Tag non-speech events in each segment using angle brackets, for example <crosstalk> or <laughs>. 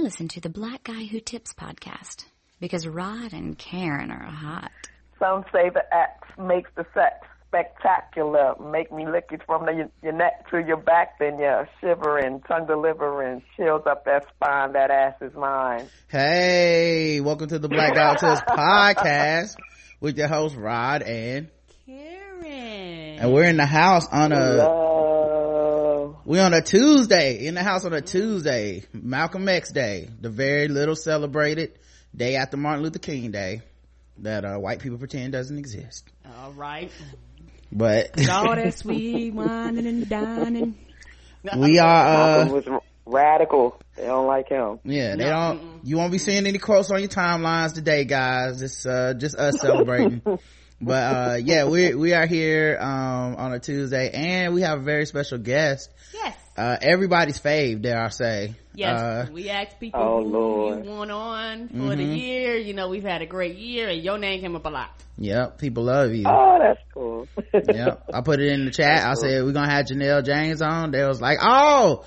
I listen to the Black Guy Who Tips podcast because Rod and Karen are hot. Some say the X makes the sex spectacular. Make me lick it from the, your neck to your back, then you're shivering, tongue delivering, chills up that spine. That ass is mine. Hey, welcome to the Black Guy Who Tips <laughs> podcast with your host Rod and Karen. And we're in the house on a Hello. we're on a Tuesday. In the house on a Tuesday. Malcolm X Day. The very little celebrated day after Martin Luther King Day that uh, white people pretend doesn't exist. All right. But <laughs> All that sweet <laughs> whining and dining. we are uh Malcolm was radical. They don't like him. yeah, they No, don't you won't be seeing any quotes on your timelines today, guys. It's uh just us celebrating. <laughs> but uh yeah, we we are here um on a Tuesday and we have a very special guest. Yes. Uh everybody's fave, dare I say. Yes. Uh we asked people Oh, who Lord. you want on for Mm-hmm. the year. You know, we've had a great year and your name came up a lot. Yep, people love you. Oh, that's cool. <laughs> yep. I put it in the chat. I said we're gonna have Janelle James on. They was like, Oh,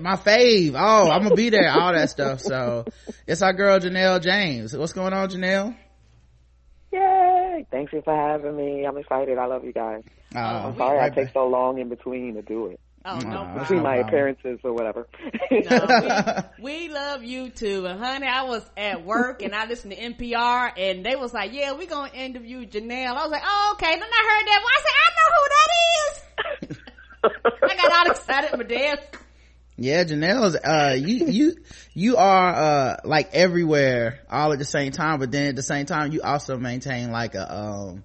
my fave. Oh, I'm gonna be there. All that stuff. So it's our girl Janelle James. What's going on, Janelle? Yay! Thanks you for having me. I'm excited. I love you guys. Uh, I'm sorry I take so long in between to do it. Oh, no Aw. Between my appearances or whatever. No, we, <laughs> we love you too. And honey, I was at work and I listened to NPR and they was like, yeah, we're gonna interview Janelle. I was like, oh, okay. Then I heard that. I said, I know who that is. <laughs> I got all excited at my desk. Yeah, Janelle's, uh, you, you, you are, uh, like everywhere all at the same time, but then at the same time, you also maintain like a, um,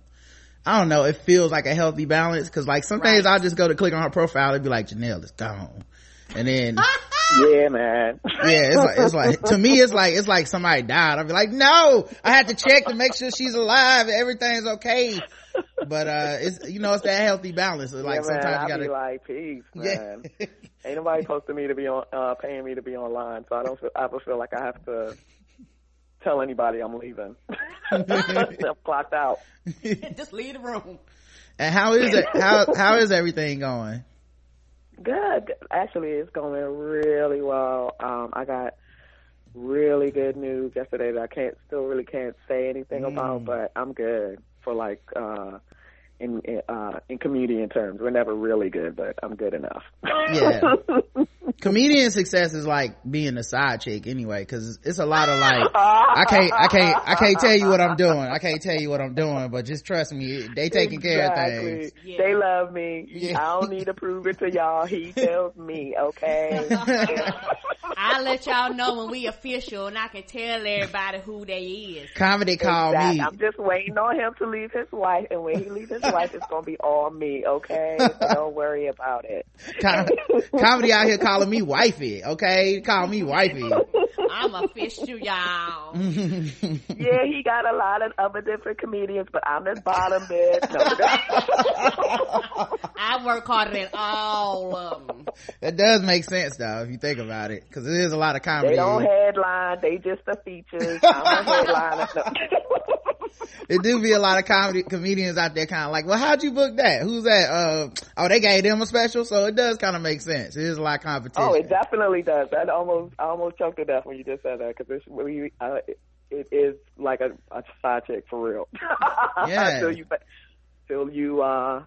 I don't know, it feels like a healthy balance, cause like some days I'll just go to click on her profile and be like, Janelle is gone. And then, <laughs> yeah, man. yeah, it's like, it's like, to me, it's like, it's like somebody died. I'll be like, no, I had to check to make sure she's alive everything's okay. But, uh, it's, you know, it's that healthy balance. It's like yeah, man. sometimes I you gotta, be like, peace, <laughs> man. yeah. Ain't nobody posting me to be on, uh, paying me to be online, so I don't feel, I ever feel like I have to tell anybody I'm leaving. <laughs> I'm clocked out. <laughs> Just leave the room. and how is it, how, how is everything going? Good. Actually, it's going really well. Um, I got really good news yesterday that I can't still really can't say anything about, but I'm good for like uh in in, uh in comedian terms. We're never really good, but I'm good enough. Yeah. <laughs> comedian success is like being a side chick anyway because it's a lot of like i can't i can't i can't tell you what i'm doing i can't tell you what i'm doing but just trust me they taking care of things Yeah. They love me. Yeah. I don't need to prove it to y'all. He tells me, okay? <laughs> I'll let y'all know when we official and I can tell everybody who they is. comedy call Exact- me I'm just waiting on him to leave his wife, and when he leaves his wife, is gonna be all me, okay? <laughs> So don't worry about it. Com- comedy out here calling me wifey okay call me wifey I'm official, you, y'all. <laughs> Yeah, he got a lot of other different comedians, but I'm the bottom bitch. No, <laughs> I work harder than all of them. that does make sense though if you think about it because there's a lot of comedy they don't headline. They just the features. I'm a headliner. No. it do be a lot of comedy comedians out there kind of like well how'd you book that who's that uh oh they gave them a special so it does kind of make sense it is a lot of competition Oh, it definitely does. That almost I almost choked to death when you just said that because it's really uh, it, it is like a, a side chick for real. <laughs> Yeah. Until you till you uh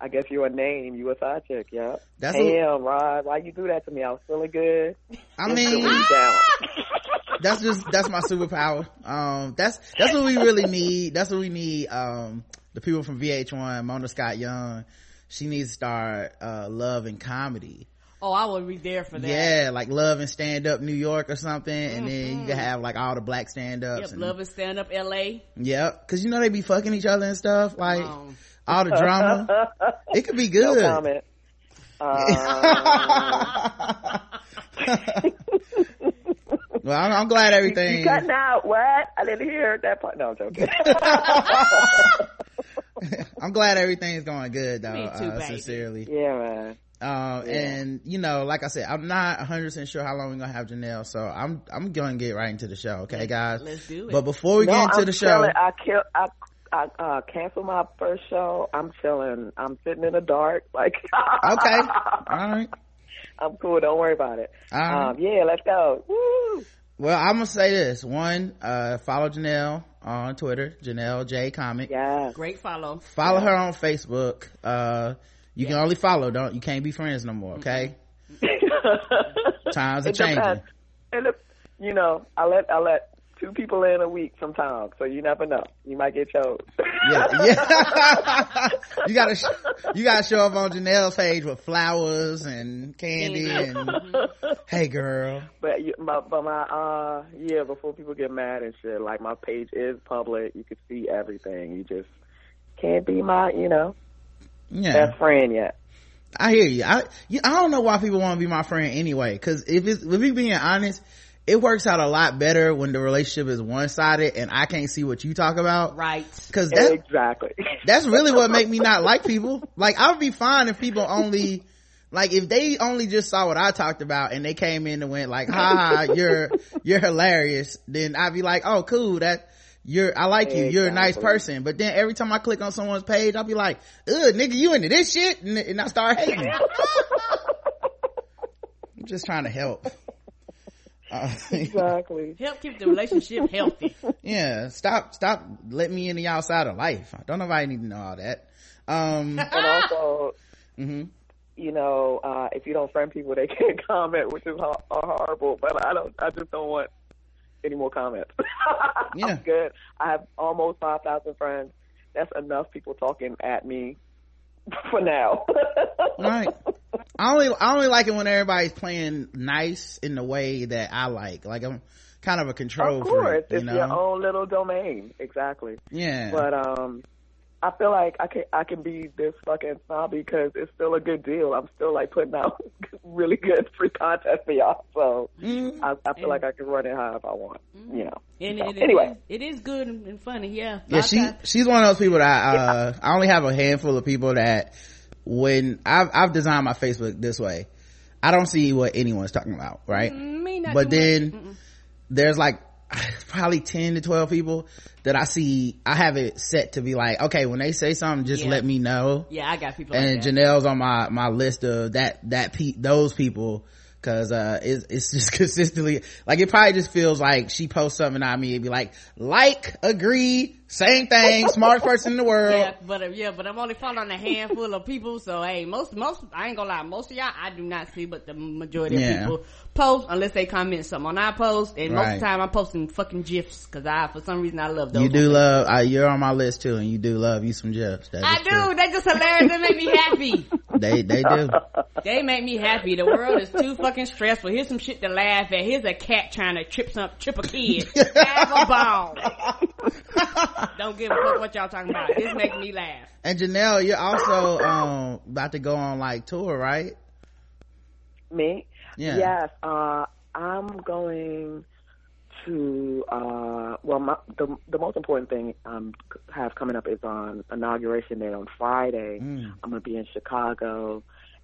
I guess you're a name. You a side chick. Yeah. That's a- Damn, Rod. Why you do that to me? I was feeling good. I mean, <laughs> that's just that's my superpower. Um, that's that's what we really need. That's what we need. Um, the people from VH1, Mona Scott Young, she needs to start uh, love and comedy. Oh, I would be there for that. Yeah, like love and stand up New York or something, and then you can have like all the black stand ups. Yep, love and stand up LA. Yep, because you know they be fucking each other and stuff. Like Um, all the drama, <laughs> it could be No good. comment. Uh, <laughs> well, I'm, I'm glad everything. you cutting out what? I didn't hear that part. No, I'm joking. <laughs> <laughs> I'm glad everything's going good though. Me too, uh, baby. sincerely. yeah, man. Um, and you know, like I said, I'm not 100% sure how long we're gonna have Janelle, so I'm, I'm gonna get right into the show, okay guys? let's do it. But before we no, get into I'm the show, chilling. I kill. I I uh, canceled my first show. I'm chilling. I'm sitting in the dark. Like <laughs> okay, alright, I'm cool. Don't worry about it. alright. Um, yeah, let's go. Woo! Well i'm gonna say this. One uh follow janelle on twitter janelle j comic. Yeah great follow. Follow yeah. her on facebook. Uh you yeah. can only follow. Don't you can't be friends no more okay? <laughs> Times are changing. And if, you know i let i let two people in a week sometimes, so you never know. You might get chose. yeah, <laughs> yeah. <laughs> you gotta, sh- you gotta show up on Janelle's page with flowers and candy and, hey girl. But, but, but my, uh, yeah, before people get mad and shit, like my page is public. You can see everything. You just can't be my, you know, yeah. best friend yet. I hear you. I, I don't know why people want to be my friend anyway. Cause if it's, if we being honest, it works out a lot better when the relationship is one-sided and I can't see what you talk about. Right. Cause that, exactly. <laughs> that's really what make me not like people. Like I would be fine if people only, like if they only just saw what I talked about and they came in and went like, ha ha, you're, you're hilarious. Then I'd be like, oh cool, that, you're, I like you, exactly. you're a nice person. But then every time I click on someone's page, I'll be like, ugh, nigga, you into this shit? And, and I start hating. <laughs> I'm just trying to help. Exactly. <laughs> Help keep the relationship healthy. Yeah. Stop, stop letting me into y'all side of life. I Don't nobody need to know all that. Um, <laughs> and also, mm-hmm. you know, uh, if you don't friend people, they <laughs> can't comment, which is ho- horrible, but I don't, I just don't want any more comments. yeah. I'm good. I have almost 5,000 friends. That's enough people talking at me <laughs> for now. right. I only I only like it when everybody's playing nice in the way that I like. Like I'm kind of a control Of course, freak, you it's know? your own little domain. Exactly. Yeah. But um I feel like I can I can be this fucking snobby because it's still a good deal. I'm still like putting out <laughs> really good free content for y'all, so mm-hmm. I, I, feel and, like I can run it high if I want. Mm-hmm. You know. And so, it, anyway, it is, it is good and funny. Yeah. Yeah. She she's one of those people that I, uh, yeah. I only have a handful of people that when I've I've designed my Facebook this way, I don't see what anyone's talking about, right? Mm, but then there's like <laughs> probably 10 to 12 people that I see, I have it set to be like, okay, when they say something, just yeah. let me know. Yeah, I got people. And like Janelle's on my, my list of that, that pe- those people. Cause, uh, it's, it's <laughs> just consistently, like it probably just feels like she posts something on me and be like, like, agree, same thing, smartest person in the world. Yeah, but uh, yeah, but I'm only following a handful of people, so hey, most most I ain't gonna lie, most of y'all I do not see, but the majority yeah. of people post unless they comment something on our post, and right. most of the time I'm posting fucking gifs because I for some reason I love those. You do love, uh, you're on my list too, and you do love you some gifs. I do. True. They just hilarious. they make me happy. <laughs> They they do. <laughs> They make me happy. The world is too fucking stressful. Here's some shit to laugh at. Here's a cat trying to trip some trip a kid. <laughs> Have a ball. Don't give a fuck what y'all talking about. This makes me laugh. And Janelle, you're also um about to go on like tour, right? Me? Yeah. Yes. Uh, I'm going to uh well my the the most important thing um have coming up is on inauguration day on Friday. Mm. I'm gonna be in Chicago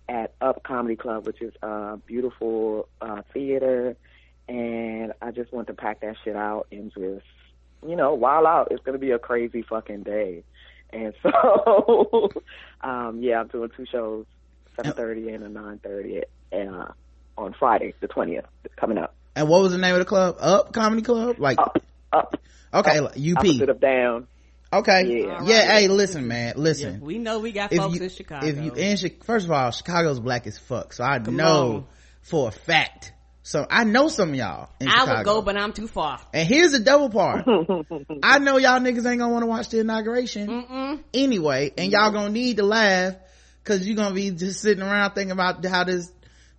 at Up Comedy Club, which is a beautiful uh theater and I just want to pack that shit out and just you know, while out. It's going to be a crazy fucking day. And so, <laughs> um, yeah, I'm doing two shows, 7.30 and a 9.30 uh, on Friday, the 20th, coming up. And what was the name of the club? Up Comedy Club? Like, up, up. Okay, up, UP. Opposite of down. Okay. Yeah. Right. Yeah. Hey, listen, man. Listen. Yeah, we know we got folks you, in Chicago. If you in first of all, Chicago's black as fuck. So I Come know on. for a fact so I know some of y'all. I would go, but I'm too far. And here's the double part. <laughs> I know y'all niggas ain't gonna want to watch the inauguration Mm-mm. anyway, and y'all gonna need to laugh because you're gonna be just sitting around thinking about how this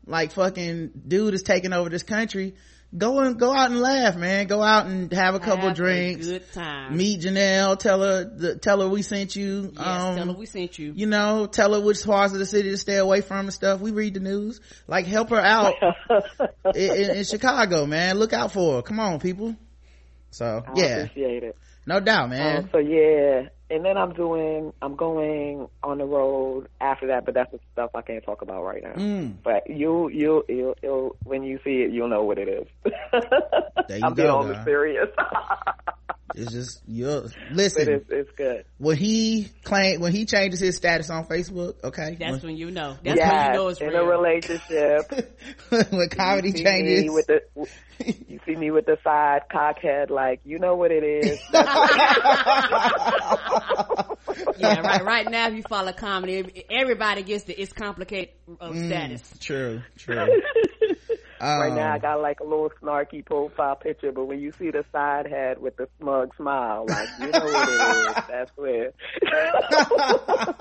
like fucking dude is taking over this country go and go out and laugh, man. Go out and have a couple have drinks. good time. Meet Janelle. Tell her, the, tell her we sent you. Yes, um, tell her we sent you. You know, tell her which parts of the city to stay away from and stuff. We read the news. Like help her out <laughs> in, in, in, Chicago, man. Look out for her. Come on, people. So I yeah, appreciate it. No doubt, man. Um, so yeah, and then I'm doing, I'm going on the road after that, but that's the stuff I can't talk about right now. Mm. But you, you, you, you, when you see it, you'll know what it is. there you <laughs> I'm go. being on the serious. It's just you listen. It's, it's, good. When he claim when he changes his status on Facebook, okay, that's when, when you know. That's yes, when you know it's in real. a relationship. <laughs> when comedy changes with the, you see see me with the side cockhead, like you know what it is. <laughs> yeah, right. Right now, if you follow comedy, everybody gets the it's complicated of mm, status. True, true. <laughs> right now, I um, got like a little snarky profile picture, but when you see the side head with the smug smile, like you know what it is. <laughs> That's where.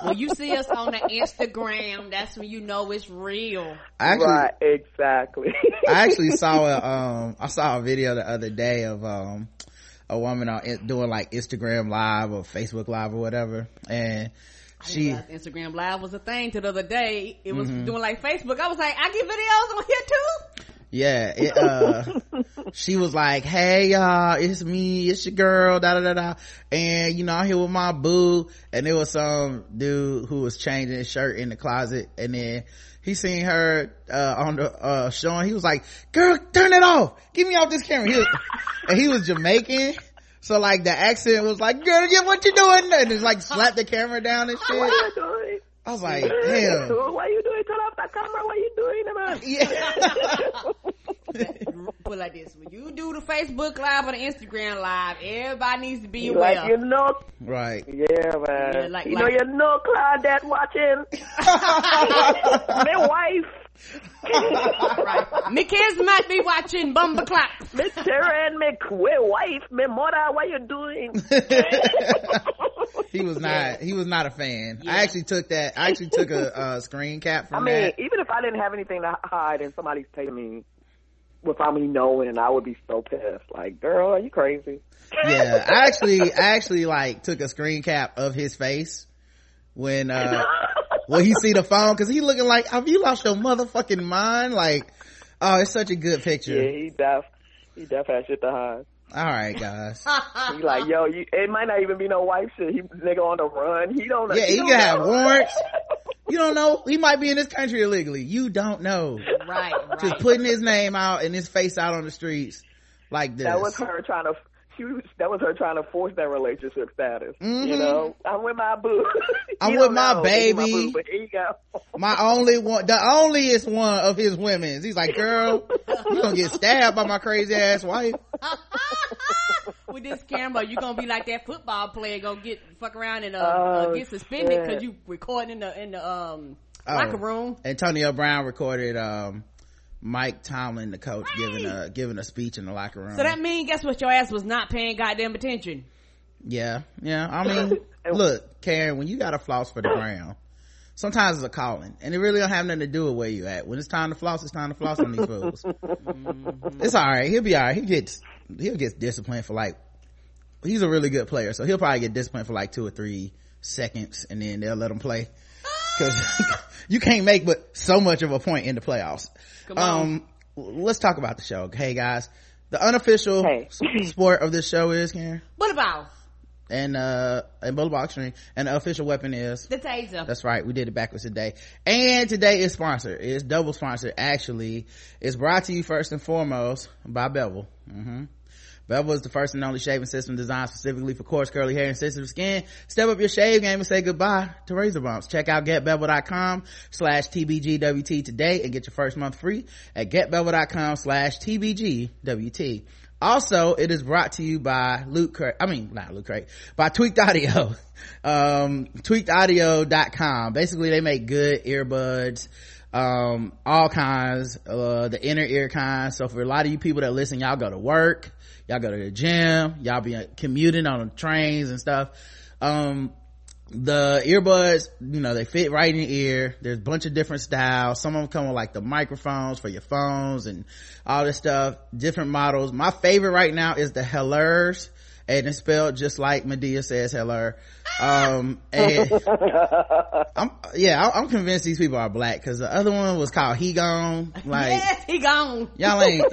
<laughs> when you see us on the Instagram, that's when you know it's real. Actually, right, exactly. I actually <laughs> saw a um, I saw a video the other day of um a woman on doing like Instagram live or Facebook live or whatever. And she Instagram live was a thing to the other day. It was mm-hmm. doing like Facebook. I was like, I get videos on here too. Yeah, it, uh, <laughs> she was like, "Hey y'all, it's me, it's your girl, da da da da," and you know I'm here with my boo, and there was some dude who was changing his shirt in the closet, and then he seen her uh, on the uh showing he was like girl turn it off. Get me off this camera. He was, <laughs> and he was jamaican so like the accent was like girl yeah what you doing? And it's like slap the camera down and <laughs> shit. You doing? I was like, damn. <laughs> Why you doing? Turn off that camera. What you doing, man? <laughs> Yeah. Put like this: when you do the Facebook live or the Instagram live, everybody needs to be aware. Like you know, right? Yeah, man. Yeah, like, you like, know, you know, Claudette watching. <laughs> My wife right. Me kids might be watching Bumba Clap. Miss Sarah and my wife, my mother, what you doing? <laughs> he was not, he was not a fan. Yeah. I actually took that, I actually took a, a screen cap from I mean, that. even if I didn't have anything to hide and somebody's taking me without me knowing, I would be so pissed. Like, girl, are you crazy? yeah, I actually, I actually like took a screen cap of his face when, uh, <laughs> when he see the phone because he looking like have you lost your motherfucking mind like oh it's such a good picture yeah he def he def has shit to hide all right, guys. <laughs> he like, yo, you, it might not even be no wife shit. He nigga on the run. He don't. Yeah, he, he can have warrants. <laughs> you don't know. He might be in this country illegally. You don't know. Right. Just putting his name out and his face out on the streets like this. That was her trying to she was, that was her trying to force that relationship status. Mm-hmm. You know, I'm with my boo. <laughs> I'm with my know, baby. My, boo, but here you go. <laughs> my only one, the onlyest one of his women. He's like, girl, you gonna get stabbed by my crazy ass wife. <laughs> with this camera, you gonna be like that football player, gonna get fuck around and uh, uh oh, get suspended because you recording in the in the um oh, locker room. Antonio Brown recorded um Mike Tomlin, the coach, right. giving a giving a speech in the locker room. So that means, guess what? Your ass was not paying goddamn attention. Yeah, yeah. I mean, <laughs> look, Karen, when you got a floss for the ground, sometimes it's a calling, and it really don't have nothing to do with where you at. When it's time to floss, it's time to floss on these fools. Mm-hmm. <laughs> It's all right. He'll be all right. He gets he'll get disciplined for like. He's a really good player, so he'll probably get disciplined for like two or three seconds, and then they'll let him play because <laughs> you can't make but so much of a point in the playoffs. Um, let's talk about the show. Hey guys, the unofficial hey. sport of this show is Karen. What about? And uh, and bullet boxing, and the official weapon is the taser. That's right. We did it backwards today. And today is sponsored. It's double sponsored. Actually, it's brought to you first and foremost by Bevel. Mm-hmm. Bevel is the first and only shaving system designed specifically for coarse, curly hair and sensitive skin. Step up your shave game and say goodbye to razor bumps. Check out getbevel.com slash TBGWT today and get your first month free at getbevel.com slash TBGWT. Also, it is brought to you by Luke Craig. I mean, not Luke Craig, by Tweaked Audio. <laughs> Um, tweakedaudio.com. Basically, they make good earbuds um all kinds uh the inner ear kind so for a lot of you people that listen y'all go to work y'all go to the gym. Y'all be commuting on trains and stuff. Um the earbuds you know they fit right in your ear there's a bunch of different styles. Some of them come with like the microphones for your phones and all this stuff. Different models. My favorite right now is the hellers and it's spelled just like Madea says hello. Um, and <laughs> I'm, yeah, I'm convinced these people are black because the other one was called He Gone. Like, yes, he gone. Y'all ain't,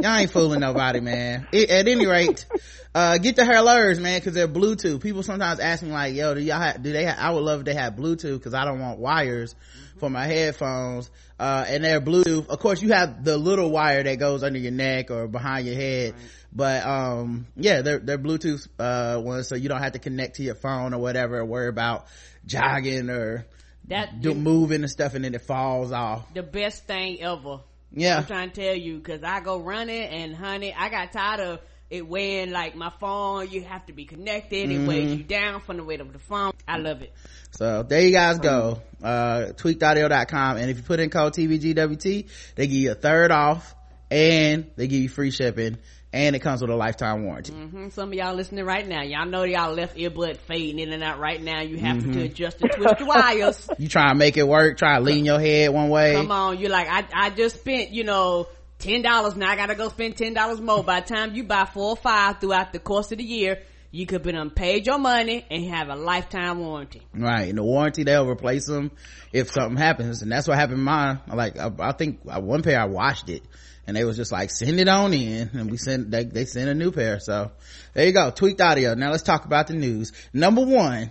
y'all ain't fooling nobody, man. It, at any rate, uh, get the hellers, man, cause they're Bluetooth. People sometimes ask me like, yo, do y'all have, do they have, I would love if they had Bluetooth cause I don't want wires for my headphones. Uh, and they're Bluetooth. Of course, you have the little wire that goes under your neck or behind your head. Right but um yeah they're they're bluetooth uh ones so you don't have to connect to your phone or whatever or worry about jogging or that do, moving and stuff and then it falls off the best thing ever Yeah. I'm trying to tell you, cause I go running and honey, I got tired of it weighing like my phone, you have to be connected, it weighs Mm-hmm. you down from the weight of the phone. I love it. So there you guys go. Uh, tweakedaudio.com. And if you put in code TBGWT, they give you a third off and they give you free shipping and it comes with a lifetime warranty. hmm Some of y'all listening right now, y'all know y'all left earbud fading in and out right now. You have to adjust and twist the wires. <laughs> You try and make it work, try to lean your head one way. Come on, you're like, I, I just spent, you know, ten dollars. Now I gotta go spend ten dollars more. By the time you buy four or five throughout the course of the year, you could be done paid your money and have a lifetime warranty. Right. And the warranty, they'll replace them if something happens. And that's what happened to mine. Like, I, I think uh, one pair I washed it and they was just like, send it on in. And we sent, they, they sent a new pair. So there you go. Tweaked audio. Now let's talk about the news. Number one,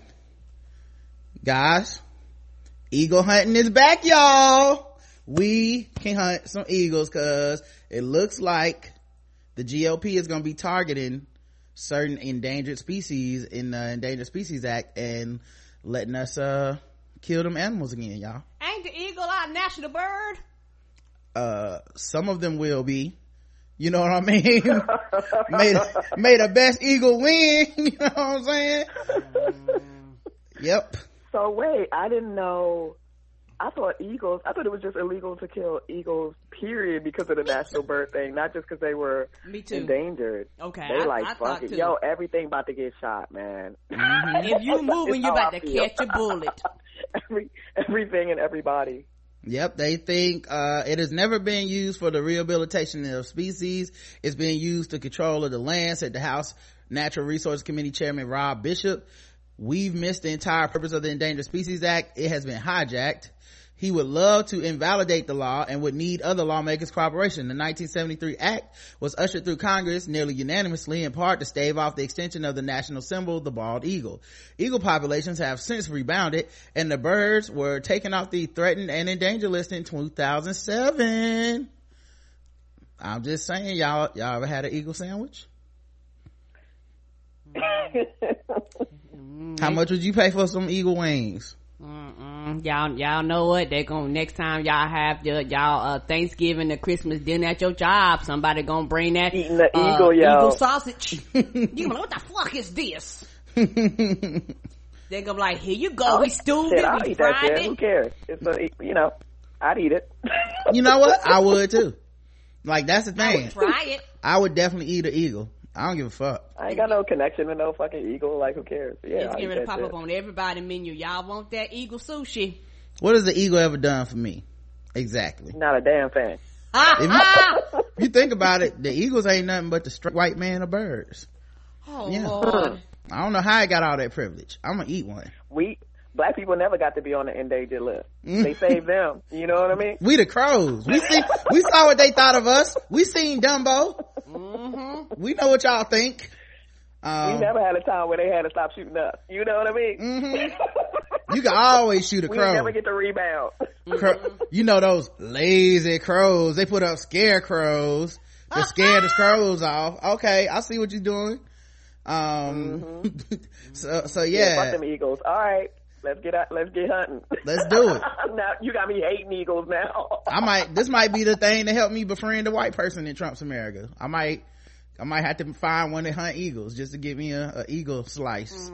guys, eagle hunting is back, y'all. We can hunt some eagles cause it looks like the GOP is going to be targeting certain endangered species in the Endangered Species Act and letting us uh kill them animals again, y'all. Ain't the eagle our national bird? Uh some of them will be. You know what I mean? <laughs> made may the best eagle win. <laughs> You know what I'm saying? yep. So wait, I didn't know. I thought eagles. I thought it was just illegal to kill eagles. Period, because of the national bird thing, not just because they were Me too. endangered. Okay, They I- like I fuck it. too. Yo, everything about to get shot, man. If you <laughs> moving, you how about I to feel. catch a bullet. Every everything and everybody. Yep, they think uh, it has never been used for the rehabilitation of species. It's been used to control of the land, said the House Natural Resources Committee Chairman Rob Bishop. We've missed the entire purpose of the Endangered Species Act. It has been hijacked. He would love to invalidate the law and would need other lawmakers' cooperation. The 1973 act was ushered through Congress nearly unanimously in part to stave off the extension of the national symbol, the bald eagle. Eagle populations have since rebounded and the birds were taken off the threatened and endangered list in 2007. I'm just saying, y'all, y'all ever had an eagle sandwich? <laughs> How much would you pay for some eagle wings? Mm-mm. Y'all, y'all know what? They gonna next time y'all have your y'all uh, Thanksgiving or Christmas dinner at your job. Somebody gonna bring that Eating the uh, eagle, yo. eagle sausage. <laughs> you gonna what the fuck is this? <laughs> They gonna be like, here you go. we stewed Shit, it, I'll we eat that fried shit. Who it. cares? It's a, you know, I'd eat it. <laughs> you know what? I would too. Like that's the I thing. would try it. I would definitely eat an eagle. I don't give a fuck. I ain't got no connection to no fucking eagle. Like, who cares? Yeah, It's I'll getting eat ready to that pop shit. up on everybody menu. Y'all want that eagle sushi? What has the eagle ever done for me? Exactly. Not a damn thing. <laughs> Ah, If you, if you think about it, the eagles ain't nothing but the straight white man of birds. Oh Yeah. Lord. I don't know how I got all that privilege. I'm gonna eat one. We black people never got to be on the endangered list. They saved them. You know what I mean? We the crows. We see, we saw what they thought of us. We seen Dumbo. Mm-hmm. We know what y'all think. We Um, never had a time where they had to stop shooting us. You know what I mean? mhm. <laughs> you can always shoot a crow. we crow. never get the rebound. Crow- you know those lazy crows. They put up scarecrows to scare the crows off. Okay, I see what you're doing. Um, <laughs> so so fuck yeah, them eagles. All right, let's get out. Let's get hunting. Let's do it. <laughs> now you got me hating eagles now. I might. This might be the thing to help me befriend a white person in Trump's America. I might. I might have to find one that hunt eagles just to give me a, a eagle slice,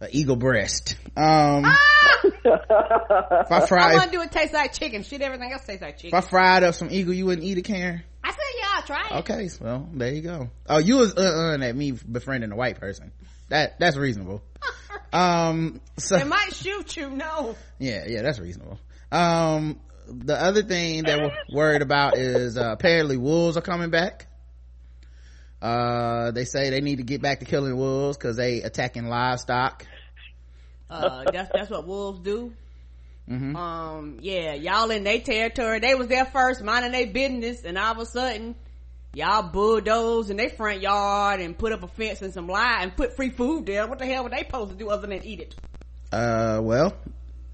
a eagle breast. Um, <laughs> if I I want to do it taste like chicken. Shit, everything else tastes like chicken. if chicken. I fried up some eagle, you wouldn't eat it, Karen? I said, yeah, I'll try it. Okay, well, there you go. Oh, you was uh uh at me befriending a white person. That that's reasonable. <laughs> Um, so They might shoot you. No. yeah, yeah, that's reasonable. Um, the other thing that we're worried about is uh, apparently wolves are coming back. Uh, they say they need to get back to killing wolves because they attacking livestock. Uh, that's that's what wolves do. Mhm. Um, yeah, y'all in their territory. They was there first, minding their business, and all of a sudden, y'all bulldoze in their front yard and put up a fence and some light and put free food there. What the hell were they supposed to do other than eat it? Uh, well,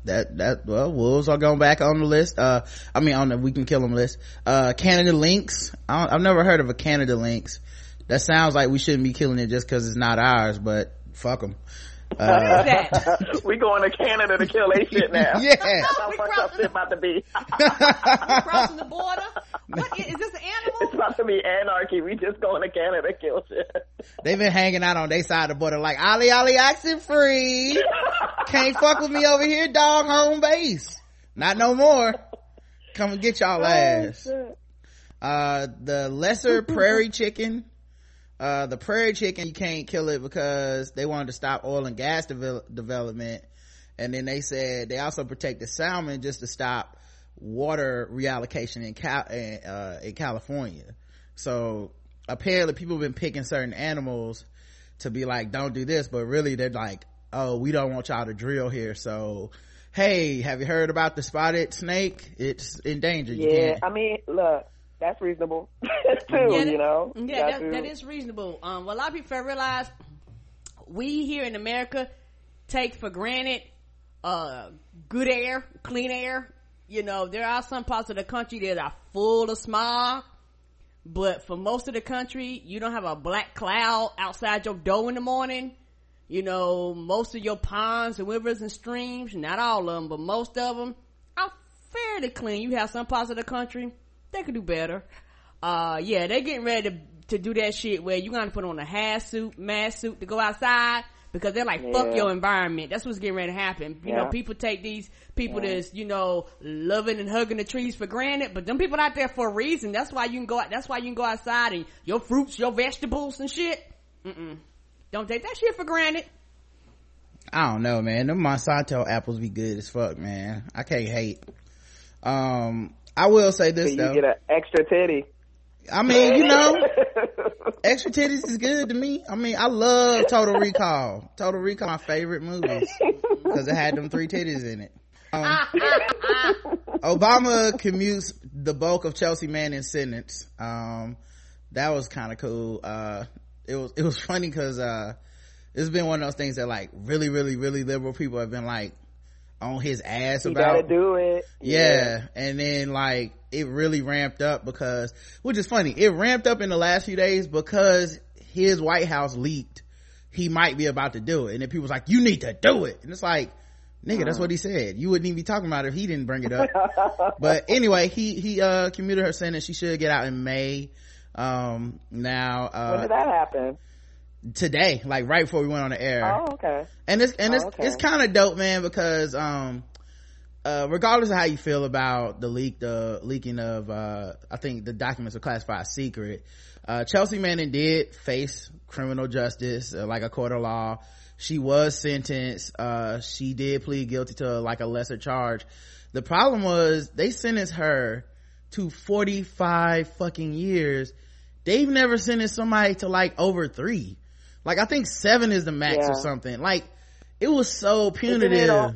that that well, wolves are going back on the list. Uh, I mean on the we can kill them list. Uh, Canada lynx. I I've never heard of a Canada lynx. That sounds like we shouldn't be killing it just because it's not ours, but fuck them. Uh, that? we going to Canada to kill a shit now. Yeah. How fucked up shit about to be. <laughs> crossing the <laughs> border. What is, is this an animal? It's about to be anarchy. We just going to Canada to kill shit. They've been hanging out on their side of the border like Ali Ali accent free. <laughs> Can't fuck with me over here, dog. Home base. Not no more. Come and get y'all ass. Oh, uh, the lesser prairie chicken. Uh, the prairie chicken, you can't kill it because they wanted to stop oil and gas devel- development. And then they said they also protect the salmon just to stop water reallocation in Cal- uh, in California. So apparently people have been picking certain animals to be like, don't do this, but really they're like, oh, we don't want y'all to drill here. So, hey, have you heard about the spotted snake? It's endangered. Yeah, I mean, look, that's reasonable <laughs> too. Yeah, you know, Yeah, that, that is reasonable. Um, well, a lot of people realize we here in America take for granted uh good air, clean air. You know, there are some parts of the country that are full of smog, but for most of the country, you don't have a black cloud outside your door in the morning. You know, most of your ponds and rivers and streams, not all of them, but most of them are fairly clean. You have some parts of the country they could do better. Uh, yeah, they getting ready to, to do that shit where you gotta put on a half suit, mask suit to go outside because they're like, fuck Yeah. your environment. That's what's getting ready to happen. You know, people take these people that's, you know, loving and hugging the trees for granted, but them people out there for a reason. That's why you can go out, that's why you can go outside and your fruits, your vegetables and shit. Mm-mm. Don't take that shit for granted. I don't know, man. Them Monsanto apples be good as fuck, man. I can't hate. Um, I will say this you though. get an extra titty. I mean, you know, <laughs> extra titties is good to me. I mean, I love Total Recall. Total Recall, my favorite movie because it had them three titties in it. Um, Obama commutes the bulk of Chelsea Manning's sentence. Um, that was kind of cool. Uh, it was, it was funny cause, uh, it's been one of those things that like really, really, really liberal people have been like on his ass You about. gotta do it. Yeah. And then like it really ramped up because, which is funny, it ramped up in the last few days because his White House leaked he might be about to do it. And then people was like, you need to do it. And it's like, nigga, that's what he said. You wouldn't even be talking about it if he didn't bring it up. <laughs> but anyway, he, he, uh, commuted her sentence. She should get out in May. Um, now, uh When did that happen? Today, like right before we went on the air. Oh, okay. and it's and it's Oh, okay. it's kind of dope man because um uh regardless of how you feel about the leak the leaking of uh i think the documents are classified secret uh chelsea manning did face criminal justice uh, like a court of law. She was sentenced uh she did plead guilty to like a lesser charge. The problem was they sentenced her to 45 fucking years. They've never sentenced somebody to like over three like i think seven is the max or something like it was so punitive all-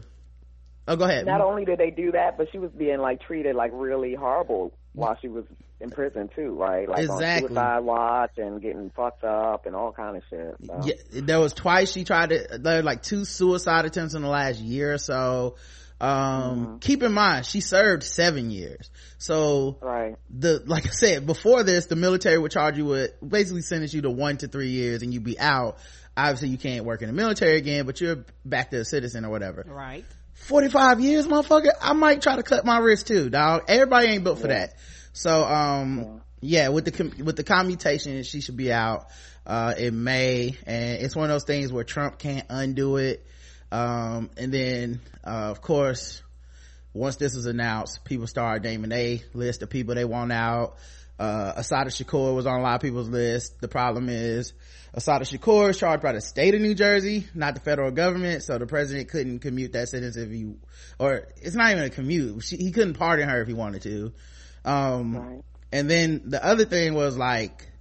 oh go ahead Not only did they do that, but she was being like treated like really horrible while she was in prison too, right? Like Exactly. on suicide watch and getting fucked up and all kind of shit. So. yeah, there was twice she tried to there were like two suicide attempts in the last year or so um keep in mind she served seven years. So Right. the like i said before this the military would charge you with basically sentence you to one to three years and you'd be out. Obviously you can't work in the military again but you're back to a citizen or whatever. Right. 45 years motherfucker? I might try to cut my wrist too dog. Everybody ain't built for that. So um yeah with the com- with the commutation she should be out uh in may. And it's one of those things where trump can't undo it um and then uh of course once this was announced people started naming a list of people they want out. Uh Assata Shakur was on a lot of people's list. The problem is Assata Shakur is charged by the state of new jersey not the federal government so the president couldn't commute that sentence if he or it's not even a commute. She, he couldn't pardon her if he wanted to. Um Right. and then the other thing was like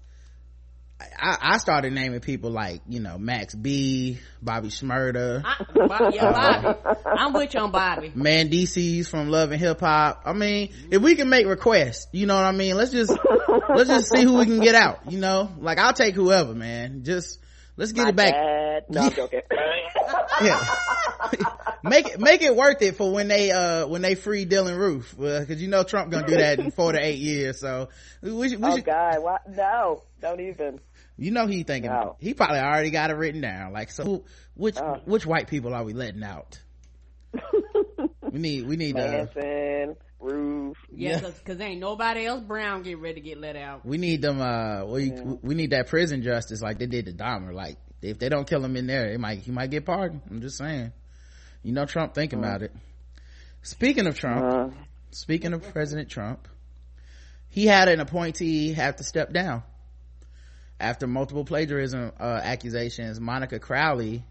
I, I started naming people like you know max b Bobby Shmurda I, Bob- yeah, Bobby. I'm with you on Bobby. Mendeecees from Love and Hip Hop. I mean, if we can make requests, you know what I mean? Let's just, let's just see who we can get out, you know? Like, I'll take whoever, man. Just, let's get My it back. dad. No, I'm joking. <laughs> yeah. make it make it worth it for when they uh when they free Dylann Roof because you know Trump gonna do that in four to eight years. So we should. We oh should, God, what? No, don't even. You know he thinking. No. He probably already got it written down. Like so, which Oh. which white people are we letting out? <laughs> We need we need uh Manson, Roof. Yeah, Yeah. cause, 'cause ain't nobody else brown get ready to get let out. we need them uh we we need that prison justice like they did to Dahmer. Like if they don't kill him in there, it might he might get pardoned. I'm just saying. You know Trump thinking about it. Speaking of Trump, Uh, speaking of President Trump, he had an appointee have to step down after multiple plagiarism uh, accusations. Monica Crowley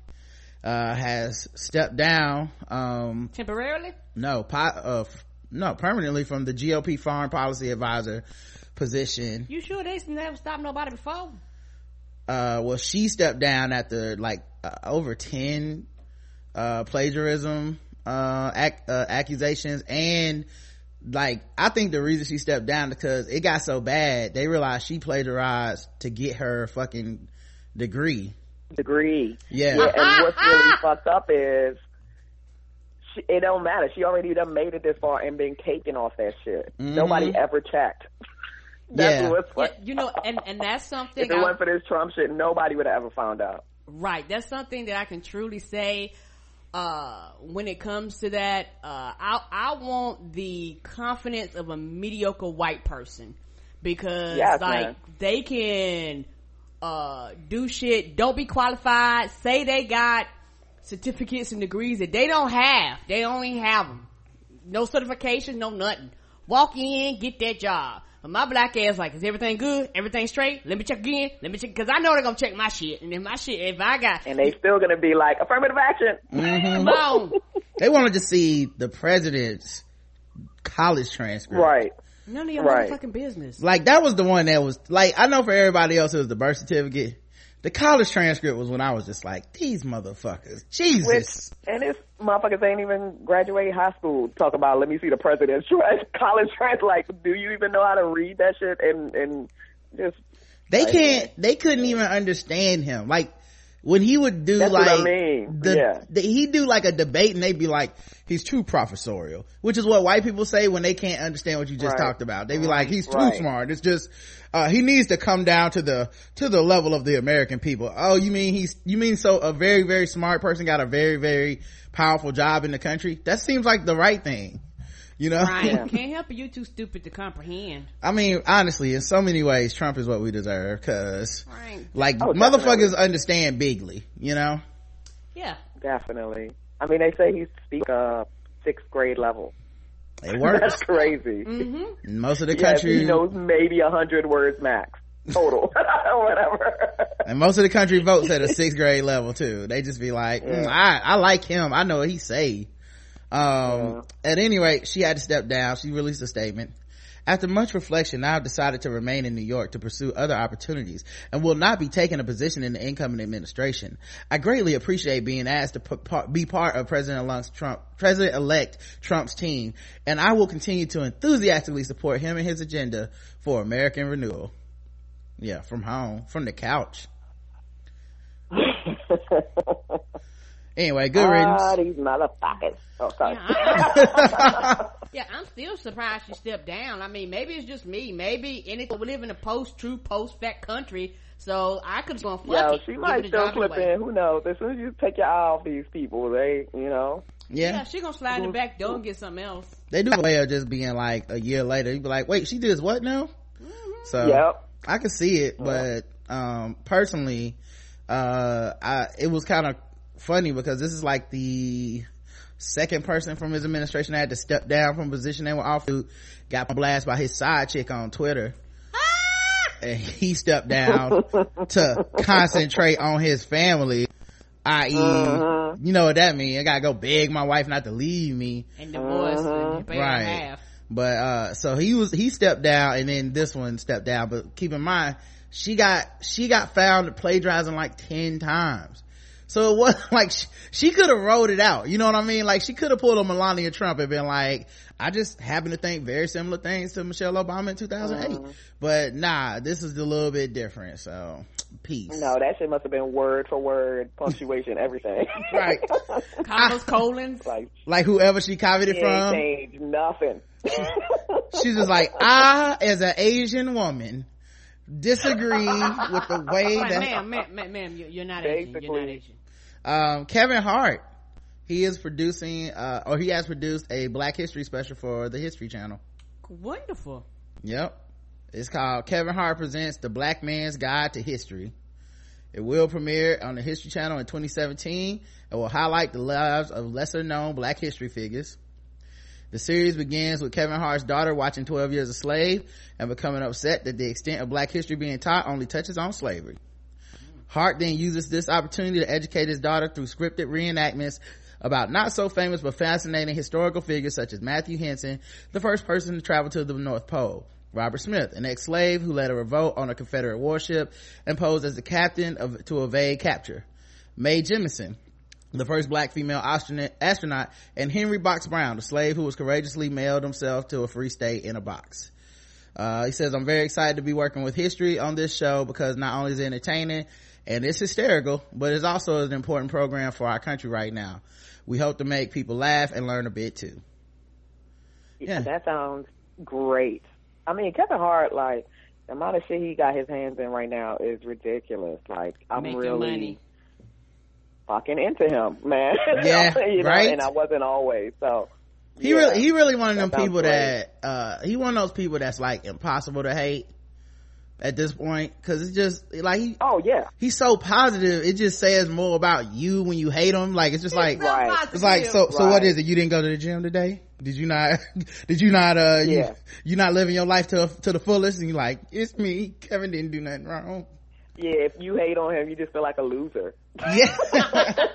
uh, has stepped down. Um, Temporarily? no, po- uh, f- no, permanently from the GOP foreign policy advisor position. You sure they never stopped nobody before? Uh, well, she stepped down after like uh, over ten uh, plagiarism uh, ac- uh, accusations and like I think the reason she stepped down because it got so bad they realized she plagiarized to get her fucking degree. degree. Yeah. Yeah, and what's <laughs> really fucked up is she, it don't matter. She already done made it this far and been caking off that shit. Nobody ever checked. <laughs> That's Mm-hmm. Yeah. what's Yeah, you know, and, and that's something If it I- wasn't for this Trump shit, nobody would have ever found out. Right. That's something that I can truly say. Uh, when it comes to that, uh, I, I want the confidence of a mediocre white person because Yes, like man. they can, uh, do shit, don't be qualified, say they got certificates and degrees that they don't have. They only have them. No certification, no nothing. Walk in, get that job. But my black ass like, is everything good? Everything straight? Let me check again. Let me check, cause I know they're gonna check my shit. And if my shit, if I got, And they still gonna be like affirmative action. Mm-hmm. <laughs> come. They wanted to see the president's college transcript. Right. None of your Right. fucking business. Like that was the one that was like I know for everybody else it was the birth certificate. The college transcript was when I was just like, these motherfuckers. Jesus. Which and this motherfuckers ain't even graduate high school. Talk about let me see the president's <laughs> college transcript. Like, do you even know how to read that shit? And and just they Like- can't they couldn't even understand him like when he would do That's like I mean. the, Yeah. the he do like a debate and they'd be like he's too professorial which is what white people say when they can't understand what you just Right. talked about they'd be like he's too Right. smart it's just uh he needs to come down to the to the level of the american people oh you mean he's you mean so a very very smart person got a very very powerful job in the country that seems like the right thing you know Ryan, <laughs> can't help it. You too stupid to comprehend. I mean, honestly, in so many ways, Trump is what we deserve because, Right. like, Oh, motherfuckers definitely. understand bigly, you know? Yeah. definitely. I mean, they say he speak uh sixth grade level. It works. <laughs> That's crazy. Mm-hmm. Most of the Yes, country, he knows maybe a hundred words max total, <laughs> whatever. and most of the country votes at a sixth grade level too. They just be like, mm, I, I like him. I know what he say. Um, at any rate, she had to step down. She released a statement. After much reflection, I have decided to remain in New York to pursue other opportunities and will not be taking a position in the incoming administration. I greatly appreciate being asked to be part of President-elect Trump, President-elect Trump's team, and I will continue to enthusiastically support him and his agenda for American renewal. Yeah, from home, from the couch. <laughs> Anyway, good riddance. Ah, these motherfuckers. Oh, sorry. Yeah, I- <laughs> Yeah, I'm still surprised she stepped down. I mean, maybe it's just me. Maybe anything. We live in a post-truth, post-fact country, so I could just go fuck Yo, it. she might still job slip anyway. in. Who knows? As soon as you take your eye off these people, they, you know. Yeah, yeah, she gonna slide in the back door and get something else. they do a way of just being like a year later, you'd be like, wait, she did what now? So Yep. I could see it, but um personally, uh I it was kind of funny because this is like the second person from his administration that had to step down from a position they were offered, got blasted by his side chick on Twitter. Ah! And he stepped down <laughs> to concentrate on his family, i.e., uh-huh. you know what that means. I gotta go beg my wife not to leave me. And divorce and uh-huh. pay her Right. half. But, uh, so he was, he stepped down and then this one stepped down. But keep in mind, she got, she got found plagiarizing like 10 times. So it was <laughs> like she, she could have wrote it out. You know what I mean? Like she could have pulled a Melania Trump and been like, I just happen to think very similar things to Michelle Obama in 2008. Mm-hmm. But nah, this is a little bit different. So peace. No, that shit must have been word for word, punctuation, <laughs> everything. right. <laughs> Commas, colons. Like, like whoever she copied it from. Changed nothing. She's just like, I, as an Asian woman, disagree with the way like, that. Ma'am, ma'am, ma'am, ma'am, you're not Asian. You're not Asian. Um, Kevin Hart, he is producing, uh, or he has produced a Black History special for the History Channel. Wonderful. Yep. It's called Kevin Hart Presents The Black Man's Guide to History. It will premiere on the History Channel in 2017 and will highlight the lives of lesser known black history figures. The series begins with Kevin Hart's daughter watching 12 Years a Slave and becoming upset that the extent of black history being taught only touches on slavery. Hart then uses this opportunity to educate his daughter through scripted reenactments about not so famous but fascinating historical figures such as Matthew Henson, the first person to travel to the North Pole. Robert Smalls, an ex-slave who led a revolt on a Confederate warship and posed as the captain of, to evade capture. Mae Jemison, the first black female astronaut, and Henry Box Brown, the slave who was courageously mailed himself to a free state in a box. Uh, he says, I'm very excited to be working with history on this show because not only is it entertaining and it's hysterical, but it's also an important program for our country right now. We hope to make people laugh and learn a bit too. Yeah, yeah that sounds great. I mean, Kevin Hart, like, the amount of shit he got his hands in right now is ridiculous. Like, I'm Making really money. fucking into him, man. <laughs> Yeah, <laughs> you know, right? And I wasn't always, so. He yeah, really, he really one of them people great. that, uh, he one of those people that's like impossible to hate at this point. Cause it's just, like, he, Oh, yeah. he's so positive. It just says more about you when you hate him. Like, it's just like, Right. it's like, so, so what Right. is it? You didn't go to the gym today? Did you not, <laughs> did you not, uh, you, Yeah. you not living your life to, to the fullest? And you're like, it's me. Kevin didn't do nothing wrong. Yeah, if you hate on him, you just feel like a loser. <laughs> Yeah. <laughs>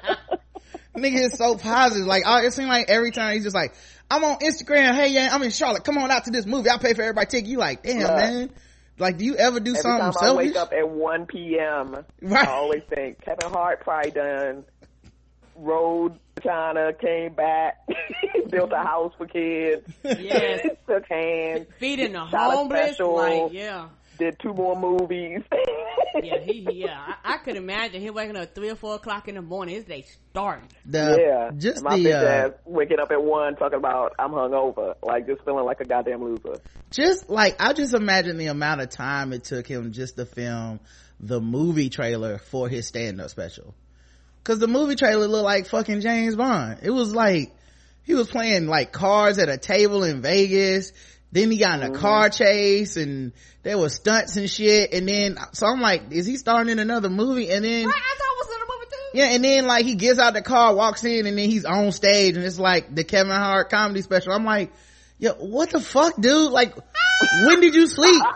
Nigga is so positive. Like, it seems like every time he's just like, I'm on Instagram. Hey, yeah, I'm in Charlotte. Come on out to this movie. I'll pay for everybody ticket. You like, damn, Right. man. Like, do you ever do Every something time I wake up at 1 p.m., Right. I always think Kevin Hart probably done rode China, came back, <laughs> built a house for kids, Yes. <laughs> took hands, Feeding the Shot a homeless. special. Like, yeah. Did two more movies. <laughs> Yeah, he, he yeah. I, I could imagine him waking up at three or four o'clock in the morning. His day starting. the, yeah, just my the, uh, ass waking up at one talking about I'm hungover, like just feeling like a goddamn loser. just like, I just imagine the amount of time it took him just to film the movie trailer for his stand-up special. Cause the movie trailer looked like fucking James Bond. It was like, he was playing like cards at a table in Vegas. Then he got in a Mm-hmm. car chase and there was stunts and shit. And then, so I'm like, is he starring in another movie? And then, Right, I thought it was in the movie too. yeah, and then like he gets out the car, walks in, and then he's on stage, and it's like the Kevin Hart comedy special. I'm like, yo, what the fuck, dude? Like, when did you sleep? <laughs>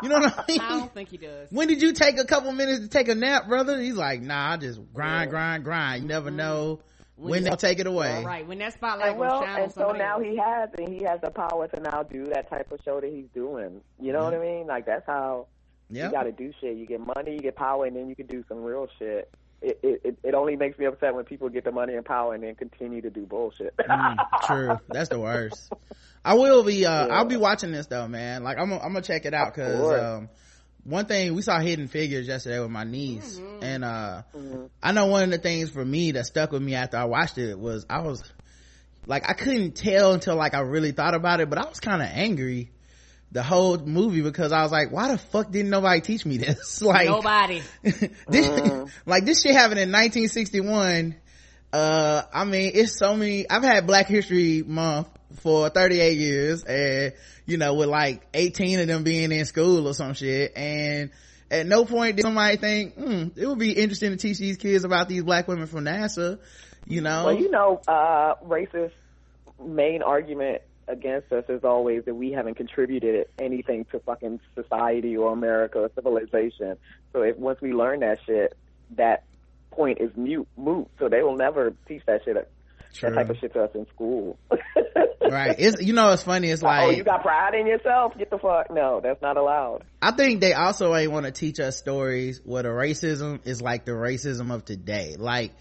You know what I mean? I don't think he does. When did you take a couple minutes to take a nap, brother? He's like, nah, I just grind, grind, grind. You never know when they'll take it away. Right, when that spotlight And well, shine on and so now else. he has, and he has the power to now do that type of show that he's doing. You know what I mean? Like that's how Yeah. you got to do shit. You get money, you get power, and then you can do some real shit. It, it it it only makes me upset when people get the money and power and then continue to do bullshit. Mm, true. That's the worst. I will be, uh, <laughs> Yeah. I'll be watching this though, man. Like, I'm, gonna- I'm gonna check it out cause, um, one thing we saw hidden figures yesterday with my niece. Mm-hmm. and uh i know one of the things for me that stuck with me after i watched it was i was like i couldn't tell until like i really thought about it but i was kind of angry the whole movie because i was like why the fuck didn't nobody teach me this? <laughs> Like Nobody. <laughs> this <laughs> like this shit happened in 1961 uh i mean it's so many i've had black history month for 38 years and you know with like 18 of them being in school or some shit and at no point did somebody think hmm, it would be interesting to teach these kids about these black women from nasa you know well, you know, uh, racist main argument against us is always that we haven't contributed anything to fucking society or America or civilization. So if once we learn that shit, that point is mute, moot. So they will never teach that shit True. that type of shit to us in school. <laughs> right. It's you know it's funny. It's like oh, you got pride in yourself. Get the fuck no. That's not allowed. I think they also ain't want to teach us stories where the racism is like the racism of today. Like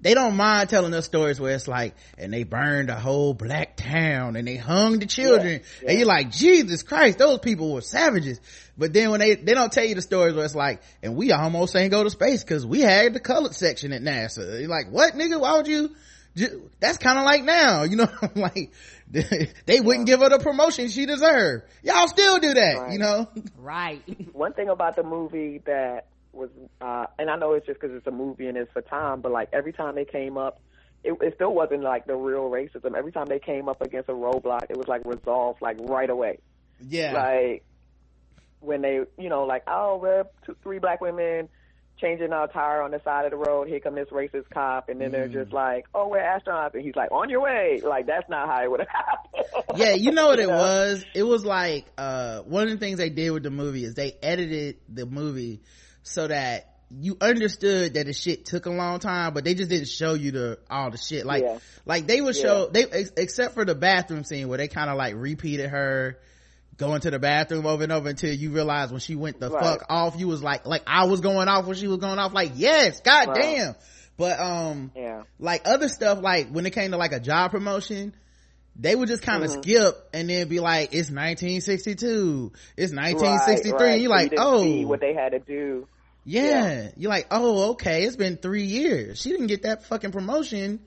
they don't mind telling us stories where it's like, and they burned a whole black town and they hung the children. Yeah, yeah. And you're like, Jesus Christ, those people were savages. But then when they, they don't tell you the stories where it's like, and we almost ain't go to space because we had the colored section at NASA. You're like, what nigga? Why would you? That's kind of like now, <laughs> you know, <laughs> like they wouldn't give her the promotion she deserved. Y'all still do that, right. you know? Right. <laughs> One thing about the movie that was, uh, and I know it's just because it's a movie and it's for time, but like every time they came up, it, it still wasn't like the real racism. Every time they came up against a roadblock, it was like resolved like right away. Yeah. Like when they, you know, like oh, we're two, three black women changing our tire on the side of the road. Here come this racist cop, and then mm. they're just like, "Oh, we're astronauts," and he's like, "On your way." Like that's not how it would have happened. yeah, you know what <laughs> it was? It was like uh, one of the things they did with the movie is they edited the movie so that you understood that the shit took a long time, but they just didn't show you the all the shit. Like, yeah. like they would show yeah. they except for the bathroom scene where they kind of like repeated her going to the bathroom over and over until you realize when she went the right. fuck off, you was like, like I was going off when she was going off. Like, yes, god right. damn. But um, yeah, like other stuff, like when it came to like a job promotion, they would just kind of mm-hmm. skip and then be like, "It's 1962, it's 1963," right, and you're like, "Oh, what they had to do." Yeah. yeah. You're like, oh, okay. It's been three years. She didn't get that fucking promotion.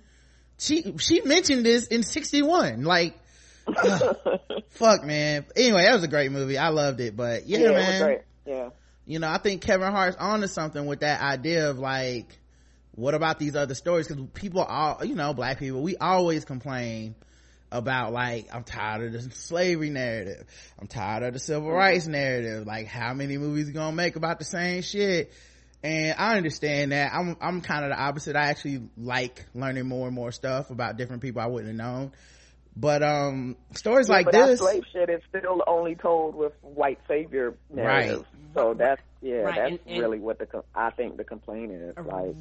She, she mentioned this in 61. Like, <laughs> fuck, man. Anyway, that was a great movie. I loved it, but yeah, yeah man. Yeah. You know, I think Kevin Hart's onto something with that idea of like, what about these other stories? Cause people all, you know, black people, we always complain about like i'm tired of the slavery narrative i'm tired of the civil rights narrative like how many movies are gonna make about the same shit and i understand that i'm i'm kind of the opposite i actually like learning more and more stuff about different people i wouldn't have known but um stories yeah, like but this slave shit is still only told with white savior narrative right. so that's yeah right. that's and, and, really what the i think the complaint is like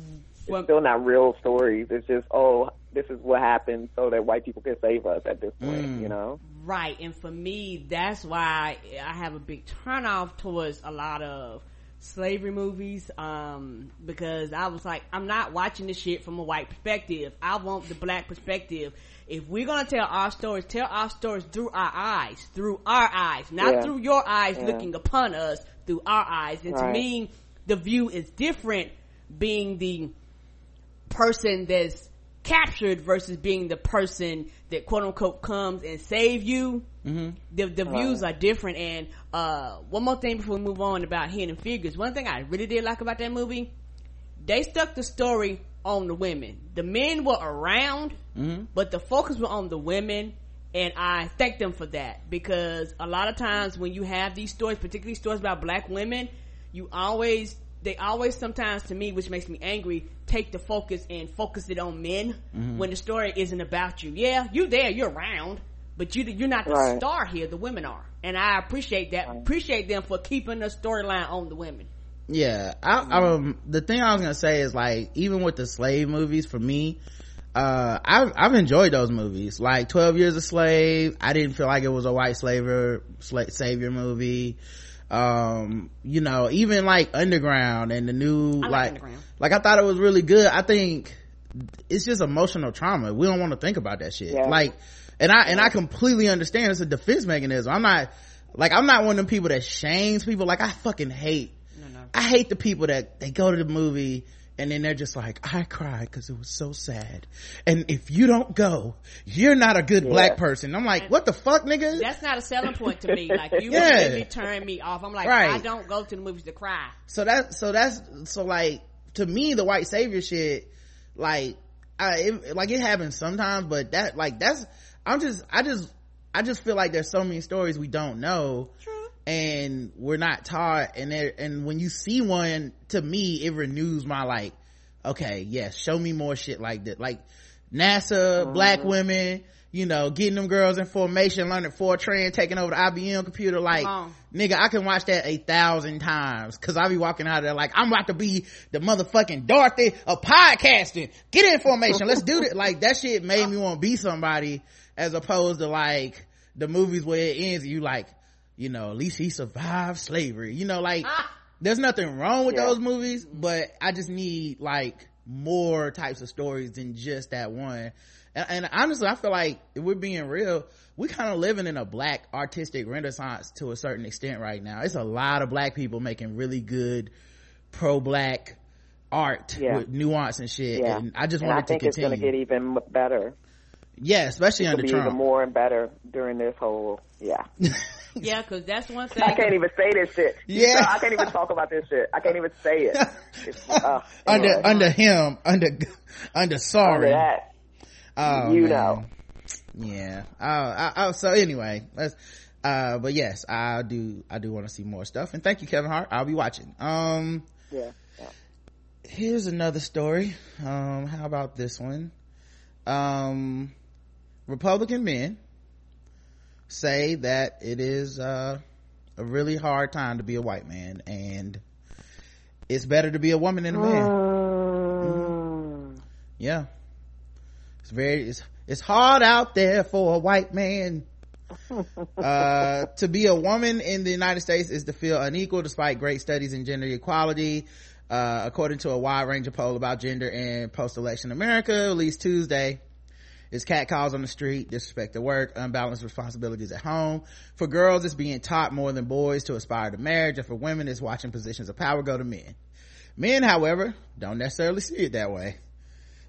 it's still not real stories. It's just, oh, this is what happened so that white people can save us at this point, mm. you know? Right. And for me, that's why I have a big turnoff towards a lot of slavery movies, um, because I was like, I'm not watching this shit from a white perspective. I want the black perspective. If we're gonna tell our stories, tell our stories through our eyes, through our eyes, not yeah. through your eyes yeah. looking upon us, through our eyes. And right. to me, the view is different being the person that's captured versus being the person that quote unquote comes and save you. Mm-hmm. The, the right. views are different. And, uh, one more thing before we move on about Hidden Figures. One thing I really did like about that movie, they stuck the story on the women. The men were around, mm-hmm. but the focus was on the women. And I thank them for that because a lot of times when you have these stories, particularly stories about black women, you always they always sometimes to me, which makes me angry, take the focus and focus it on men mm-hmm. when the story isn't about you. Yeah, you there, you're around, but you you're not the right. star here. The women are, and I appreciate that. Right. Appreciate them for keeping the storyline on the women. Yeah, I, um, the thing I was gonna say is like even with the slave movies for me, uh, I've, I've enjoyed those movies. Like Twelve Years a Slave, I didn't feel like it was a white slaver sla- savior movie. Um you know even like underground and the new I like like, like i thought it was really good. I think it's just emotional trauma. We don't want to think about that shit. Yeah. like and i and i completely understand it's a defense mechanism. I'm not like i'm not one of them people that shames people. Like i fucking hate. I hate the people that they go to the movie and then they're just like i cried because it was so sad. And if you don't go you're not a good yeah. black person. I'm like what the fuck nigga? that's not a selling point to me. <laughs> Like you yeah. really turn me off. I'm like right. i don't go to the movies to cry. So that so that's so like to me the white savior shit like i it, like it happens sometimes but that like that's i'm just i just i just feel like there's so many stories we don't know. True and we're not taught and there and when you see one to me it renews my like okay yes show me more shit like that like nasa mm-hmm. black women you know, getting them girls in formation, learning Fortran, taking over the IBM computer. Like, nigga, I can watch that a thousand times. Cause I'll be walking out there like, I'm about to be the motherfucking Dorothy of podcasting. Get in formation. Let's do it. Like, that shit made <laughs> me want to be somebody as opposed to like the movies where it ends you like, you know, at least he survived slavery. You know, like, ah. there's nothing wrong with yeah. those movies, but I just need like more types of stories than just that one and, and honestly, I feel like if we're being real, we kind of living in a black artistic renaissance to a certain extent right now. It's a lot of black people making really good pro-black art yeah. with nuance and shit. Yeah. And I just want it to continue. it's going to get even better. Yeah, especially it's under Trump. Even more and better during this whole yeah. <laughs> yeah, because that's one thing. I can't even say this shit. Yeah, I can't even talk about this shit. I can't even say it. Uh, <laughs> anyway. Under under him, under under sorry. Under that. Oh, you man. know. Yeah. Uh, I, I, so anyway, let's, uh, but yes, I do, I do want to see more stuff. And thank you, Kevin Hart. I'll be watching. Um, yeah. yeah. Here's another story. Um, how about this one? Um, Republican men say that it is, uh, a really hard time to be a white man and it's better to be a woman than a man. Mm. Yeah it's very it's, it's hard out there for a white man <laughs> uh, to be a woman in the united states is to feel unequal despite great studies in gender equality uh, according to a wide range of poll about gender in post-election america released tuesday it's cat calls on the street, disrespect at work, unbalanced responsibilities at home. For girls, it's being taught more than boys to aspire to marriage, and for women, it's watching positions of power go to men. Men, however, don't necessarily see it that way.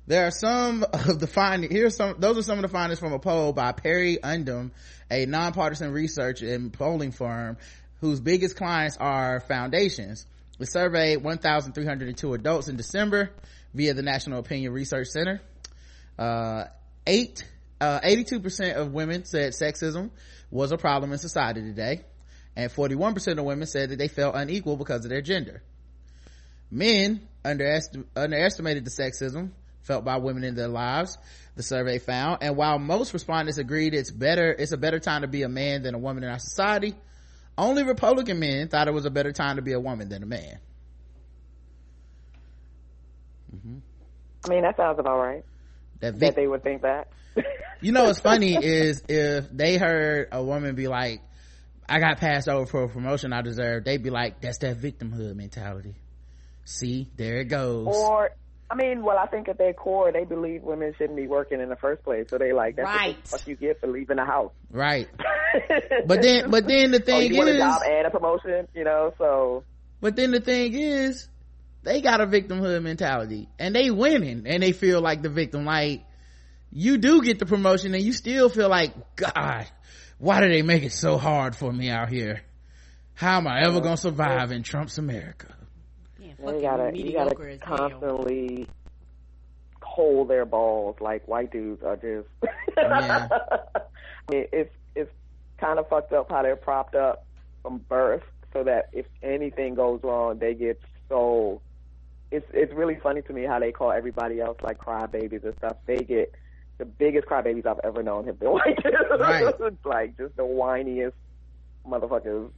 There are some of the findings, here's some, those are some of the findings from a poll by PerryUndem, a nonpartisan research and polling firm whose biggest clients are foundations. It surveyed 1,302 adults in December via the National Opinion Research Center. Uh, eight, uh, 82% of women said sexism was a problem in society today. And 41% of women said that they felt unequal because of their gender. Men underest- underestimated the sexism felt by women in their lives the survey found and while most respondents agreed it's better it's a better time to be a man than a woman in our society only republican men thought it was a better time to be a woman than a man mm-hmm. i mean that sounds about right that, Vic- that they would think that <laughs> you know what's funny is if they heard a woman be like i got passed over for a promotion i deserve they'd be like that's that victimhood mentality see there it goes or I mean, well, I think at their core, they believe women shouldn't be working in the first place. So they like, that's right. what you get for leaving the house. Right. <laughs> but then, but then the thing oh, you is, want a job and a promotion, you know, so. But then the thing is, they got a victimhood mentality and they winning and they feel like the victim. Like, you do get the promotion and you still feel like, God, why do they make it so hard for me out here? How am I ever gonna survive in Trump's America? you gotta you gotta constantly hold their balls like white dudes are just. <laughs> yeah. I mean, it's it's kind of fucked up how they're propped up from birth, so that if anything goes wrong, they get so. It's it's really funny to me how they call everybody else like crybabies and stuff. They get the biggest crybabies I've ever known have been <laughs> white dudes. Right. it's like just the whiniest motherfuckers.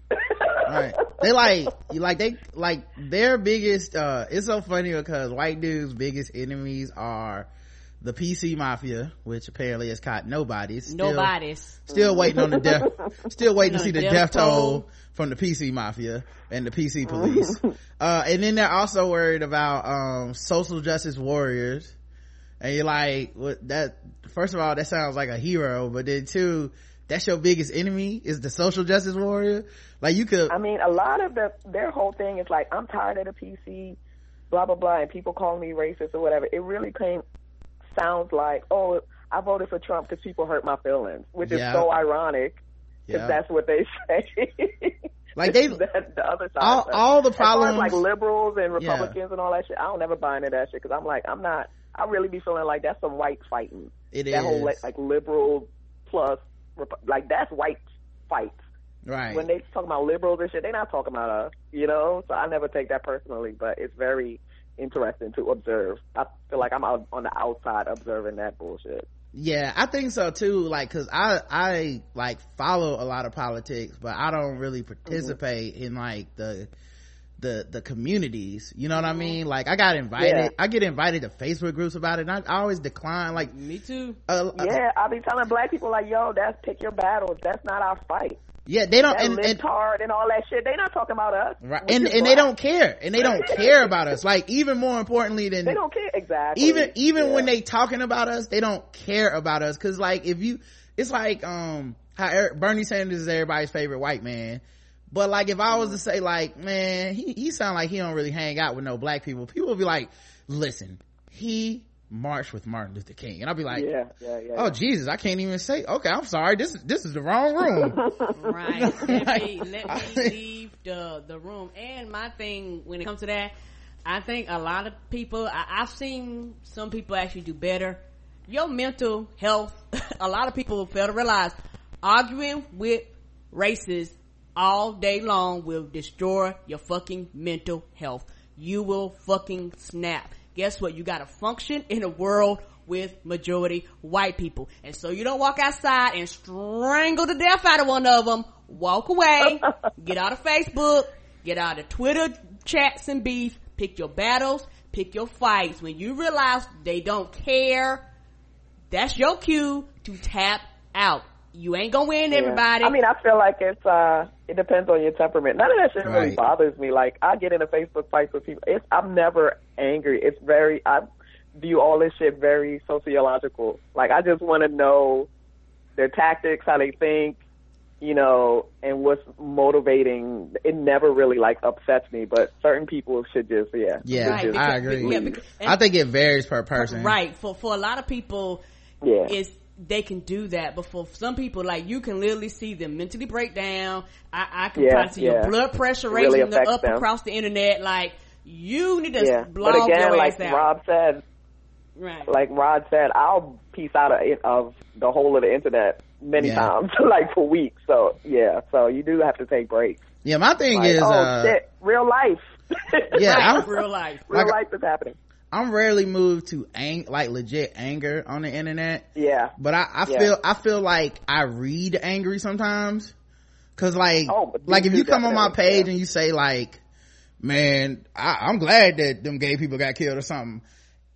right. They like, like they, like their biggest, uh, it's so funny because white dudes' biggest enemies are the PC mafia, which apparently has caught nobody's. Still, nobody's. Still waiting on the death, <laughs> still waiting to see the death, death toll from the PC mafia and the PC police. <laughs> uh, and then they're also worried about, um, social justice warriors. And you're like, what that, first of all, that sounds like a hero, but then two, that's your biggest enemy is the social justice warrior like you could i mean a lot of the their whole thing is like i'm tired of the pc blah blah blah and people calling me racist or whatever it really came sounds like oh i voted for trump because people hurt my feelings which yeah. is so ironic because yeah. that's what they <laughs> say like they <laughs> that, the other side all, all the problems like liberals and republicans yeah. and all that shit i don't ever buy into that shit because i'm like i'm not i really be feeling like that's some white fighting it that is. whole like liberal plus like that's white fights. Right. When they talk about liberals and shit, they're not talking about us, you know. So I never take that personally, but it's very interesting to observe. I feel like I'm out on the outside observing that bullshit. Yeah, I think so too. Like, cause I, I like follow a lot of politics, but I don't really participate mm-hmm. in like the, the, the communities. You know what I mean? Like, I got invited, yeah. I get invited to Facebook groups about it and I, I always decline. Like, me too. Uh, yeah, I be telling black people like, yo, that's pick your battles. That's not our fight. Yeah, they don't and, and hard and all that shit. They not talking about us. Right. And and they don't care. And they don't care about us. Like even more importantly than They don't care exactly. Even even yeah. when they talking about us, they don't care about us cuz like if you it's like um how Eric, Bernie Sanders is everybody's favorite white man. But like if I was to say like, man, he he sound like he don't really hang out with no black people. People would be like, "Listen, he march with Martin Luther King. And I'll be like, yeah, yeah, yeah, oh Jesus, I can't even say, okay, I'm sorry. This is, this is the wrong room. <laughs> right. <laughs> Let me, let me leave the, the room. And my thing when it comes to that, I think a lot of people, I, I've seen some people actually do better. Your mental health, <laughs> a lot of people fail to realize arguing with racists all day long will destroy your fucking mental health. You will fucking snap guess what? You gotta function in a world with majority white people. And so you don't walk outside and strangle the death out of one of them. Walk away. <laughs> get out of Facebook. Get out of Twitter chats and beef. Pick your battles. Pick your fights. When you realize they don't care, that's your cue to tap out. You ain't gonna win everybody. I mean, I feel like it's, uh, it depends on your temperament. None of that shit right. really bothers me. Like, I get into Facebook fights with people. It's, I'm never angry. It's very, I view all this shit very sociological. Like, I just want to know their tactics, how they think, you know, and what's motivating. It never really like upsets me, but certain people should just, yeah. Yeah, right, because, I agree. Yeah, because, I think it varies per person. Right. For, for a lot of people, yeah. it's, they can do that. But for some people, like you can literally see them mentally break down. I, I can yeah, see yeah. your blood pressure raising really up them. across the internet. Like you need to yeah. blog but again, your like ass Rob said, right? Like Rod said, I'll piece out of, of the whole of the internet many yeah. times, <laughs> like for weeks. So yeah, so you do have to take breaks. Yeah, my thing like, is, oh uh, shit, real life. <laughs> yeah, right, real life, real like, life is happening. I'm rarely moved to ang- like legit anger on the internet. Yeah. But I, I yeah. feel, I feel like I read angry sometimes. Cause like, oh, like if you come on my page yeah. and you say like, man, I, I'm glad that them gay people got killed or something.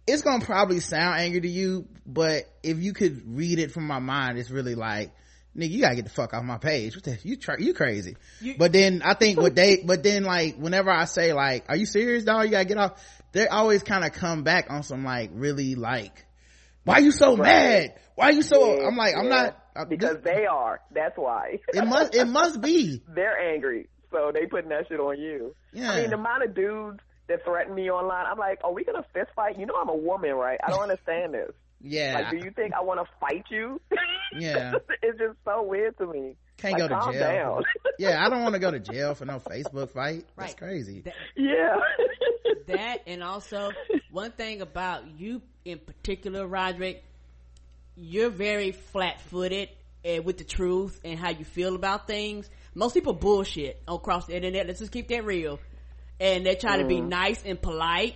It's gonna probably sound angry to you, but if you could read it from my mind, it's really like, nigga, you gotta get the fuck off my page. What the, you try, you crazy. You, but then I think <laughs> what they, but then like, whenever I say like, are you serious, dog? You gotta get off they always kind of come back on some like really like, why are you so right. mad? Why are you so? Yeah, I'm like, I'm not uh, because this, they are. That's why. it must. It must be. <laughs> They're angry, so they putting that shit on you. Yeah. I mean, the amount of dudes that threaten me online, I'm like, are we gonna fist fight? You know, I'm a woman, right? I don't <laughs> understand this. Yeah. Like, do you think I want to fight you? Yeah. <laughs> it's just so weird to me. Can't like, go to jail. Down. <laughs> yeah, I don't want to go to jail for no Facebook fight. That's crazy. That, yeah. <laughs> that and also one thing about you in particular, Roderick, you're very flat footed with the truth and how you feel about things. Most people bullshit across the internet. Let's just keep that real. And they try mm. to be mm. nice and polite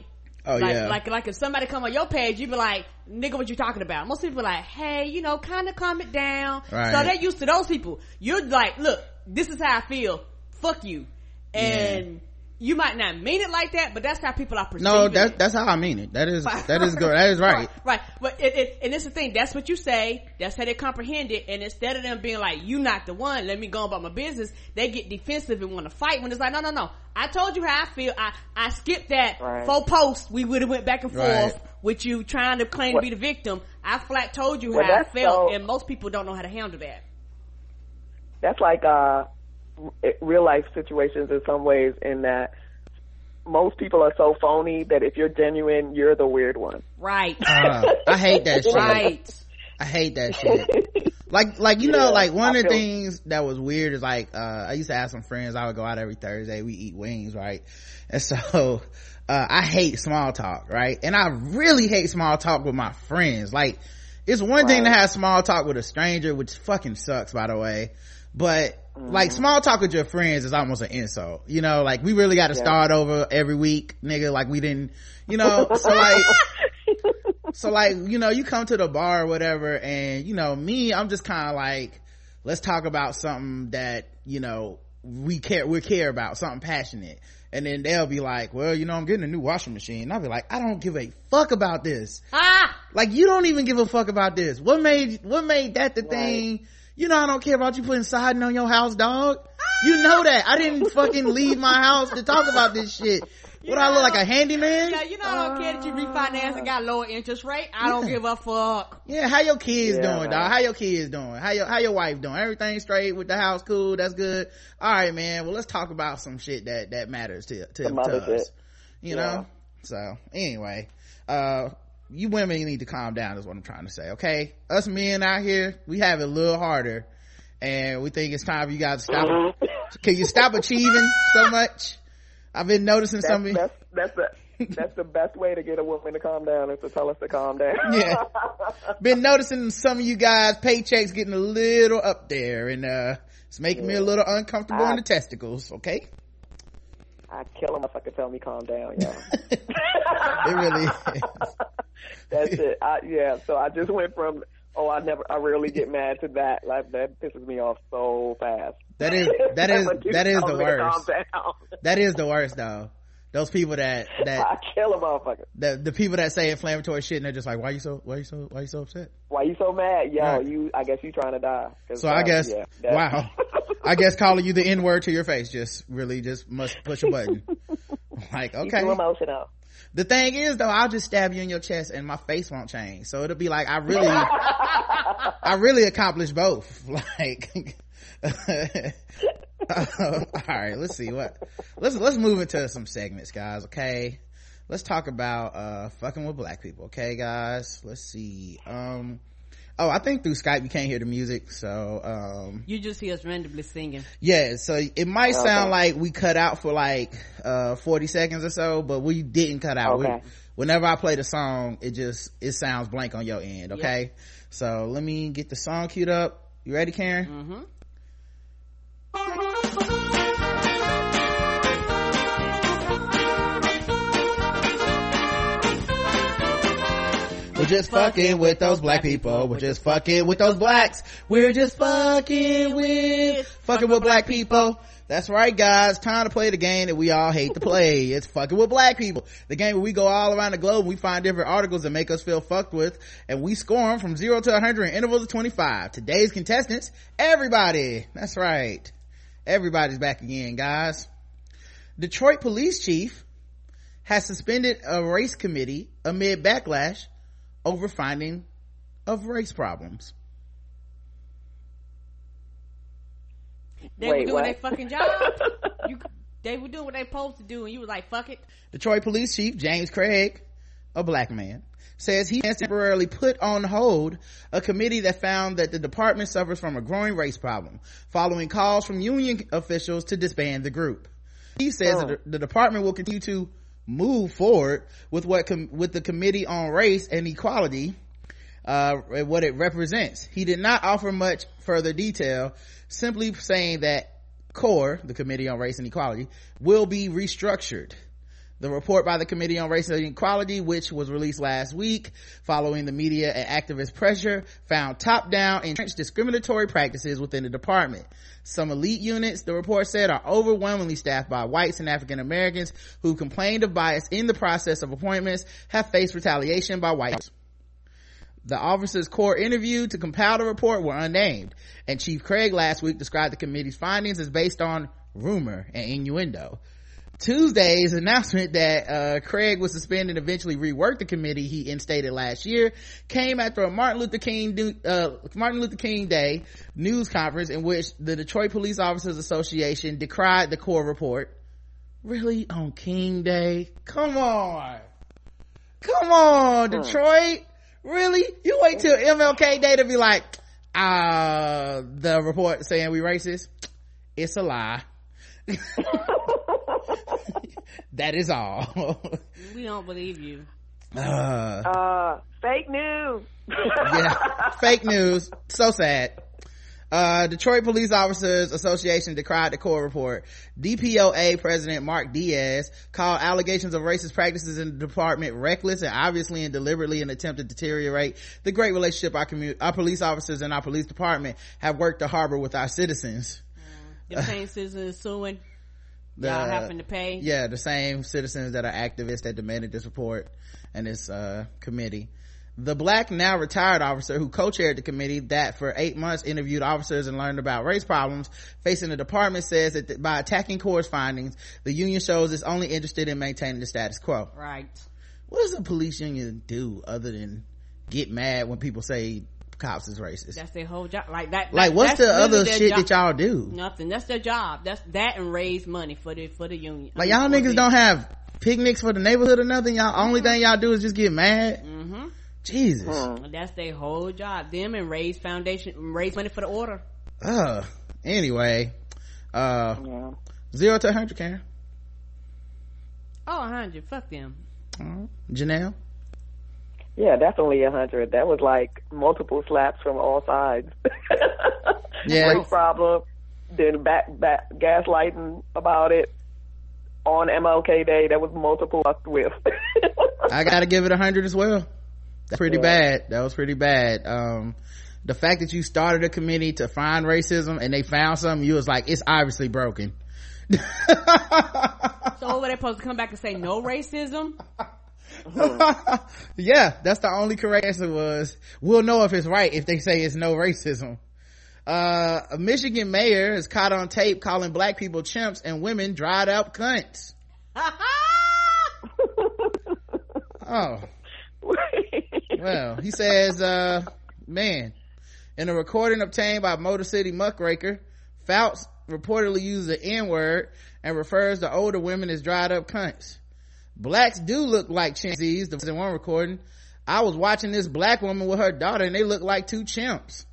Oh like, yeah. Like like if somebody come on your page, you be like, nigga, what you talking about? Most people like, hey, you know, kind of calm it down. Right. So they're used to those people. You're like, look, this is how I feel. Fuck you. And yeah you might not mean it like that, but that's how people are perceiving. No, that's that's how I mean it. That is <laughs> that is good. That is right. right. right. But it, it, and it's the thing. That's what you say. That's how they comprehend it. And instead of them being like, "You not the one," let me go about my business. They get defensive and want to fight. When it's like, "No, no, no. I told you how I feel. I I skipped that right. four posts. We would have went back and forth right. with you trying to claim to be the victim. I flat told you well, how I felt, so, and most people don't know how to handle that. That's like uh, real life situations in some ways. In that most people are so phony that if you're genuine, you're the weird one. Right. Uh, I hate that <laughs> shit. Right. I hate that shit. like, like, you know, like one of the things that was weird is like, uh, I used to have some friends, I would go out every Thursday, we eat wings, right? And so, <laughs> uh, I hate small talk, right? And I really hate small talk with my friends. Like, it's one right. thing to have small talk with a stranger, which fucking sucks, by the way. But mm-hmm. like small talk with your friends is almost an insult you know like we really got to yeah. start over every week nigga like we didn't you know so like <laughs> so like you know you come to the bar or whatever and you know me i'm just kind of like let's talk about something that you know we care we care about something passionate and then they'll be like well you know i'm getting a new washing machine and i'll be like i don't give a fuck about this ah! like you don't even give a fuck about this what made what made that the right. thing you know I don't care about you putting siding on your house, dog. You know that. I didn't fucking leave my house to talk about this shit. What I look like a handyman? Yeah, you know I don't care that you refinance and got lower interest rate. I yeah. don't give a fuck. Yeah, how your kids yeah, doing, dog? How your kids doing? How your how your wife doing? Everything straight with the house? Cool. That's good. All right, man. Well, let's talk about some shit that that matters to to, to us. You yeah. know. So anyway, uh, you women need to calm down is what i'm trying to say okay us men out here we have it a little harder and we think it's time for you guys to stop mm-hmm. can you stop achieving so much i've been noticing that's, some of that's, that's the that's the best way to get a woman to calm down is to tell us to calm down <laughs> yeah been noticing some of you guys paychecks getting a little up there and uh it's making yeah. me a little uncomfortable I, in the testicles okay I kill him if I could tell me calm down, y'all. <laughs> it really is. <laughs> That's it. I, yeah. So I just went from oh I never I rarely get mad to that. Like that pisses me off so fast. That is <laughs> that is that is the worst. That is the worst though. Those people that that I kill a motherfucker. The the people that say inflammatory shit and they're just like, why you so why you so why you so upset? Why you so mad? Yo, right. you I guess you trying to die. So I uh, guess yeah, wow. <laughs> I guess calling you the N word to your face just really just must push a button. <laughs> like okay, you emotional. The thing is though, I'll just stab you in your chest and my face won't change. So it'll be like, I really, I really accomplished both. <laughs> Like, <laughs> all right, let's see what, let's, let's move into some segments, guys. Okay. Let's talk about, uh, fucking with black people. Okay, guys. Let's see. Um, Oh, I think through Skype you can't hear the music, so um You just hear us randomly singing. Yeah, so it might okay. sound like we cut out for like uh 40 seconds or so, but we didn't cut out. Okay. We, whenever I play the song, it just it sounds blank on your end, okay? Yep. So let me get the song queued up. You ready, Karen? Mm-hmm. Just fucking with those black people. We're just fucking with those blacks. We're just fucking with, fucking with black people. That's right, guys. Time to play the game that we all hate to play. <laughs> It's fucking with black people. The game where we go all around the globe. We find different articles that make us feel fucked with, and we score them from zero to 100 in intervals of 25. Today's contestants, everybody. That's right. Everybody's back again, guys. Detroit police chief has suspended a race committee amid backlash over finding of race problems. They Wait, were doing their fucking job. <laughs> you, they were doing what they supposed to do, and you were like, "Fuck it." Detroit Police Chief James Craig, a black man, says he has temporarily put on hold a committee that found that the department suffers from a growing race problem, following calls from union officials to disband the group. He says oh. that the department will continue to move forward with what com- with the committee on race and equality uh, what it represents. He did not offer much further detail simply saying that core the committee on race and equality will be restructured the report by the Committee on Race and Equality, which was released last week following the media and activist pressure, found top-down entrenched discriminatory practices within the department. Some elite units, the report said, are overwhelmingly staffed by whites and African Americans who complained of bias in the process of appointments have faced retaliation by whites. The officers core interviewed to compile the report were unnamed, and Chief Craig last week described the committee's findings as based on rumor and innuendo. Tuesday's announcement that uh, Craig was suspended and eventually reworked the committee he instated last year came after a Martin Luther King uh, Martin Luther King Day news conference in which the Detroit Police Officers Association decried the core report. Really on King Day? Come on, come on, Detroit! Really? You wait till MLK Day to be like, uh, the report saying we racist? It's a lie. <laughs> that is all. <laughs> we don't believe you. Uh, uh fake news. <laughs> yeah, fake news. So sad. Uh, Detroit Police Officers Association decried the CORE report. DPOA President Mark Diaz called allegations of racist practices in the department reckless and obviously and deliberately an attempt to deteriorate the great relationship our community, our police officers and our police department have worked to harbor with our citizens. The <laughs> same citizens suing. Y'all having to pay. Yeah, the same citizens that are activists that demanded this report and this, uh, committee. The black now retired officer who co-chaired the committee that for eight months interviewed officers and learned about race problems facing the department says that th- by attacking CORE's findings, the union shows it's only interested in maintaining the status quo. Right. What does a police union do other than get mad when people say cops is racist? That's their whole job. Like that. like, that- what's the other shit job. that y'all do? Nothing. That's their job. That's that and raise money for the for the union. Like I y'all niggas don't have picnics for the neighborhood or nothing. Y'all only thing y'all do is just get mad. Mm-hmm. Jesus. That's their whole job. Them and raise foundation, raise money for the order. Uh, anyway, uh, Yeah. zero to 100, Karen. Oh, a hundred. Fuck them. Uh, Janelle? Yeah, definitely a hundred. That was like multiple slaps from all sides. <laughs> Yeah. Race problem, then back back gaslighting about it on MLK Day. That was multiple fucked with. <laughs> I gotta give it a 100 as well. That's pretty Yeah. bad. That was pretty bad. Um, the fact that you started a committee to find racism and they found something, you was like, it's obviously broken. <laughs> So what were they supposed to come back and say no racism? <laughs> yeah, that's the only correct answer was, we'll know if it's right if they say it's no racism. Uh, a Michigan mayor is caught on tape calling black people chimps and women dried up cunts. <laughs> Oh, well, he says, uh, man, in a recording obtained by Motor City Muckraker, Fouts reportedly uses the N-word and refers to older women as dried up cunts. Blacks do look like chimpanzees, the in one recording. I was watching this black woman with her daughter and they look like two chimps.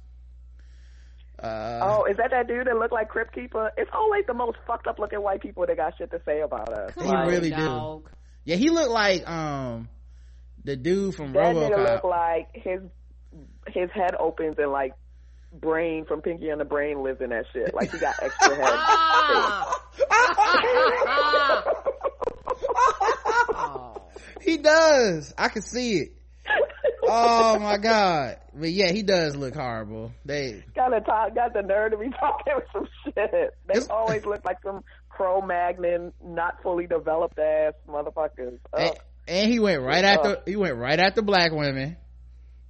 Uh, oh, is that that dude that looked like Crypt Keeper? It's always the most fucked up looking white people that got shit to say about us. He Like, really do. yeah, he looked like, um, the dude from That nigga RoboCop. look like his his head opens and like brain from Pinky and the Brain lives in that shit. Like he got extra head. <laughs> <laughs> <laughs> He does. I can see it. Oh my <laughs> god. But yeah, he does look horrible. They, got the talk, got the nerve to be <laughs> talking with some shit. They always look like some Cro-Magnon, not fully developed ass motherfuckers. and, and he went right after, he went right after black women.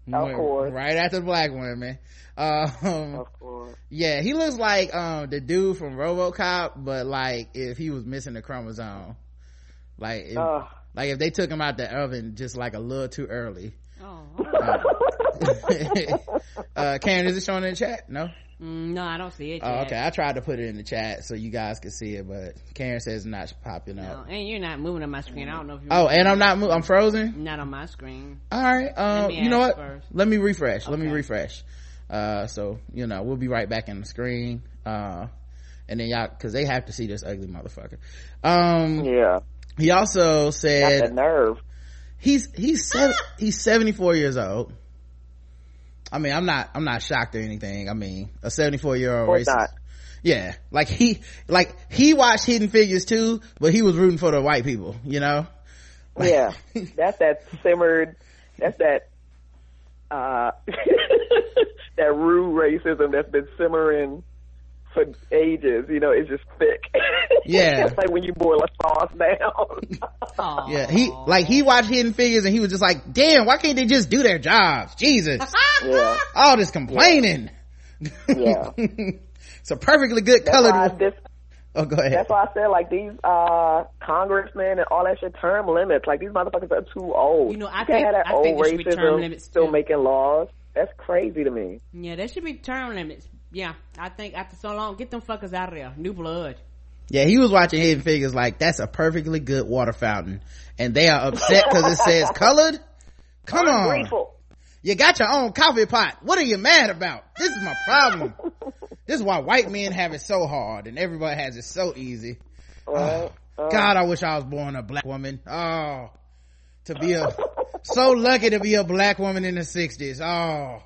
He Of course. Right after black women. Um, of course. yeah, he looks like, um, the dude from RoboCop, but like if he was missing a chromosome. Like, if, Ugh. Like if they took him out the oven just like a little too early. Oh. uh, <laughs> Karen, is it showing in the chat? No? Mm, no, I don't see it. Oh, okay. I tried to put it in the chat so you guys could see it, but Karen says it's not popping No, up. and you're not moving on my screen. I don't know if you. Oh, and I'm not, mo- I'm frozen? not on my screen. All right. Um, you know what? first. Let me refresh. Let me refresh. Uh, so, you know, we'll be right back in the screen. Uh, and then y'all, cause they have to see this ugly motherfucker. Um, Yeah. He also Got the said nerve. he's, he's seven, <laughs> he's 74 years old. I mean, I'm not, I'm not shocked or anything. I mean, a 74 year old racist. not. Yeah. Like he, like he watched Hidden Figures too, but he was rooting for the white people, you know? Yeah. <laughs> That's that simmered, that's that, uh, <laughs> that rude racism that's been simmering for ages. You know, it's just thick. <laughs> Yeah. it's like when you boil a sauce down. Yeah, he like he watched Hidden Figures and he was just like, "Damn, why can't they just do their jobs? Jesus, <laughs> yeah. all this complaining." Yeah. <laughs> it's a perfectly good That's colored. this, Oh, go ahead. That's why I said like these uh congressmen and all that shit term limits. Like these motherfuckers are too old. You know, I can't think- have that I old think there should be term racism limits, still too. making laws. That's crazy to me. Yeah, there should be term limits. Yeah, I think after so long, get them fuckers out of there. New blood. Yeah, he was watching Hidden Figures like that's a perfectly good water fountain, and they are upset because it says colored. Come on, Ungrateful. you got your own coffee pot. What are you mad about? This is my problem. <laughs> this is why white men have it so hard and everybody has it so easy. Right? Uh, God, I wish I was born a black woman. Oh, to be a, <laughs> so lucky to be a black woman in the sixties. Oh,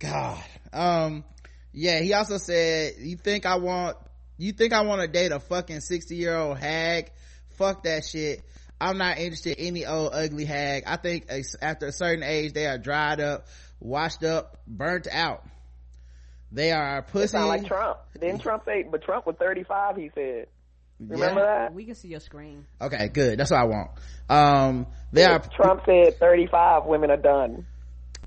God. Um, Yeah, he also said, you think I want, you think I want to date a fucking 60 year old hag? Fuck that shit. I'm not interested in any old ugly hag. I think after a certain age, they are dried up, washed up, burnt out. They are pussy. Sound like Trump. Didn't Trump say? But Trump was 35. He said. Remember yeah. that? We can see your screen. Okay, good. That's what I want. Um, they are. Trump said 35 women are done.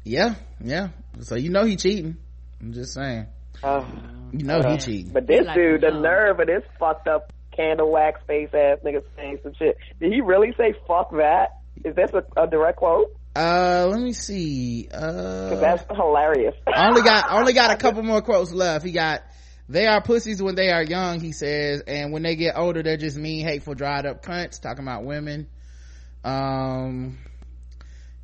Yeah, yeah. So you know he cheating. I'm just saying. Uh, you know uh, he cheating. But this like dude, the nerve of this fucked up candle wax face ass nigga saying some shit. Did he really say fuck that? Is this a, a direct quote? Uh, let me see. Uh, that's hilarious. I only got only got a <laughs> couple more quotes left. He got, "They are pussies when they are young," he says, and when they get older, they're just mean, hateful, dried up cunts. Talking about women. Um,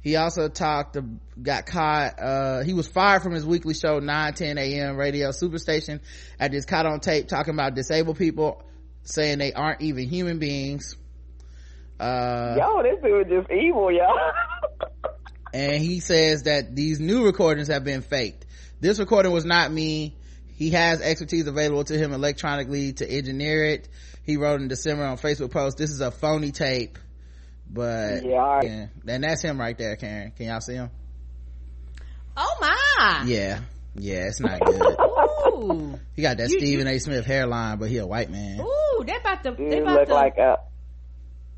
he also talked, got caught, uh, he was fired from his weekly show 9, 10 a.m. radio superstation I just caught on tape talking about disabled people, saying they aren't even human beings. Uh, yo, this dude just evil, yo. and he says that these new recordings have been faked. This recording was not me. He has expertise available to him electronically to engineer it. He wrote in December on Facebook post, this is a phony tape. But yeah, yeah, and that's him right there, Karen. Can y'all see him? Oh my! Yeah, yeah, it's not good. Ooh, he got that you, Stephen you, A. Smith hairline, but he a white man. Ooh, they about to. They about look to, like a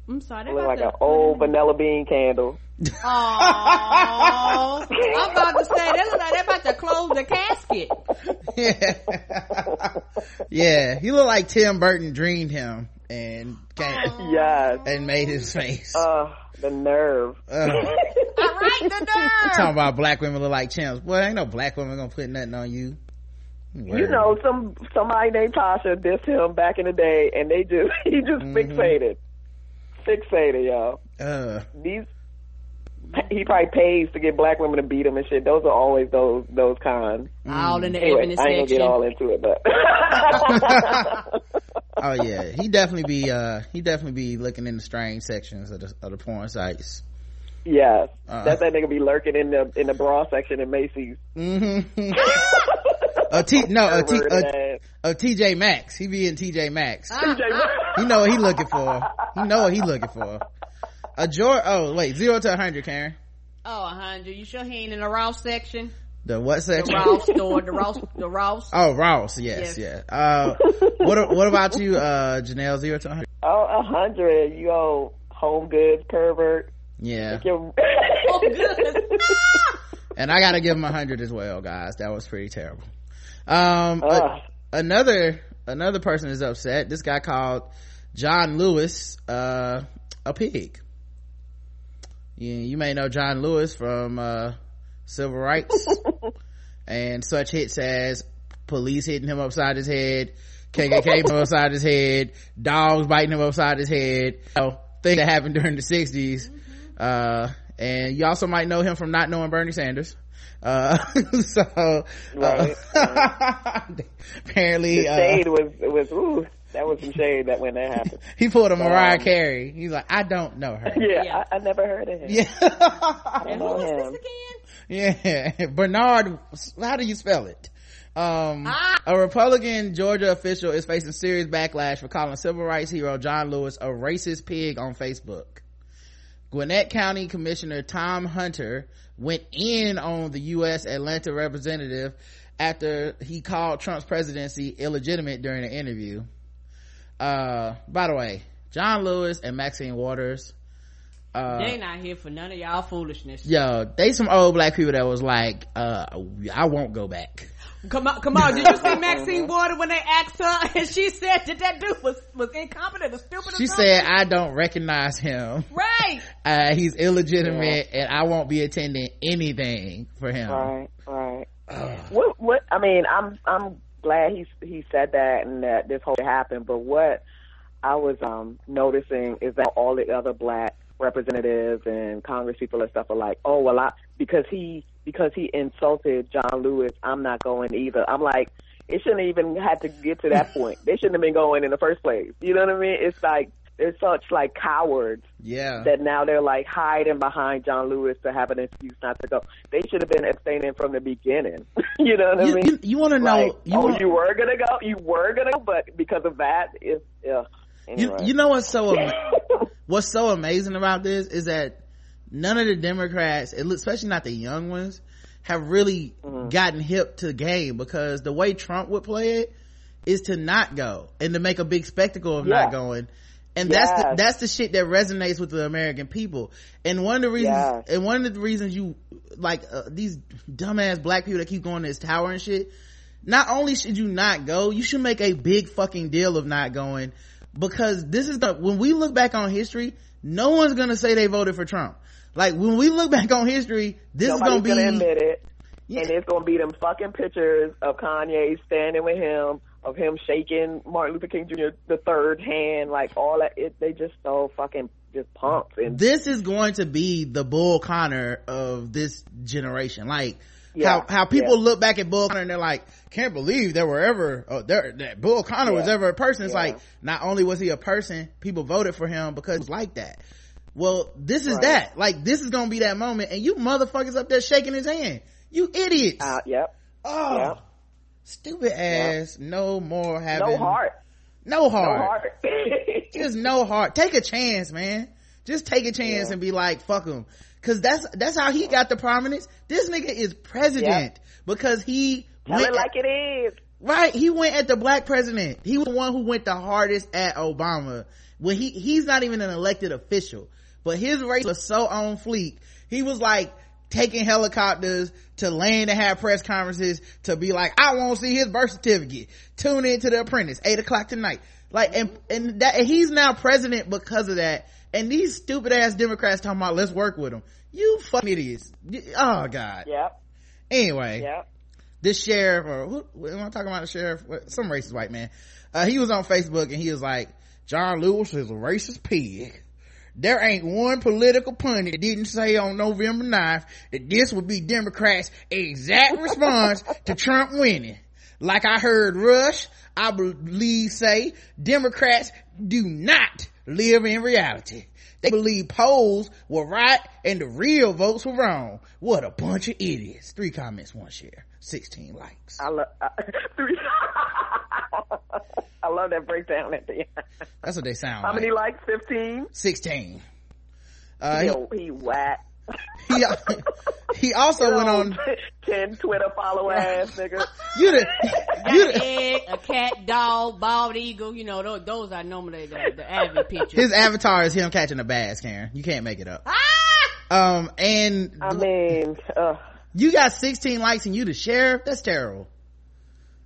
I'm sorry. they Look like an old vanilla bean candle. Oh, I'm about to say they look like they're about to close the casket. <laughs> Yeah, yeah. He looked like Tim Burton dreamed him and came, yes, and made his face. Uh, the nerve. <laughs> Uh, All right, the nerve. Talking about black women look like chimps. Boy, ain't no black woman gonna put nothing on you. Word. You know, some somebody named Tasha dissed him back in the day, and they just <laughs> he just mm-hmm. fixated fixated, y'all. Uh. These he probably pays to get black women to beat him and shit. Those are always those those cons. All in the anyway, I ain't gonna get all into it, but. <laughs> oh yeah, he definitely be uh he definitely be looking in the strange sections of the of the porn sites. Yes, uh, that's that nigga be lurking in the in the bra section in Macy's. Mm-hmm. <laughs> a T no a T a, a TJ Maxx. He be in TJ Maxx. TJ Maxx. He know what he looking for. He know what he looking for. A George. Oh wait, zero to a hundred, Karen. Oh, a hundred. You sure he ain't in the Ross section? The what section? The Ross store. The <laughs> Ross. The Ross. Oh, Ross. Yes, yes. yeah. Uh, what what about you, uh, Janelle? Zero to hundred. Oh, a hundred. You old home goods pervert. Yeah. <laughs> home goods. <laughs> and I gotta give him a hundred as well, guys. That was pretty terrible. Um, a, another another person is upset. This guy called John Lewis uh, a pig. You, you may know John Lewis from uh, civil rights <laughs> and such hits as police hitting him upside his head, KKK upside his head, dogs biting him upside his head. You know, thing that happened during the 60s. Uh, and you also might know him from not knowing Bernie Sanders. Uh, <laughs> so, uh, right, <laughs> apparently, the shade uh, was, was, ooh, that was some shade that when that happened. <laughs> he pulled a Mariah um, Carey. He's like, I don't know her. <laughs> Yeah, yeah. I, I, never heard of him. Yeah. I don't know him. Yeah. <laughs> Bernard, how do you spell it? Um, ah. a Republican Georgia official is facing serious backlash for calling civil rights hero John Lewis a racist pig on Facebook. Gwinnett County Commissioner Tom Hunter went in on the U.S. Atlanta representative after he called Trump's presidency illegitimate during an interview. Uh, by the way, John Lewis and Maxine Waters, uh, they not here for none of y'all foolishness. Yo, they some old black people that was like, uh, I won't go back. Come on, come on. Did you see <laughs> Maxine Waters when they asked her <laughs> and she said that that dude was, was incompetent or stupid She said, I don't recognize him. Right. <laughs> Uh, he's illegitimate yeah. and I won't be attending anything for him. Right, right. what, what, I mean, I'm, I'm glad he, he said that and that this whole thing happened, but what I was, um, noticing is that all the other black representatives and Congress people and stuff are like, oh, well, I, because he, because he insulted John Lewis, I'm not going either. I'm like, it shouldn't even have to get to that <laughs> point. They shouldn't have been going in the first place. You know what I mean? It's like they're such like cowards. Yeah. That now they're like hiding behind John Lewis to have an excuse not to go. They should have been abstaining from the beginning. <laughs> you know what you, I mean? You, you want to know? Like, you oh, wanna, you were gonna go. You were gonna go, but because of that, it's yeah. Anyway. You, you know what's so <laughs> what's so amazing about this is that none of the Democrats, especially not the young ones, have really mm-hmm. gotten hip to the game because the way Trump would play it is to not go and to make a big spectacle of yeah. not going. And yes. that's the, that's the shit that resonates with the American people. And one of the reasons, yes. and one of the reasons you, like, uh, these dumbass black people that keep going to this tower and shit, not only should you not go, you should make a big fucking deal of not going because this is the, when we look back on history, no one's gonna say they voted for Trump. Like when we look back on history, this Nobody's is gonna be. Gonna admit it. Yeah. And it's gonna be them fucking pictures of Kanye standing with him, of him shaking Martin Luther King Jr. the third hand, like all that. It, they just so fucking just pumped. And this is going to be the Bull Connor of this generation. Like yeah. how how people yeah. look back at Bull Connor and they're like, can't believe there were ever oh, there that Bull Connor yeah. was ever a person. It's like not only was he a person, people voted for him because was like that. Well, this is right. that. Like this is gonna be that moment, and you motherfuckers up there shaking his hand. You idiots. Uh, yep. Oh, yep. Stupid ass. Yep. No more having no heart. No heart. No <laughs> heart. <laughs> Just no heart. Take a chance, man. Just take a chance and be like, fuck him Cause that's, that's how he got the prominence. This nigga is president yep. because he Tell went it like it is. Right. He went at the black president. He was the one who went the hardest at Obama. When he, he's not even an elected official, but his race was so on fleek. He was like, taking helicopters to land and have press conferences to be like, I want to see his birth certificate. Tune in to the apprentice, eight o'clock tonight. Like, and, and that, and he's now president because of that. And these stupid ass Democrats talking about let's work with him. You fucking idiots. Oh God. Yep. Anyway. Yep. This sheriff, or who, am I talking about? The sheriff? Some racist white man. Uh, he was on Facebook and he was like, John Lewis is a racist pig. There ain't one political pundit didn't say on November 9th that this would be Democrats' exact response to Trump winning. Like I heard Rush, I believe say, Democrats do not live in reality. They believe polls were right and the real votes were wrong. What a bunch of idiots. Three comments, one share, 16 likes. I love, uh, <laughs> three. I love that breakdown at the end. That's what they sound How like. many likes? 15? 16. Uh, he, he whack. <laughs> he, he also you went <laughs> on 10 Twitter follower ass nigga. <laughs> You the, you the, egg, a cat, dog, bald eagle, you know, those, those are normally the, the avid pictures. His avatar is him catching a bass, Karen. You can't make it up. Ah! Um, and. I mean, uh, You got 16 likes and you the sheriff? That's terrible.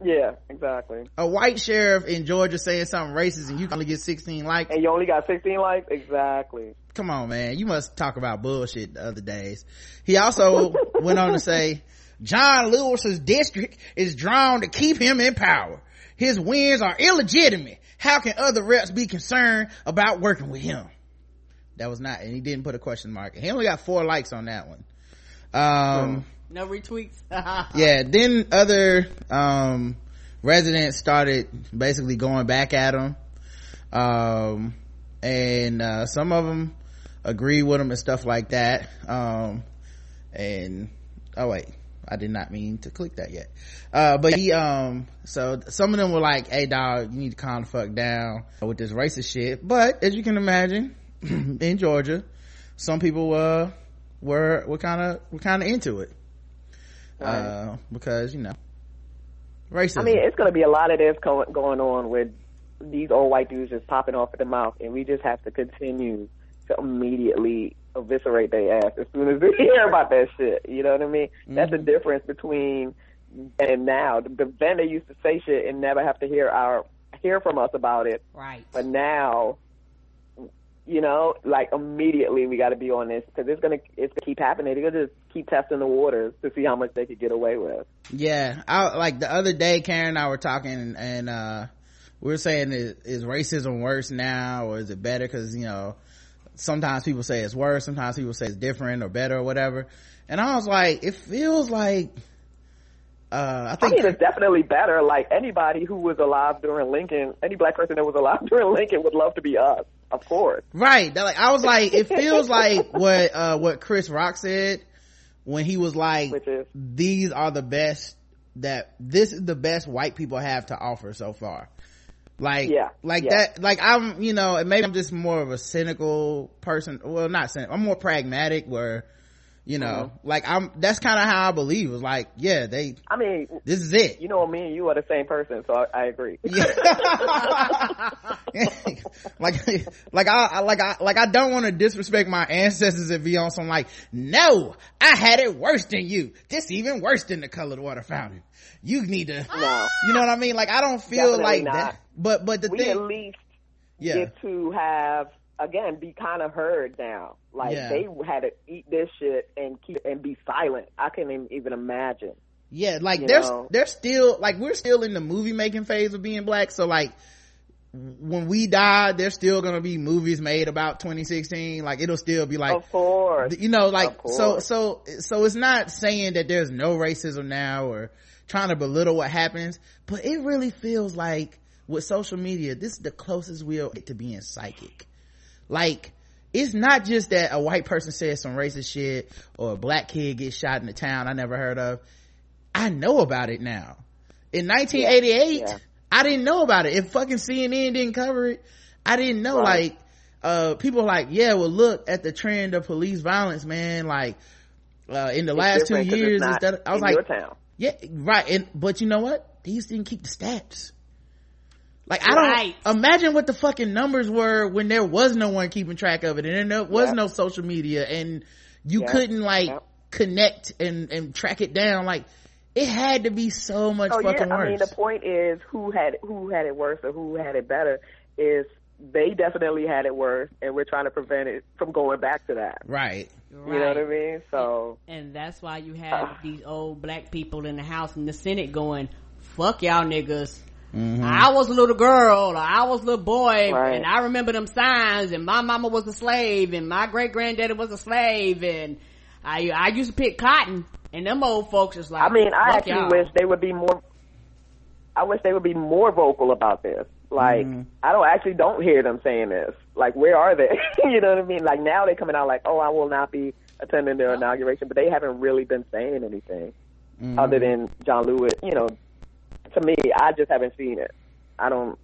Yeah, exactly. A white sheriff in Georgia saying something racist and you only get 16 likes. And you only got 16 likes? Exactly. Come on, man. You must talk about bullshit the other days. He also <laughs> went on to say, John Lewis's district is drawn to keep him in power. His wins are illegitimate. How can other reps be concerned about working with him? That was not, and he didn't put a question mark. He only got four likes on that one. Um, no retweets. <laughs> yeah. Then other, um, residents started basically going back at him. Um, and, uh, some of them agree with him and stuff like that. Um, and, oh wait, I did not mean to click that yet. Uh, but he, um, so some of them were like, hey dog, you need to calm the fuck down with this racist shit. But as you can imagine, <clears throat> in Georgia, some people, uh, were, were kind of, were kind of into it. Right. Uh, because, you know, racism. I mean, it's going to be a lot of this going, going on with these old white dudes just popping off at the mouth, and we just have to continue to immediately eviscerate their ass as soon as they <laughs> hear about that shit. You know what I mean? Mm-hmm. That's the difference between and now. The then they used to say shit and never have to hear our hear from us about it. Right. But now you know, like immediately we got to be on this because it's gonna it's gonna keep happening. They're gonna just keep testing the waters to see how much they could get away with. Yeah, I like the other day, Karen and I were talking, and uh we were saying is, is racism worse now or is it better? Because you know, sometimes people say it's worse, sometimes people say it's different or better or whatever. And I was like, it feels like. Uh, I think I mean, it's definitely better. Like anybody who was alive during Lincoln, any black person that was alive <laughs> during Lincoln would love to be us. Of course. Right. Like I was like, it feels <laughs> like what uh what Chris Rock said when he was like, these are the best that this is the best white people have to offer so far. Like, Yeah, like yeah. that, like I'm, you know, and maybe I'm just more of a cynical person. Well, not cynical. I'm more pragmatic where, you know, Mm-hmm. like I'm, that's kind of how I believe. It's like, yeah, they, I mean, this is it. you know, me and you are the same person, so I, I agree. <laughs> <laughs> like like I, like I like I don't want to disrespect my ancestors and be on some like no I had it worse than you this even worse than the colored water fountain you need to No. you know what I mean like I don't feel Definitely like not. that but but the we at thing least yeah get to have again be kind of heard now. Like Yeah. they had to eat this shit and keep and be silent. I can't even- imagine. yeah like they're know. they're still like we're still in the movie making phase of being black so like when we die there's still gonna be movies made about 2016 like it'll still be like of course. you know like so so so it's not saying that there's no racism now or trying to belittle what happens but it really feels like with social media this is the closest we'll get to being psychic like it's not just that a white person says some racist shit or a black kid gets shot in the town i never heard of. I know about it now. In 1988 Yeah. i didn't know about it. If fucking cnn didn't cover it i didn't know Right. like uh people are like yeah well look at the trend of police violence man. Like uh in the It's last two different 'cause it's years instead i was like yeah right. And but you know what? They just didn't keep the stats like i don't Right. imagine what the fucking numbers were when there was no one keeping track of it and there was Yeah. no social media and you Yeah. couldn't like Yeah. connect and and track it down like it had to be so much Oh fucking yeah, I mean the point is who had who had it worse or who had it better is they definitely had it worse, and we're trying to prevent it from going back to that. right You know what I mean? So And that's why you have ah. these old black people in the House and the Senate going, fuck y'all niggas. I was a little girl, or I was a little boy, Right. and I remember them signs, and my mama was a slave, and my great granddaddy was a slave, and I I used to pick cotton, and them old folks is like, I mean, I actually y'all. wish they would be more. I wish they would be more vocal about this. Like, Mm-hmm. I don't actually don't hear them saying this. Like, where are they? <laughs> you know what I mean? Like now they're coming out like, oh, I will not be attending their inauguration, but they haven't really been saying anything Mm-hmm. other than John Lewis. You know, to me, I just haven't seen it. I don't.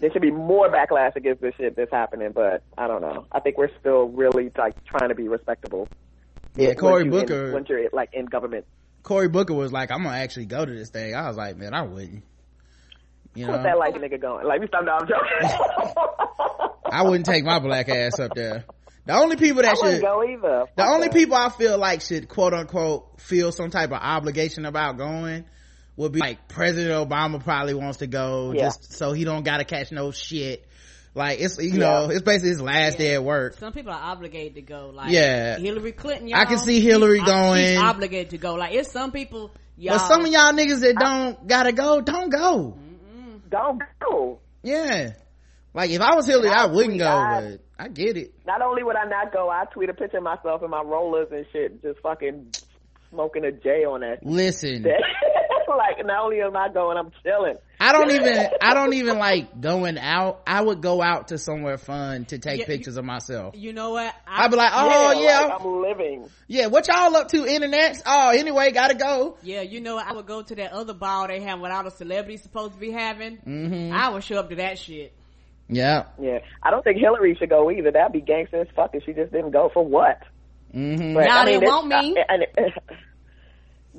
There should be more backlash against this shit that's happening, but I don't know. I think we're still really like trying to be respectable. yeah cory you in- booker once you're like in government. cory booker was like i'm gonna actually go to this thing i was like man i wouldn't you know What's that like nigga going? Like, we stop now, I'm joking. <laughs> i wouldn't take my black ass up there the only people that I should go either. the only people I feel like should quote unquote feel some type of obligation about going would be like President Obama probably wants to go Yeah. just so he don't gotta catch no shit. Like it's you Yeah. know, it's basically his last day at work. Some people are obligated to go. Like Yeah. Hillary Clinton. I can see Hillary she's- going. She's obligated to go. Like it's some people. Y'all, But some of y'all niggas that don't gotta go, don't go. Don't go. Yeah. Like if I was Hillary, I I wouldn't tweet, go, I- but I get it. Not only would I not go, I tweet a picture of myself in my rollers and shit, just fucking smoking a J on that Listen, shit. <laughs> like, not only am I going, I'm chilling. I don't even I don't even like going out. I would go out to somewhere fun to take Yeah, you- pictures of myself. You know what? I, I'd be like, oh yeah, like, I'm living. yeah. What y'all up to, internet? Oh, anyway, gotta go. Yeah, you know, I would go to that other ball they have without a celebrity supposed to be having. Mm-hmm. I would show up to that shit. Yeah. Yeah. I don't think Hillary should go either. That'd be gangster as fuck if she just didn't go for what? Mm-hmm. But, Y'all I mean, didn't want me. I- and <laughs>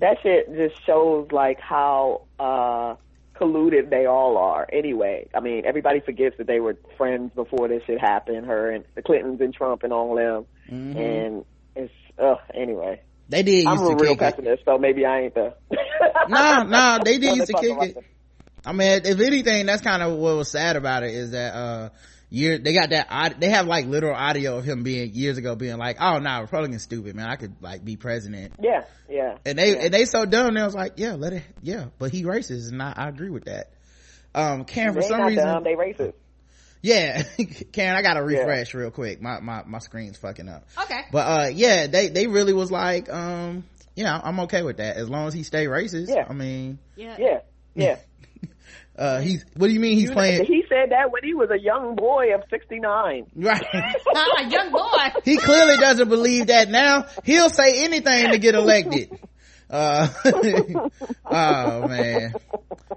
that shit just shows like how uh colluded they all are anyway. I mean, everybody forgets that they were friends before this shit happened, her and the Clintons and Trump and all them. Mm-hmm. And it's uh anyway. They did I'm used a to real kick it. pessimist, so maybe I ain't the <laughs> nah, nah, they did used to kick it. I mean, if anything, that's kind of what was sad about it is that, uh, year, they got that, they have like literal audio of him being, years ago being like, oh no nah, Republican's stupid, man. I could like be president. Yeah, yeah. And they, yeah. and they so dumb, they was like, yeah, let it, yeah, but he racist and I, I agree with that. Um, Karen, for they some reason, dumb, they racist. yeah, <laughs> Karen, I gotta refresh real quick. My, my, my screen's fucking up. Okay. But, uh, yeah, they, they really was like, um, you know, I'm okay with that as long as he stay racist. Yeah. I mean, Yeah. Yeah, yeah. Uh, he's, what do you mean he's You- playing? He said that when he was a young boy of 69. <laughs> Right. <laughs> a young boy. he clearly doesn't believe that now. He'll say anything to get elected. <laughs> Uh, oh man.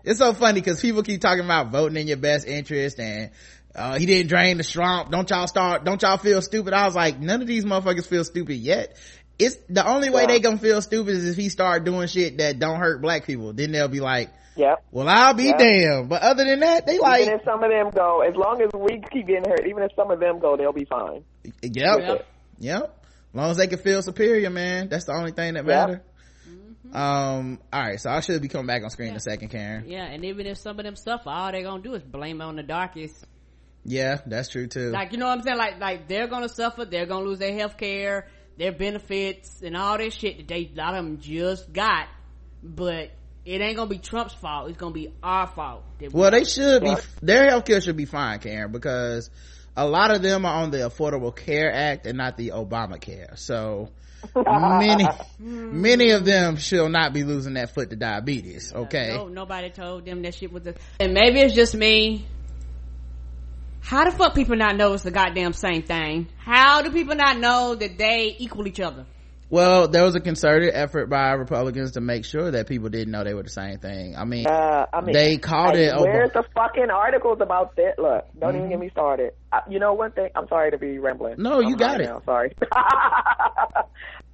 It's so funny because people keep talking about voting in your best interest and uh, he didn't drain the swamp. Don't y'all start, don't y'all feel stupid? I was like, none of these motherfuckers feel stupid yet. It's the only way Yeah. they gonna feel stupid is if he start doing shit that don't hurt black people. Then they'll be like, Yep. well, I'll be Yeah. damned. But other than that, they like, even if some of them go, as long as we keep getting hurt, even if some of them go, they'll be fine. Yep. Yep. Yep. As long as they can feel superior, man. That's the only thing that Yep. matter. Um, alright, so I should be coming back on screen in a second, Karen. Yeah, and even if some of them suffer, all they gonna do is blame on the darkest. Yeah, that's true too. Like, you know what I'm saying? Like, like they're gonna suffer, they're gonna lose their health care, their benefits, and all this shit that they, a lot of them just got. But it ain't gonna be Trump's fault, it's gonna be our fault. that we- well, they should be, Yeah. their healthcare should be fine, Karen, because a lot of them are on the Affordable Care Act and not the Obamacare. So, many, <laughs> many of them shall not be losing that foot to diabetes, okay? No, nobody told them that shit was a, and maybe it's just me. How the fuck people not know it's the goddamn same thing? How do people not know that they equal each other? Well, there was a concerted effort by Republicans to make sure that people didn't know they were the same thing. I mean, Uh, I mean, They called like, it Ob- Where's the fucking articles about that? Look, don't even get Mm-hmm. me started. Uh, you know one thing? I'm sorry to be rambling. No, you I'm got it. Now, sorry. <laughs>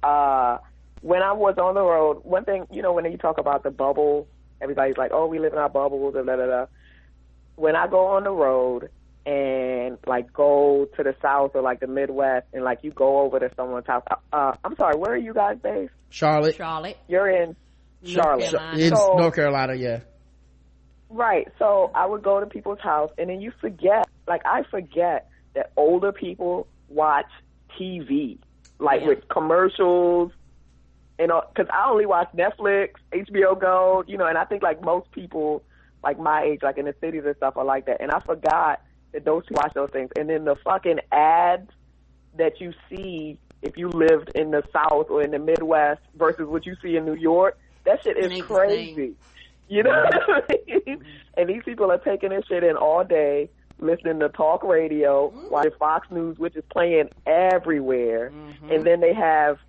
uh, when I was on the road, one thing, you know, when you talk about the bubble, everybody's like, "Oh, we live in our bubbles," and da da da. When I go on the road and like go to the south or like the Midwest, and like you go over to someone's house, uh, I'm sorry, where are you guys based? Charlotte, Charlotte, You're in Charlotte. Carolina. in So- North Carolina, yeah. Right. So I would go to people's house, and then you forget. Like I forget that older people watch TV, like Yeah. with commercials, and because I only watch Netflix, HBO Go, you know, and I think like most people, like my age, like in the cities and stuff, are like that. And I forgot who watch those things, and then the fucking ads that you see if you lived in the South or in the Midwest versus what you see in New York, that shit It is crazy. You know what I mean? And these people are taking this shit in all day, listening to talk radio, watching Fox News, which is playing everywhere. And then they have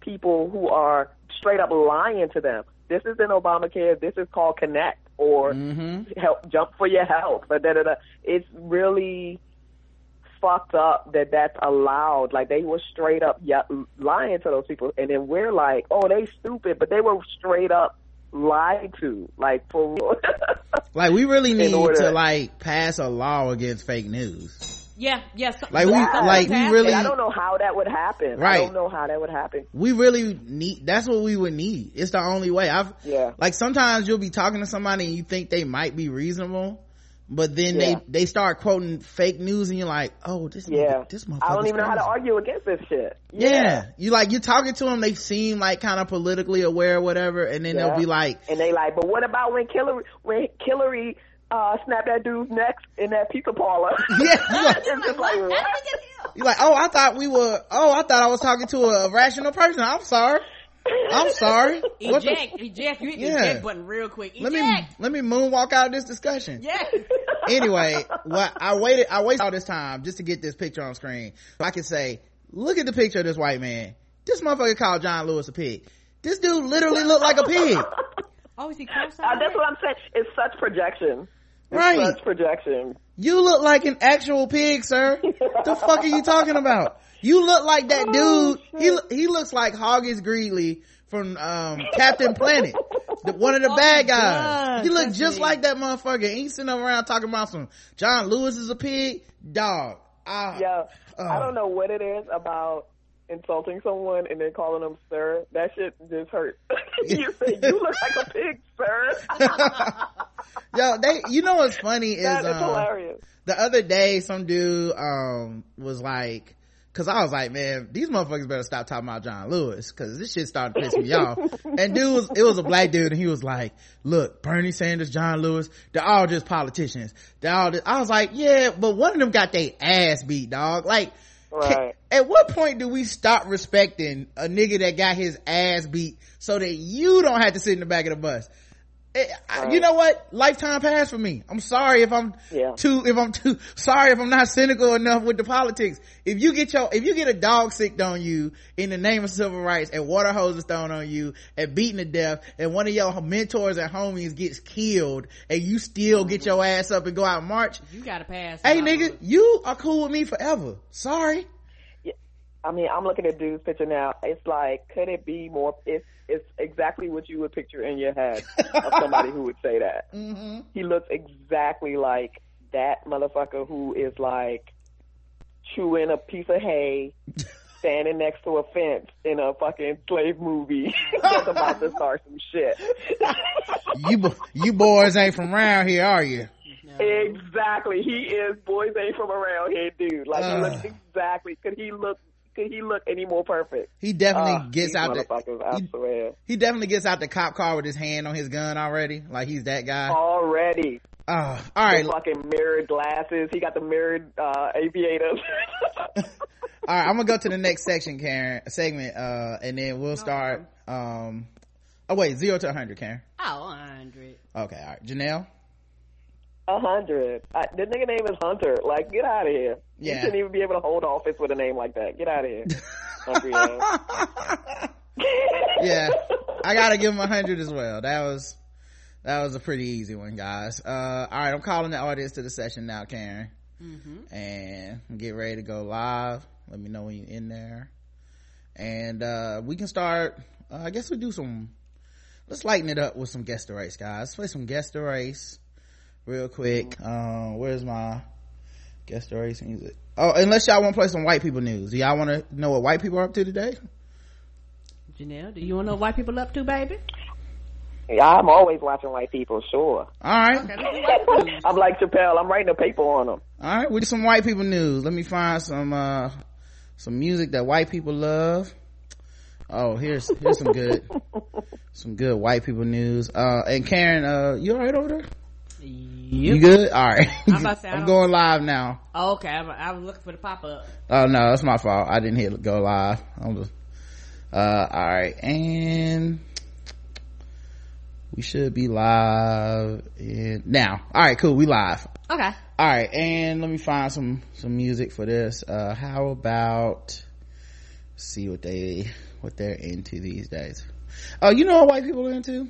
people who are straight up lying to them. This isn't Obamacare. This is called Connect or Mm-hmm. help jump for your help. But da, da, da. It's really fucked up that that's allowed. Like they were straight up lying to those people, and then we're like, oh, they stupid, but they were straight up lied to. Like for real. <laughs> Like we really need to like pass a law against fake news. Yeah, yeah. so- Like, we- something's like, we happening. really- And I don't know how that would happen. I Right. don't know how that would happen. We really need, that's what we would need. It's the only way. I've, Yeah. like sometimes you'll be talking to somebody and you think they might be reasonable, but then Yeah. they, they start quoting fake news and you're like, oh, this, Yeah. this motherfucker. I don't even know how to argue against this shit. Yeah. You like, you're talking to them, they seem like kind of politically aware or whatever, and then they'll be like, And they like, but what about when Hillary when Hillary uh snapped that dude's neck in that pizza parlor? <laughs> Yeah, <laughs> you like- it's just like How did what? we get here? you're like, oh, I thought we were, oh, I thought I was talking to a rational person. I'm sorry. I'm sorry. <laughs> What the- Eject, eject. You hit the Yeah. eject button real quick. Eject. let me, let me moonwalk out of this discussion. Yeah. anyway, what I waited, I wasted all this time just to get this picture on screen. So I can say, look at the picture of this white man. This motherfucker called John Lewis a pig. This dude literally looked like a pig. Oh, is he Uh, that's what I'm saying. It's such projection. It's Right. Such projection. You look like an actual pig, sir. the fuck are you talking about? You look like that dude. He he looks like Hoggish Greedly from um, Captain Planet, the, one of the Oh, bad guys. does. He look That's just me. like that motherfucker. He ain't sitting around talking about some John Lewis is a pig, dog. I, Yeah. Uh. I don't know what it is about insulting someone and then calling them sir. That shit just hurts. <laughs> you say you look like a pig, sir. <laughs> Yo, they, you know what's funny is, that is um, hilarious. the other day some dude, um, was like, cause I was like, man, these motherfuckers better stop talking about John Lewis, cause this shit started to piss me off. <laughs> And dude was, it was a black dude and he was like, look, Bernie Sanders, John Lewis, they're all just politicians. They're all just, I was like, yeah, but one of them got their ass beat, dog. Like, Right. at what point do we stop respecting a nigga that got his ass beat so that you don't have to sit in the back of the bus? Eh, I, you know what? Lifetime pass for me. I'm sorry if I'm Yeah. too, if I'm too, sorry if I'm not cynical enough with the politics. If you get your, if you get a dog sicked on you in the name of civil rights and water hoses thrown on you and beaten to death and one of your mentors and homies gets killed and you still get your ass up and go out and march. You gotta pass. Hey nigga, you are cool with me forever. Sorry. I mean, I'm looking at dude's picture now. It's like, could it be more? It's it's exactly what you would picture in your head of somebody who would say that. <laughs> Mm-hmm. He looks exactly like that motherfucker who is like chewing a piece of hay, <laughs> standing next to a fence in a fucking slave movie <laughs> that's about to start some shit. You, bo- you boys ain't from around here, are you? exactly. He is boys ain't from around here, dude. Like he Uh. looks exactly. Could he look? Could he look any more perfect? He definitely Ah, gets out the, he- he definitely gets out the cop car with his hand on his gun already. Like he's that guy. Already. Oh, all right. The fucking mirrored glasses. He got the mirrored uh, aviators. <laughs> All right, I'm gonna go to the next section, Karen, segment, uh, and then we'll start, um, oh wait, zero to 100, Karen. Oh, 100. Okay, all right. Janelle? A hundred. The nigga name is Hunter. Like, get out of here. You shouldn't even be able to hold office with a name like that. Get out of here. <laughs> Yeah, I gotta give him a 100 as well. That was, that was a pretty easy one, guys. Uh, all right, I'm calling the audience to the session now, Karen. And get ready to go live. Let me know when you're in there. And, uh, we can start, uh, I guess we do some, let's lighten it up with some guest race, guys. Let's play some guest race real quick. Um, where's my guest race music? Oh, unless y'all want to play some white people news. Do y'all want to know what white people are up to today? Janelle, do you want to know what white people up to, baby? Yeah, I'm always watching white people, sure. All right. Okay, let's do white people news. <laughs> I'm like Chappelle. I'm writing a paper on them. All right, we do some white people news. Let me find some uh some music that white people love. Oh, here's here's some good <laughs> some good white people news. Uh and Karen, uh you all right over there? You Yep. good? All right. I'm say, <laughs> I'm going live now. Oh, okay, I, I was looking for the pop up. Oh no, that's my fault. I didn't hit go live. I'm just uh all right. And we should be live in now. All right, cool. We live. Okay. all right and let me find some some music for this uh how about see what they what they're into these days oh you know what white people are into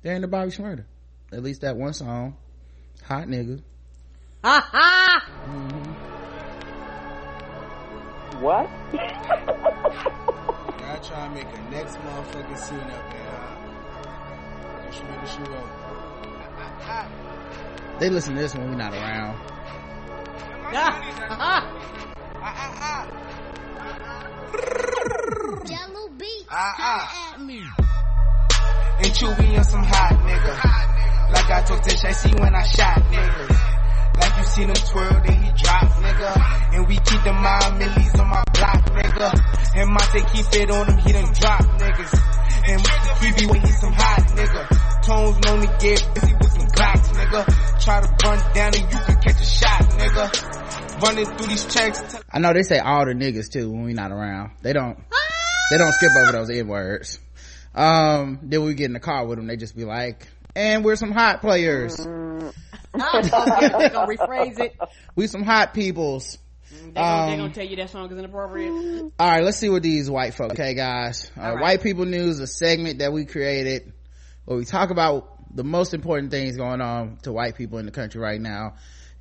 they're into bobby Shmurda. At least that one song hot nigga Ha ha! What? <laughs> I try to make a next motherfucking scene up there. Just remember she wrote. they listen to this when we're not around <laughs> Jahlil beats. Ah, ah. at me. And Chewy and some hot nigga. Like I told Tish, I see when I shot niggas. Like you seen him twirl, then he drop, nigga. And we keep the mind millies on my block, nigga. And Monte keep it on him, he done drop niggas. And be when he some hot nigga. Tones known to get busy with some Glocks, nigga. Try to run down and you can catch a shot, nigga. Running through these checks, i know they say all the niggas too when we're not around they don't they don't skip over those n words um then we get in the car with them they just be like and we're some hot players <laughs> they gonna rephrase it. we some hot peoples They gonna, they Um, gonna tell you that song is inappropriate. All right, let's see what these white folks. Okay, guys. Uh, right. White people news, a segment that we created where we talk about the most important things going on to white people in the country right now,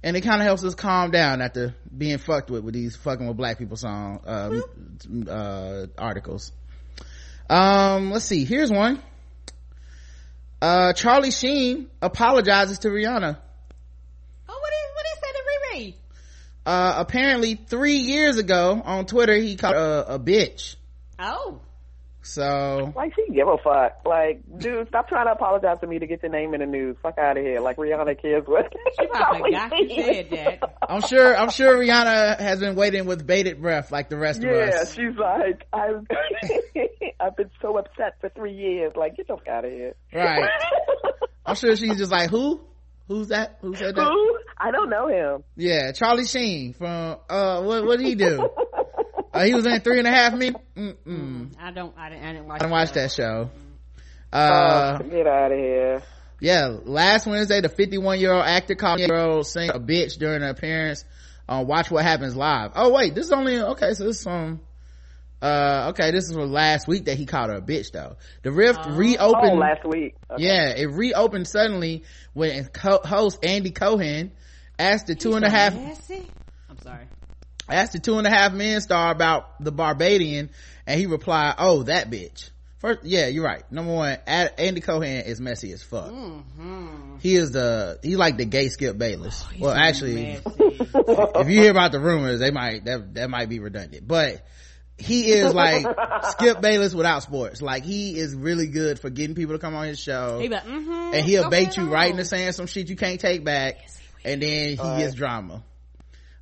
and it kind of helps us calm down after being fucked with with these fucking with black people song um, uh, articles. Um, let's see. Here's one. Uh, Charlie Sheen apologizes to Rihanna. Oh, what is what is that in Riri? Uh, apparently three years ago on Twitter he called her a, a bitch. Oh, So Like, she give a fuck. Like, dude, stop trying to apologize to me to get your name in the news. Fuck out of here. Like Rihanna cares what. <laughs> she probably got you said that. I'm sure I'm sure Rihanna has been waiting with bated breath like the rest of us. Yeah, she's like, I've, <laughs> I've been so upset for three years. Like, get the fuck out of here. Right. <laughs> I'm sure she's just like, who? Who's that? Who said that? Who? I don't know him. Yeah, Charlie Sheen from uh what what did he do? Uh, he was in Three and a Half Men. Mm-mm. I don't. I didn't. I didn't watch. I didn't watch the- that show. Uh, oh, get out of here. yeah, last Wednesday, the 51 year old actor called year old saying a bitch during an appearance on Watch What Happens Live. Oh wait, this is only, okay, so this is from, uh, okay, this is from last week that he called her a bitch though. The Rift Oh, reopened. last week. Okay. Yeah, it reopened suddenly when co- host Andy Cohen asked the two and a half, Nasty? I'm sorry. Asked the two and a half men star about the Barbadian and he replied, oh, that bitch. First, yeah, you're right. Number one, Ad- Andy Cohen is messy as fuck. Mm-hmm. He is the, he like the gay Skip Bayless. Oh, well, actually, if you hear about the rumors, they might, that, that might be redundant, but he is like <laughs> Skip Bayless without sports. Like he is really good for getting people to come on his show. He be like, mm-hmm. and he'll bait you on. right into saying some shit you can't take back. and then he Right. gets drama.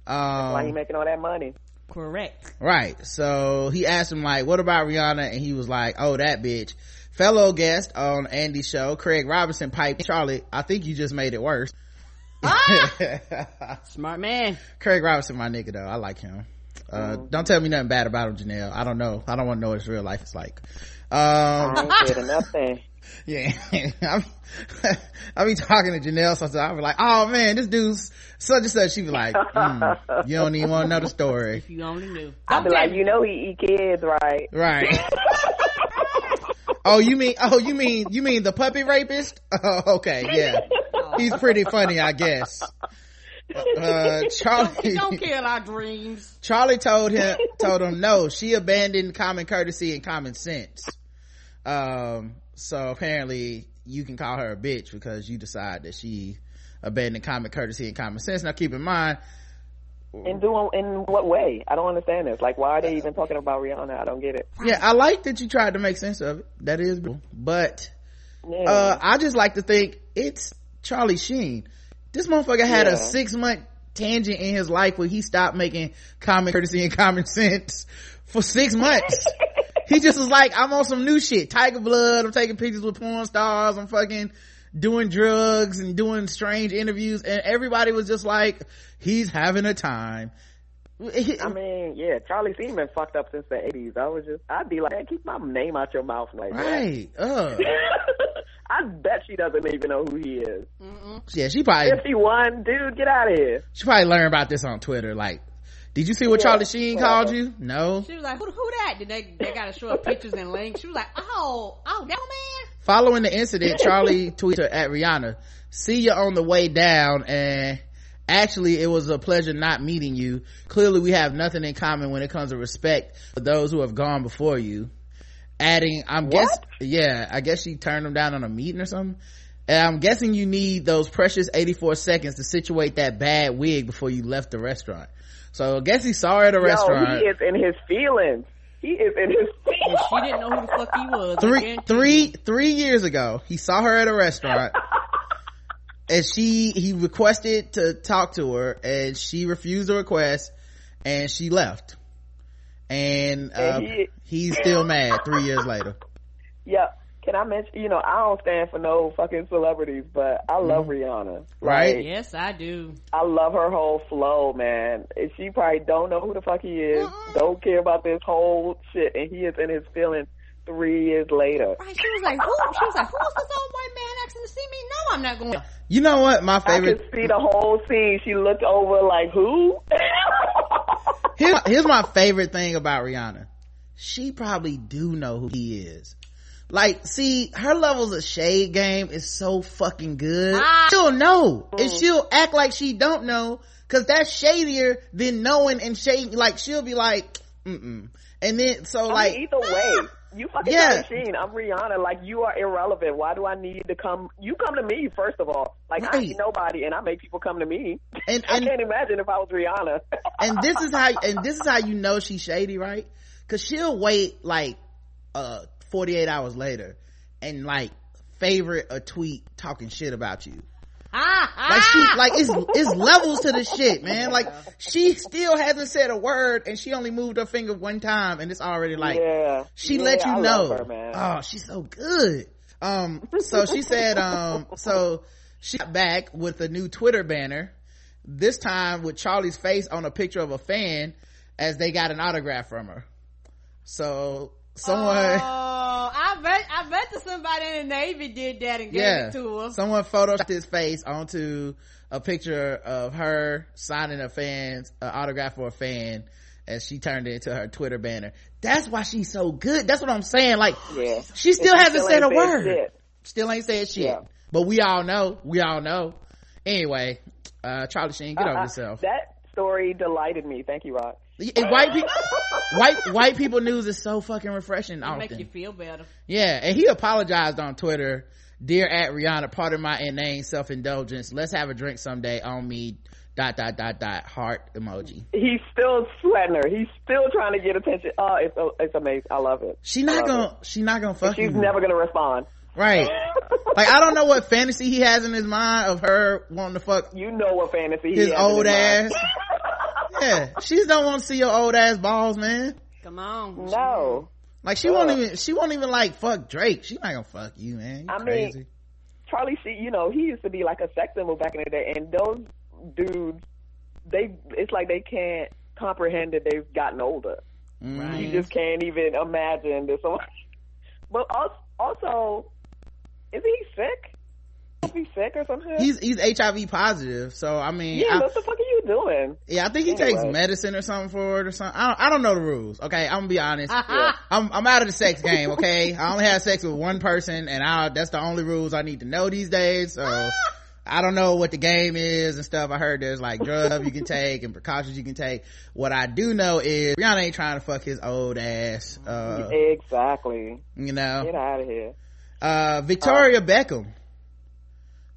Why he Um, making all that money? Correct. right. So he asked him like, what about Rihanna? And he was like, oh, that bitch. Fellow guest on Andy's show, Craig Robinson piped, Charlotte, I think you just made it worse. <laughs> Smart man. Craig Robinson, my nigga though. I like him. Uh, Mm-hmm. don't tell me nothing bad about him, Janelle. I don't know. I don't want to know what his real life is like. Um, I ain't said nothing. <laughs> yeah. <laughs> I'm, <laughs> I be talking to Janelle sometimes. I be like, oh man, this dude's such and such. She be like, mm, you don't even want to know the story. If you only knew. I Don't be tell like, you know, he eat kids, right? Right. <laughs> oh, you mean, oh, you mean, you mean the puppy rapist? <laughs> Oh, okay. Yeah. He's pretty funny, I guess. Uh, Charlie. Don't kill our dreams. Charlie told him told him no, she abandoned common courtesy and common sense. Um, so apparently you can call her a bitch because you decide that she abandoned common courtesy and common sense. Now keep in mind, And doing in what way? I don't understand this. Like, why are they even talking about Rihanna? I don't get it. yeah, I like that you tried to make sense of it. That is, but Yeah. uh, I just like to think it's Charlie Sheen. This motherfucker had Yeah. a six month tangent in his life where he stopped making common courtesy and common sense for six months. <laughs> he just was like, I'm on some new shit. Tiger blood. I'm taking pictures with porn stars. I'm fucking doing drugs and doing strange interviews. And everybody was just like, he's having a time. I mean, yeah, Charlie Sheen been fucked up since the '80s. I was just, I'd be like, man, keep my name out your mouth, like that. right. Uh. <laughs> I bet she doesn't even know who he is. Yeah, she probably, 51, dude, get out of here. she probably learned about this on Twitter. Like, did you see what Yeah, Charlie Sheen whatever. called you? No. She was like, who, who that? Did they, they gotta show up pictures and links. She was like, oh, oh, that man? Following the incident, Charlie <laughs> tweeted at Rihanna, see you on the way down and actually it was a pleasure not meeting you. Clearly we have nothing in common when it comes to respect for those who have gone before you. Adding, I'm guess, yeah, I guess she turned him down on a meeting or something. And I'm guessing you need those precious 84 seconds to situate that bad wig before you left the restaurant. So I guess he saw her at a Yo, restaurant. he is in his feelings. He is in his feelings. she didn't know who the fuck he was. I three guarantee three you. three years ago he saw her at a restaurant <laughs> and she he requested to talk to her and she refused the request and she left and, uh, And he- he's still mad three years later Yeah. Can I mention? You know, I don't stand for no fucking celebrities, but I love Rihanna. Mm-hmm. Right. Like, Yes, I do. I love her whole flow, man. And she probably don't know who the fuck he is, don't care about this whole shit, and he is in his feelings three years later. Right, she was like, who? She was like, who's this old white man asking to see me? No, I'm not going. you know what my I favorite could see the whole scene. She looked over like, who? here's, here's my favorite thing about rihanna she probably do know who he is like see her levels of shade game is so fucking good Ah. she'll know and she'll act like she don't know because that's shadier than knowing and shade like she'll be like mm-mm and then so I like mean, either way, you fucking Yeah. Charlie Sheen. I'm Rihanna. Like you are irrelevant. Why do I need to come? You come to me first of all. Like I ain't nobody, and I make people come to me. And- <laughs> I and- can't imagine if I was Rihanna. and this is how and this is how <laughs> you know she's shady right because she'll wait like uh 48 hours later and like favorite a tweet talking shit about you. Like she like it's it's levels to the shit man. Like she still hasn't said a word and she only moved her finger one time and it's already like yeah, she Yeah, let you I know. her, man. oh she's so good. Um so she said um so she got back with a new twitter banner this time with charlie's face on a picture of a fan as they got an autograph from her. So someone Oh, I bet, I I bet that somebody in the Navy did that and gave yeah it to her. someone photoshopped his face onto a picture of her signing a fan's uh, autograph for a fan as she turned it into her twitter banner that's why she's so good that's what i'm saying like Yeah. she still And hasn't still said a ain't said word shit. still ain't said shit Yeah. but we all know we all know anyway uh charlie sheen get over Uh, yourself That story delighted me. Thank you, Rod. And eh, white people white white people news is so fucking refreshing It often make you feel better. yeah and he apologized on twitter dear at rihanna pardon my inane self-indulgence let's have a drink someday on me dot dot dot dot heart emoji He's still sweating her. He's still trying to get attention. Oh, it's oh, it's amazing. I love it. she not gonna she not gonna it. fuck She's you never gonna respond. right <laughs> like i don't know what fantasy he has in his mind of her wanting to fuck You know what fantasy he his has in old his ass mind. <laughs> yeah she don't want to see your old ass balls man Come on. no. like she won't even she won't even like fuck drake she not gonna fuck you man you I mean, Charlie Sheen, you know, he used to be like a sex symbol back in the day, and those dudes, they, it's like they can't comprehend that they've gotten older. Mhm. You just can't even imagine this. someone. <laughs> But also, also, is he sick? Is sick or something? he's he's hiv positive so i mean yeah. I- what the fuck are you doing? Yeah, I think he Anyway. takes medicine or something for it or something. I don't, I don't know the rules. Okay, I'm gonna be honest. <laughs> I'm I'm out of the sex game. Okay, I only have sex with one person, and I that's the only rules I need to know these days. So I don't know what the game is and stuff. I heard there's like drugs you can take and precautions you can take. What I do know is Rihanna ain't trying to fuck his old ass. Uh, exactly. you know, Get out of here. uh, Victoria Beckham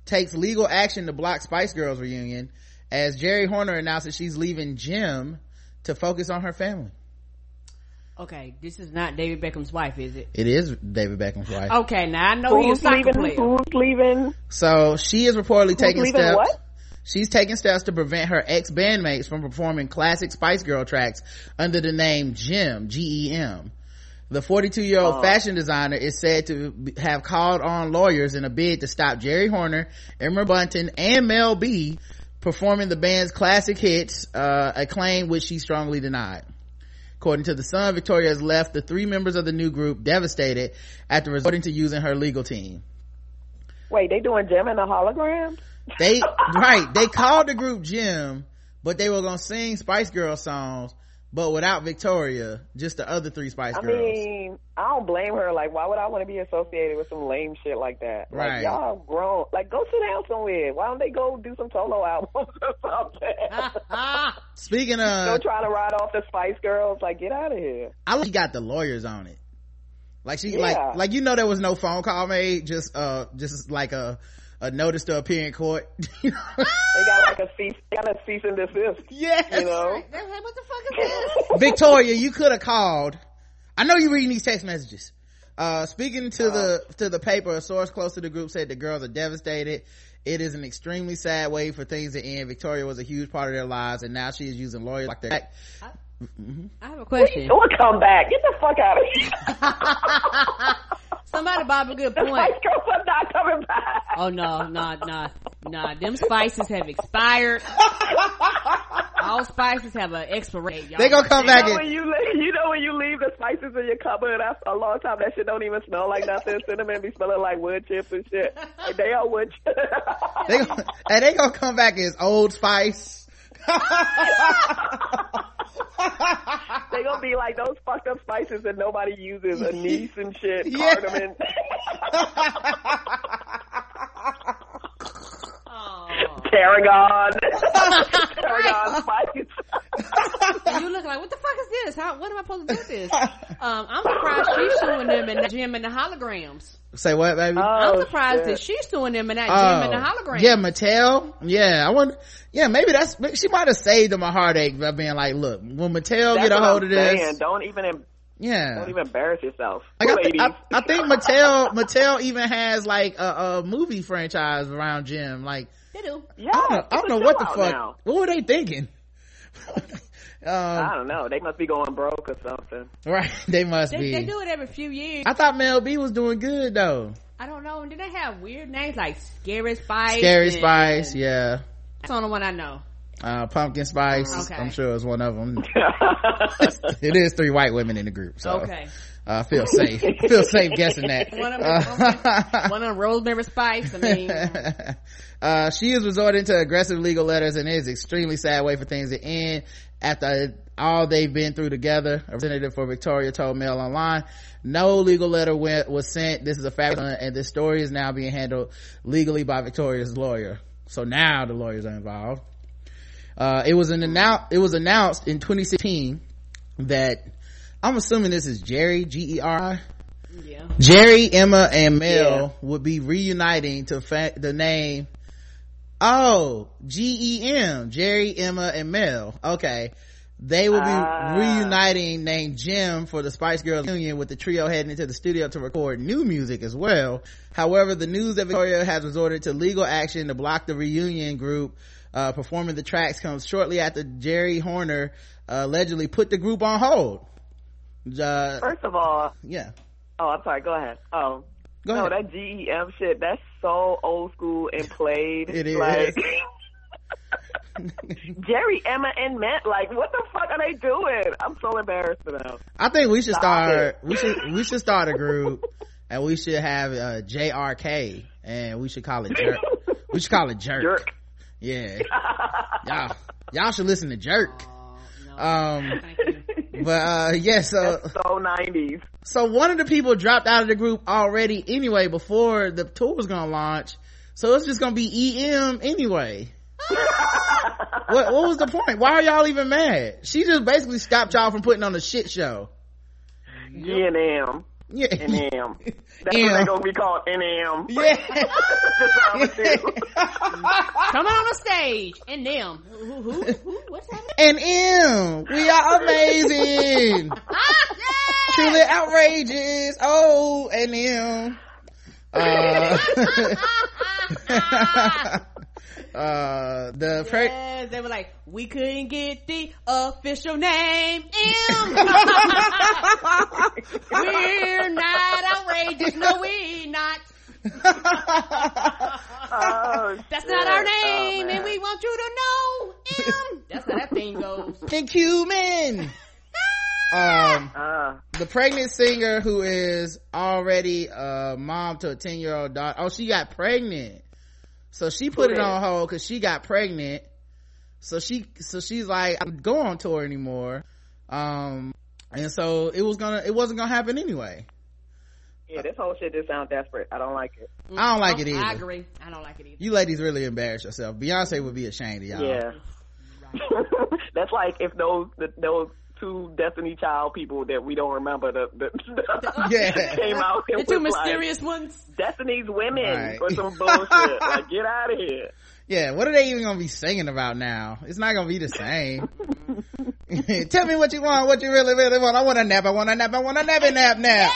takes legal action to block Spice Girls reunion as Geri Horner announces she's leaving GEM to focus on her family. Okay, this is not David Beckham's wife, is it? It is David Beckham's wife. Okay, now I know he's Who's a soccer leaving? player. Who's leaving? So she is reportedly Who's taking steps. what? She's taking steps to prevent her ex-bandmates from performing classic Spice Girl tracks under the name GEM, G-E-M. The 42-year-old Oh. fashion designer is said to have called on lawyers in a bid to stop Geri Horner, Emma Bunton, and Mel B performing the band's classic hits, uh, a claim which she strongly denied. According to the Sun, Victoria has left the three members of the new group devastated after resorting to using her legal team. Wait, they doing GEM in a hologram? They <laughs> right, they called the group GEM, but they were gonna sing Spice Girl songs, but without Victoria, just the other three Spice I Girls. I mean, I don't blame her. Like, why would I want to be associated with some lame shit like that? Right. Like, y'all grown. Like, go sit down somewhere. Why don't they go do some solo albums <laughs> or something? <laughs> Speaking of. go of, try to ride off the Spice Girls. Like, get out of here. I like she got the lawyers on it. Like she Yeah. like like you know there was no phone call made, just uh just like a a notice to appear in court. <laughs> They got like a cease, they got a cease and desist. yes. You know. They're like, what the fuck is this? <laughs> Victoria, you could have called. I know you're reading these text messages. Uh, speaking to the, to the paper, a source close to the group said the girls are devastated. It is an extremely sad way for things to end. Victoria was a huge part of their lives and now she is using lawyers like their I have a question. Don't come back. Get the fuck out of here. <laughs> Somebody brought a good the point. Spice Girls are not coming back. Oh no, no, no, no. Them spices have expired. All spices have an expiration. They gonna come You back know and, when you leave, you know when you leave the spices in your cupboard after a long time, that shit don't even smell like nothing. Cinnamon be smelling like wood chips and shit. Like they are wood chips. they gonna, and they gonna come back as Old Spice. <laughs> they gonna be like those fucked up spices that nobody uses, anise and shit, <laughs> Yeah. cardamom. <laughs> Oh. <laughs> tarragon, <laughs> tarragon <laughs> spice. You look like, what the fuck is this? How? What am I supposed to do with this? Um, I'm surprised she's suing them in the Jem and the holograms. Say what, baby? I'm Oh, surprised shit. that she's suing them in that Jem and the holograms. yeah, Mattel. Yeah, I wonder. Yeah, maybe that's. She might have saved them a heartache by being like, "Look, when Mattel That's get a what hold I'm of this. Don't even em- yeah, don't even embarrass yourself, Like, I, thi- ladies. I, I think Mattel Mattel even has like a, a movie franchise around Jem. Like They do. yeah, I don't know, I don't know what the fuck. Now. What were they thinking? <laughs> I um, don't know. They must be going broke or something. right, <laughs> they must They, be. they do it every few years. I thought Mel B was doing good though. I don't know. And do they have weird names like Scary Spice? Scary and- Spice, yeah. That's the only one I know. Uh, Pumpkin Spice, Okay. I'm sure is one of them. <laughs> it is three white women in the group, so. Okay. Uh, feel safe. feel safe guessing that. <laughs> <laughs> One of them, one of rosemary spice. I mean, <laughs> uh, she is resorting to aggressive legal letters and it is extremely sad way for things to end after all they've been through together. A representative for Victoria told Mail Online, no legal letter went, was sent. This is a fact and this story is now being handled legally by Victoria's lawyer. So now the lawyers are involved. Uh, it was an annou- it was announced in 2016 that I'm assuming this is Geri, G-E-R-I. yeah. Geri, Emma, and Mel would be reuniting to fa- the name. Oh, G-E-M, Geri, Emma, and Mel. Okay. They will be Ah. reuniting named GEM for the Spice Girls reunion with the trio heading into the studio to record new music as well. However, the news that Victoria has resorted to legal action to block the reunion group uh, performing the tracks comes shortly after Geri Horner uh, allegedly put the group on hold. Uh, First of all, yeah. oh, I'm sorry. Go ahead. Oh, Go no, ahead. that GEM shit. That's so old school and played. It is. Like, <laughs> <laughs> Geri, Emma, and Matt. Like, what the fuck are they doing? I'm so embarrassed for them. I think we should Stop start. We should we should start a group, <laughs> and we should have uh, JRK, and we should call it jerk. we should call it jerk. Jerk. Yeah, y'all y'all should listen to jerk. Oh, no. Um, Thank you. But uh, yeah, so So 90s. so one of the people dropped out of the group already anyway before the tour was gonna launch. So it's just gonna be EM anyway. <laughs> what what was the point? Why are y'all even mad? She just basically stopped y'all from putting on a shit show. G and M. Yeah. and M. That's M. what they're gonna be called. N M. Yeah. <laughs> Just how it is. Come on the stage and them. Who, who, who, what's happening? and M. We are amazing. <laughs> Truly outrageous. Oh, and M. Uh, <laughs> uh, the pre- Yes, they were like, we couldn't get the official name M. <laughs> we're not outrageous. No, we're not. Oh, That's shit. not our Oh, name, man. and we want you to know M. That's how that thing goes. <laughs> and cumin. <laughs> Um, Ah, the pregnant singer who is already a mom to a 10 year old daughter. Oh, she got pregnant. So she put it on hold cause she got pregnant. So she, so she's like, I'm go on tour anymore. Um, and so it was gonna, it wasn't gonna happen anyway. yeah, this whole shit just sounds desperate. I don't like it. I don't like it either. I agree. I don't like it either. You ladies really embarrass yourself. Beyonce would be ashamed of y'all. Yeah. <laughs> That's like if those the, those two Destiny Child people that we don't remember the, the, the Yeah. came out The two was like, mysterious ones. Destiny's Women Right. or some bullshit. <laughs> like get out of here. Yeah, what are they even gonna be singing about now? It's not gonna be the same. <laughs> Tell me what you want, what you really, really want. I want a nap, I want a nap, I want a nappy nap nap.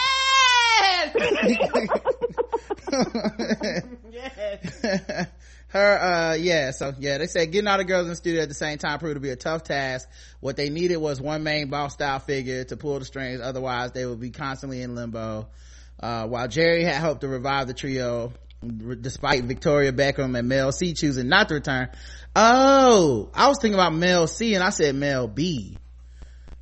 Yes. <laughs> yes. Her, uh, yeah, so yeah, they said getting all the girls in the studio at the same time proved to be a tough task. What they needed was one main boss style figure to pull the strings, otherwise they would be constantly in limbo. Uh, while Geri had hoped to revive the trio, despite Victoria Beckham and Mel C choosing not to return. Oh, I was thinking about Mel C and I said Mel B.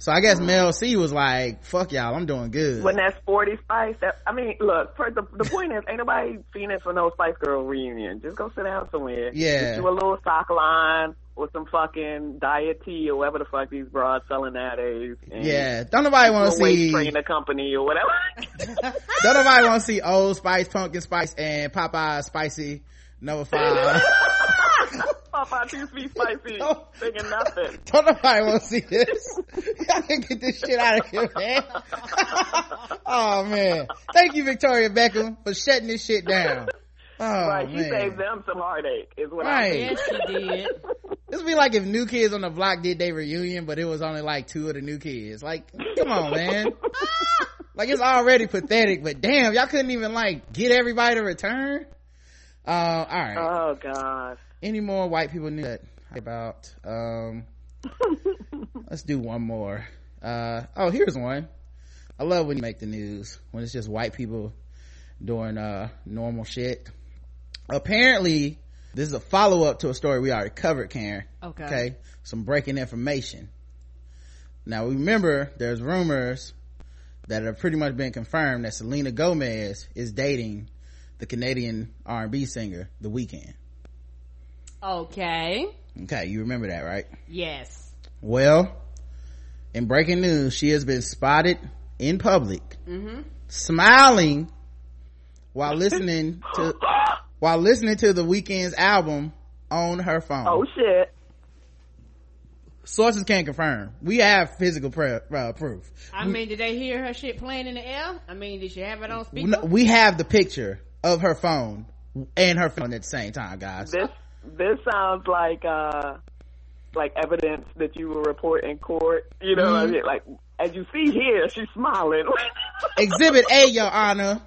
So I guess Mel C was like, fuck y'all, I'm doing good. When that sporty Spice, that, I mean, look. For the the point is, ain't nobody fiending for no Spice Girl reunion. Just go sit down somewhere. Yeah. Just do a little sock line or some fucking diet tea or whatever the fuck these broads selling nowadays. Yeah, don't nobody want to see, trainer company or whatever. <laughs> don't nobody want to see Old Spice, Pumpkin Spice, and Popeye Spicy Number Five. Popeye two sweet spicy. <laughs> Thinking nothing. <laughs> Don't nobody want to see this. Y'all can get this shit out of here, man. <laughs> oh man. Thank you, Victoria Beckham, for shutting this shit down. Oh right, you man. saved them some heartache, is what Right. I mean. Yes, she did. This would be like if New Kids on the Block did their reunion, but it was only like two of the new kids. Like, come on, man. like it's already pathetic, but damn, y'all couldn't even like get everybody to return. Uh, all right. Oh god. Any more white people knew that about? Um, <laughs> let's do one more. Uh, oh, here's one. I love when you make the news when it's just white people doing uh normal shit. Apparently, this is a follow up to a story we already covered, Karen. Okay. Okay. Some breaking information. Now remember, there's rumors that have pretty much been confirmed that Selena Gomez is dating the Canadian R&B singer The Weeknd. Okay. Okay, you remember that, right? Yes. Well, in breaking news, she has been spotted in public Mm-hmm. smiling while listening to while listening to the Weeknd's album on her phone. Oh shit. Sources can't confirm. We have physical pre- uh, proof. I mean, did they hear her shit playing in the air? I mean, did she have it on speaker? No, we have the picture of her phone and her phone at the same time, guys. This this sounds like uh like evidence that you will report in court. You know, what I mean? like as you see here, she's smiling. <laughs> Exhibit A, Your Honor,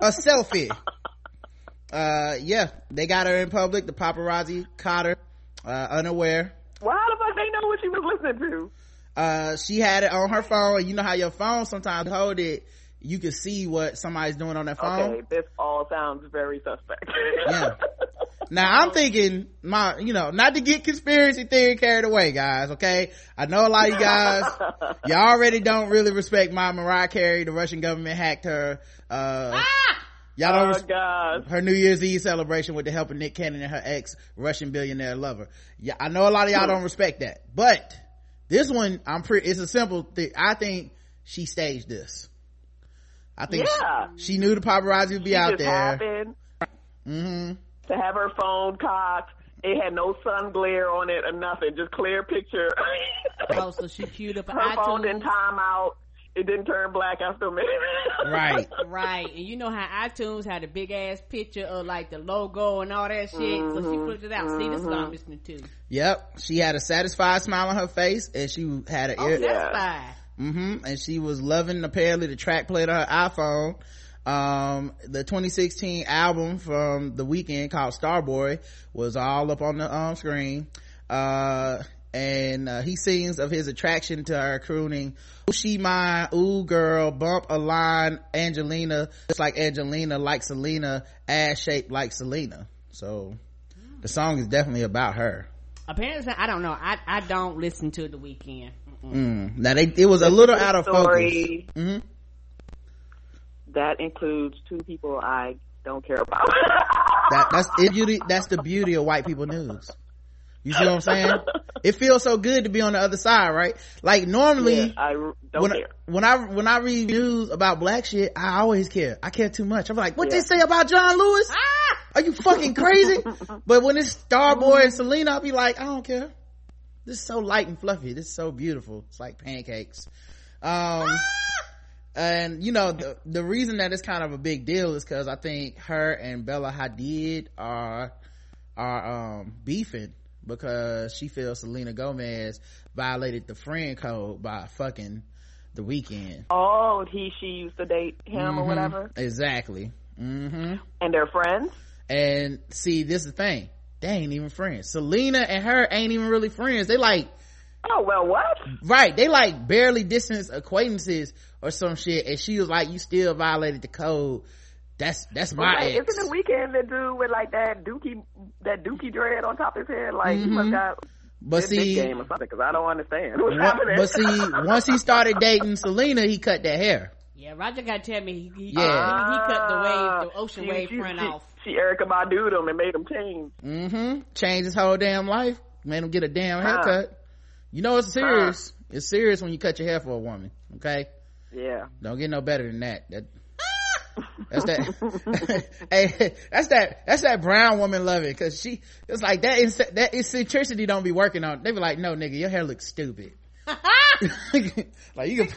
a selfie. Uh, yeah, they got her in public. The paparazzi caught her, uh, unaware. well, how the fuck they know what she was listening to? Uh, she had it on her phone. You know how your phone sometimes hold it. You can see what somebody's doing on their phone. Okay, this all sounds very suspect. Yeah. Now I'm thinking my, you know, not to get conspiracy theory carried away, guys. Okay, I know a lot of you guys, <laughs> you already don't really respect my Mariah Carey. The Russian government hacked her. Uh, y'all don't. oh res- god. her New Year's Eve celebration with the help of Nick Cannon and her ex Russian billionaire lover. Yeah, I know a lot of y'all don't respect that, but this one, I'm pretty. It's a simple thing. I think she staged this. I think Yeah. she, she knew the paparazzi would be It out just there. happened hmm to have her phone cocked. It had no sun glare on it or nothing, just clear picture. Oh, <laughs> so she queued up an her phone didn't time out. It didn't turn black after a minute. <laughs> Right. Right, and you know how iTunes had a big ass picture of like the logo and all that shit. So Mm-hmm. she flipped it out. See, this is what I'm listening to. Yep. She had a satisfied smile on her face and she had an Oh, ear. that's fine. hmm And she was loving apparently the track played on her iPhone. Um, the 2016 album from the Weeknd called Starboy was all up on the um, screen. Uh, and uh, he sings of his attraction to her crooning "Ooh, she mine ooh girl bump a line angelina just like angelina like selena ass shaped like selena so the song is definitely about her Apparently, I don't know. I I don't listen to the Weeknd. Mm. now they it was a little out of focus Story hmm that includes two people I don't care about. <laughs> that that's it beauty that's the beauty of white people news you see what i'm saying it feels so good to be on the other side right like normally Yeah, I don't when, care. when I when I read news about black shit, I always care. I care too much. I'm like, what did they say about John Lewis? Ah! Are you fucking crazy? <laughs> but when it's Starboy and Selena, I'll be like, I don't care. This is so light and fluffy. This is so beautiful. It's like pancakes. Um, and you know, the, the reason that it's kind of a big deal is cause I think her and Bella Hadid are, are, um, beefing because she feels Selena Gomez violated the friend code by fucking the Weeknd. Oh, he, she used to date him or Mhm. whatever, Exactly. mm-hmm. and they're friends. And see, this is the thing. They ain't even friends. Selena and her ain't even really friends. They like, Oh well, what? right, they like barely distance acquaintances or some shit. And she was like, you still violated the code. That's, that's my Like, ex. isn't the Weeknd the dude with like that dookie, that dookie dread on top of his head? Like he must got But see, game or something because I don't understand what's One- happening. but see, once he started dating Selena, he cut that hair. Yeah, Roger got to tell me he, he, Yeah. he, he cut the Ah, wave, the ocean she- wave she, front she, off. She Erykah Badu them and made him change. Mm-hmm. Changed his whole damn life. Made him get a damn haircut. You know it's serious. It's serious when you cut your hair for a woman. Okay? Yeah. Don't get no better than that. That <laughs> that's that. <laughs> hey, that's that. That's that brown woman loving because she. It's like that. Is, that eccentricity don't be working on. They be like, no, nigga, your hair looks stupid. <laughs> like you can,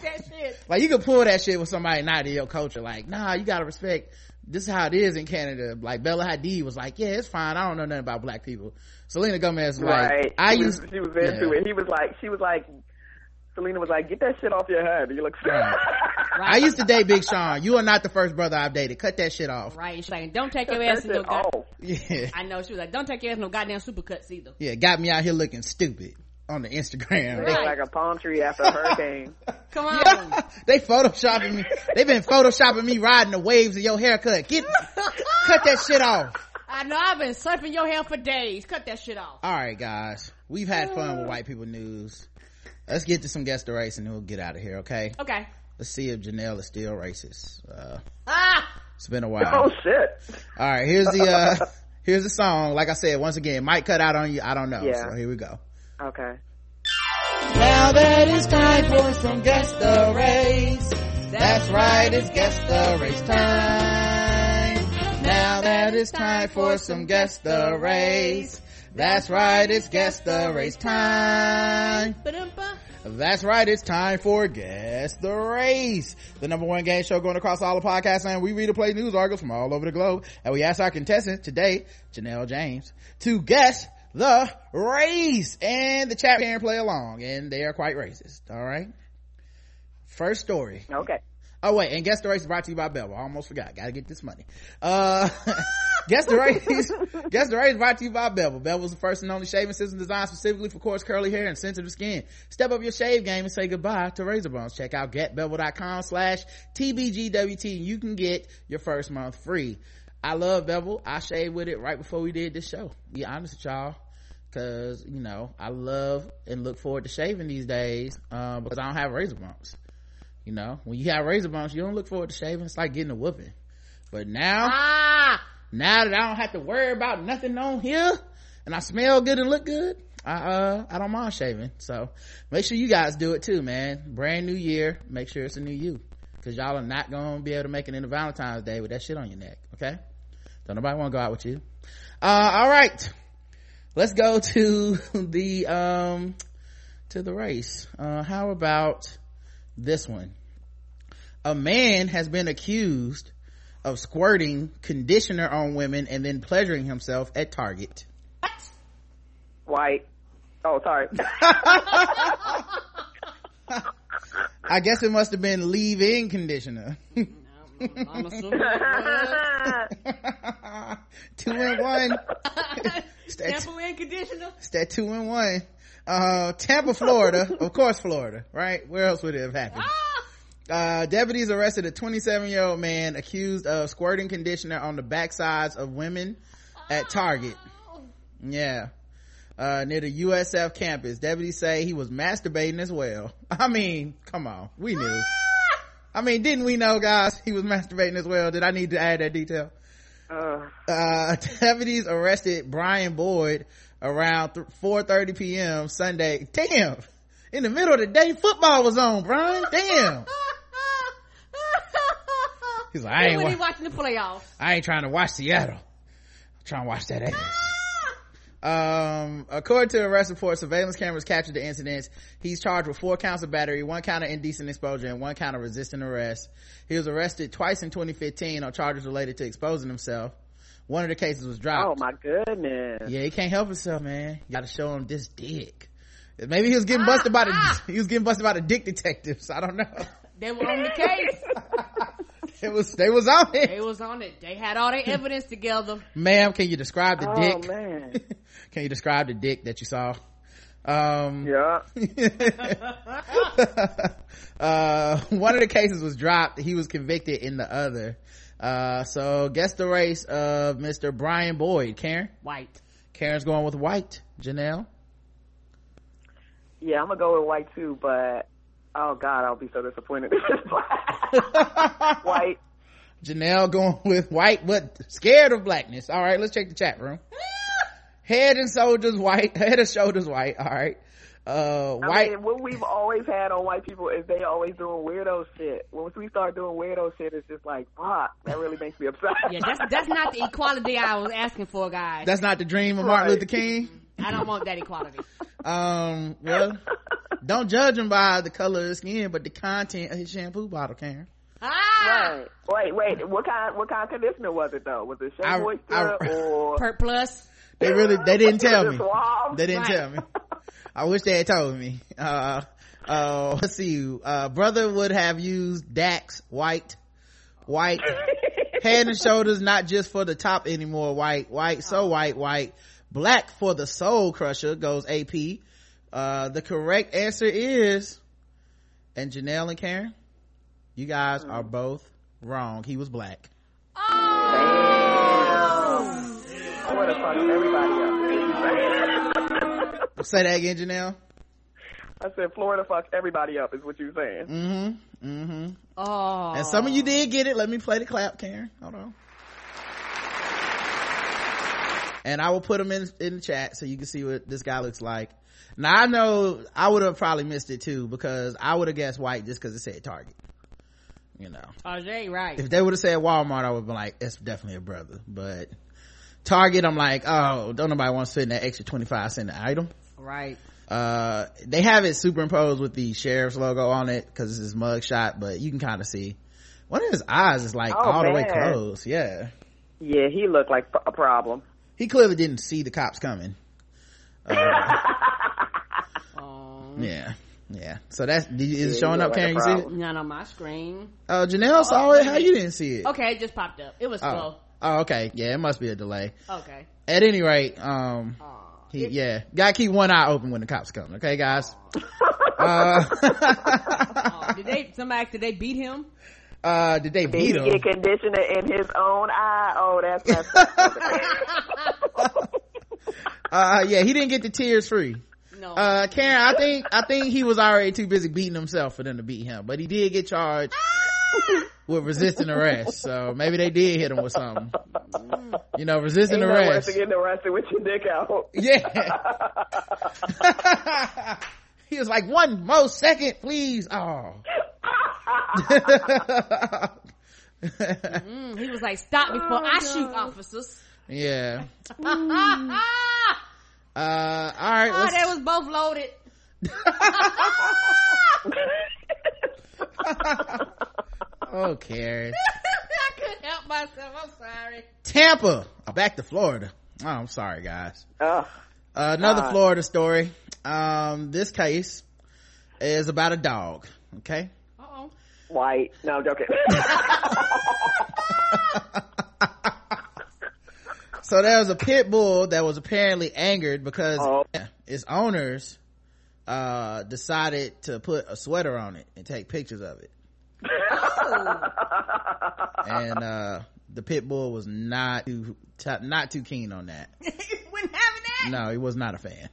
<laughs> like you can pull that shit with somebody not in your culture. Like, nah, you gotta respect. This is how it is in Canada. Like Bella Hadid was like, yeah, it's fine. I don't know nothing about black people. Selena Gomez was like. I she used. was, she was into yeah. it. He was like, she was like, Selena was like, get that shit off your head. You look sick. Right. <laughs> I used to date Big Sean. You are not the first brother I've dated. Cut that shit off. Right, she's like, don't take your ass that in no shit god- off. Yeah. I know she was like, don't take your ass in no goddamn supercuts either. Yeah, got me out here looking stupid on the Instagram. They like a palm tree after a hurricane. <laughs> Come on. Yeah, they photoshopping me. They've been photoshopping me riding the waves of your haircut. Get, cut that shit off. I know I've been surfing your hair for days. Cut that shit off. All right, guys, we've had fun with white people news. Let's get to some guest race and then we'll get out of here. Okay. Okay. let's see if janelle is still racist uh Ah! it's been a while Oh shit. all right here's the uh <laughs> here's the song like i said once again might cut out on you i don't know Yeah. so here we go Okay. Now that it's time for some guess the race. That's right, it's guess the race time. Now that it's time for some guess the race. That's right, it's guess the race time. That's right, it's time for Guess the Race, the number one game show going across all the podcasts, and we read and play news articles from all over the globe, and we ask our contestant today, Janelle James, to guess the race, and the chat can play along, and they are quite racist, alright? First story. Okay. Oh wait, and guess the race is brought to you by Bevel. I almost forgot. Gotta get this money. Uh, <laughs> guess the race, <laughs> guess the race brought to you by Bevel. Bevel is the first and only shaving system designed specifically for coarse curly hair and sensitive skin. Step up your shave game and say goodbye to razor bones. Check out getbevel.com slash TBGWT and you can get your first month free. I love Bevel. I shaved with it right before we did this show. Be honest with y'all. Cause, you know, I love and look forward to shaving these days, um, because I don't have razor bumps. You know, when you have razor bumps, you don't look forward to shaving. It's like getting a whooping. But now, Ah! now that I don't have to worry about nothing on here and I smell good and look good, I, uh, I don't mind shaving. So make sure you guys do it too, man. Brand new year. Make sure it's a new you. Cause y'all are not gonna be able to make it into Valentine's Day with that shit on your neck. Okay. Don't nobody want to go out with you. Uh, all right. Let's go to <laughs> the, um, to the race. Uh, how about this one? A man has been accused of squirting conditioner on women and then pleasuring himself at Target. What white. Oh, sorry. <laughs> <laughs> I guess it must have been leave-in conditioner. I'm assuming <laughs> two in one. <laughs> Shampoo and conditioner. it's that two in one. Uh, Tampa, Florida. Of course, Florida, right? Where else would it have happened? Uh, deputies arrested a 27 year old man accused of squirting conditioner on the backsides of women at Target. Yeah. Uh, near the USF campus. Deputies say he was masturbating as well. <laughs> I mean, come on. We knew. I mean, didn't we know, guys? He was masturbating as well. Did I need to add that detail? Uh, Uh, <laughs> deputies arrested Brian Boyd around th- 4.30 p.m. Sunday. Damn. In the middle of the day, football was on, Brian. Damn. <laughs> He's like, I ain't, wa- watching the playoffs. I ain't trying to watch Seattle. I'm trying to watch that ass. Um, according to arrest report, surveillance cameras captured the incidents. He's charged with four counts of battery, one count of indecent exposure, and one count of resisting arrest. He was arrested twice in 2015 on charges related to exposing himself. One of the cases was dropped. oh my goodness. Yeah, he can't help himself, man. You gotta show him this dick. Maybe he was getting busted by the, <laughs> he was getting busted by the dick detectives. I don't know. They were on the case. <laughs> <laughs> It was, they was on it. They was on it. They had all their <laughs> evidence together. Ma'am, can you describe the dick? Oh dick? man. <laughs> Can you describe the dick that you saw? Um, Yeah. uh, one of the cases was dropped. He was convicted in the other. Uh, so guess the race of Mr. Brian Boyd. Karen? White. Karen's going with white. Janelle? Yeah, I'm gonna go with white too, but oh god, I'll be so disappointed. if it's black. white. Janelle going with white, but scared of blackness. All right, let's check the chat room. Head and shoulders white. <laughs> Head and shoulders white. All right. Uh, I white. mean, what we've always had on white people is they always doing weirdo shit. Once we start doing weirdo shit, it's just like, fuck, that really makes me upset. Yeah, that's that's not the equality I was asking for, guys. That's not the dream of <laughs> Martin Luther King. I don't want that equality. Um, well, don't judge him by the color of his skin, but the content of his shampoo bottle, Karen. Ah, Right. Wait, wait. What kind? What kind of conditioner was it though? Was it Shea I- Moisture I- or? Pert Plus. They really, they didn't tell me. They didn't Right. tell <laughs> me. I wish they had told me. Uh, uh, let's see. Uh, brother would have used Dax white, white, <laughs> head and shoulders, not just for the top anymore. White, white, so white, white, black for the soul crusher goes AP. Uh, the correct answer is, and Janelle and Karen, you guys are both wrong. He was black. I would have fucked everybody up. <laughs> Say that again, Janelle. I said Florida fucks everybody up is what you're saying. Mm-hmm. Mm-hmm. Oh. And some of you did get it. Let me play the clap, Karen. Hold on. And I will put them in, in the chat so you can see what this guy looks like. Now I know I would have probably missed it too because I would have guessed white just because it said Target. You know. Oh, they right. If they would have said Walmart, I would have been like, it's definitely a brother. But Target, I'm like, oh, don't nobody want to spend that extra 25 cent item. Right. Uh, they have it superimposed with the sheriff's logo on it because it's his mug shot, but you can kind of see one of his eyes is like Oh, all the way man. closed. Yeah. Yeah, he looked like a problem. He clearly didn't see the cops coming. Uh, <laughs> Oh. yeah. Yeah. So that's, is Yeah, it showing up, looked Karen? You see it? Not on my screen. Uh, Janelle saw Oh, it. How you didn't see it? Okay, it just popped up. It was Oh. slow. Oh, okay. Yeah, it must be a delay. Okay. At any rate, um, Aw. he, yeah, gotta keep one eye open when the cops come. Okay, guys? <laughs> uh, <laughs> Oh, did they, somebody, did they beat him? Uh, did they Did beat he him? get conditioner in his own eye? Oh, that's messed <laughs> up. Uh, yeah, he didn't get the tears free. No. Uh, Karen, I think, I think he was already too busy beating himself for them to beat him, but he did get charged <laughs> with resisting arrest. So maybe they did hit him with something. You know, resisting Ain't nothing worse arrest. than getting arrested with your dick out. Yeah. <laughs> he was like, one more second, please. Oh. Mm, he was like, stop before I shoot officers. yeah. ah, <laughs> Uh, all right. let's- they was both loaded. <laughs> oh, Karen. <laughs> I couldn't help myself. I'm sorry. Tampa. Oh, back to Florida. Oh, I'm sorry, guys. Uh, another God. Florida story. Um, this case is about a dog. Okay. Uh-oh. White. No, I'm joking. <laughs> So there was a pit bull that was apparently angered because Oh. its owners, uh, decided to put a sweater on it and take pictures of it. <laughs> And, uh, the pit bull was not too, not too keen on that. <laughs> Wouldn't having that. No, he was not a fan.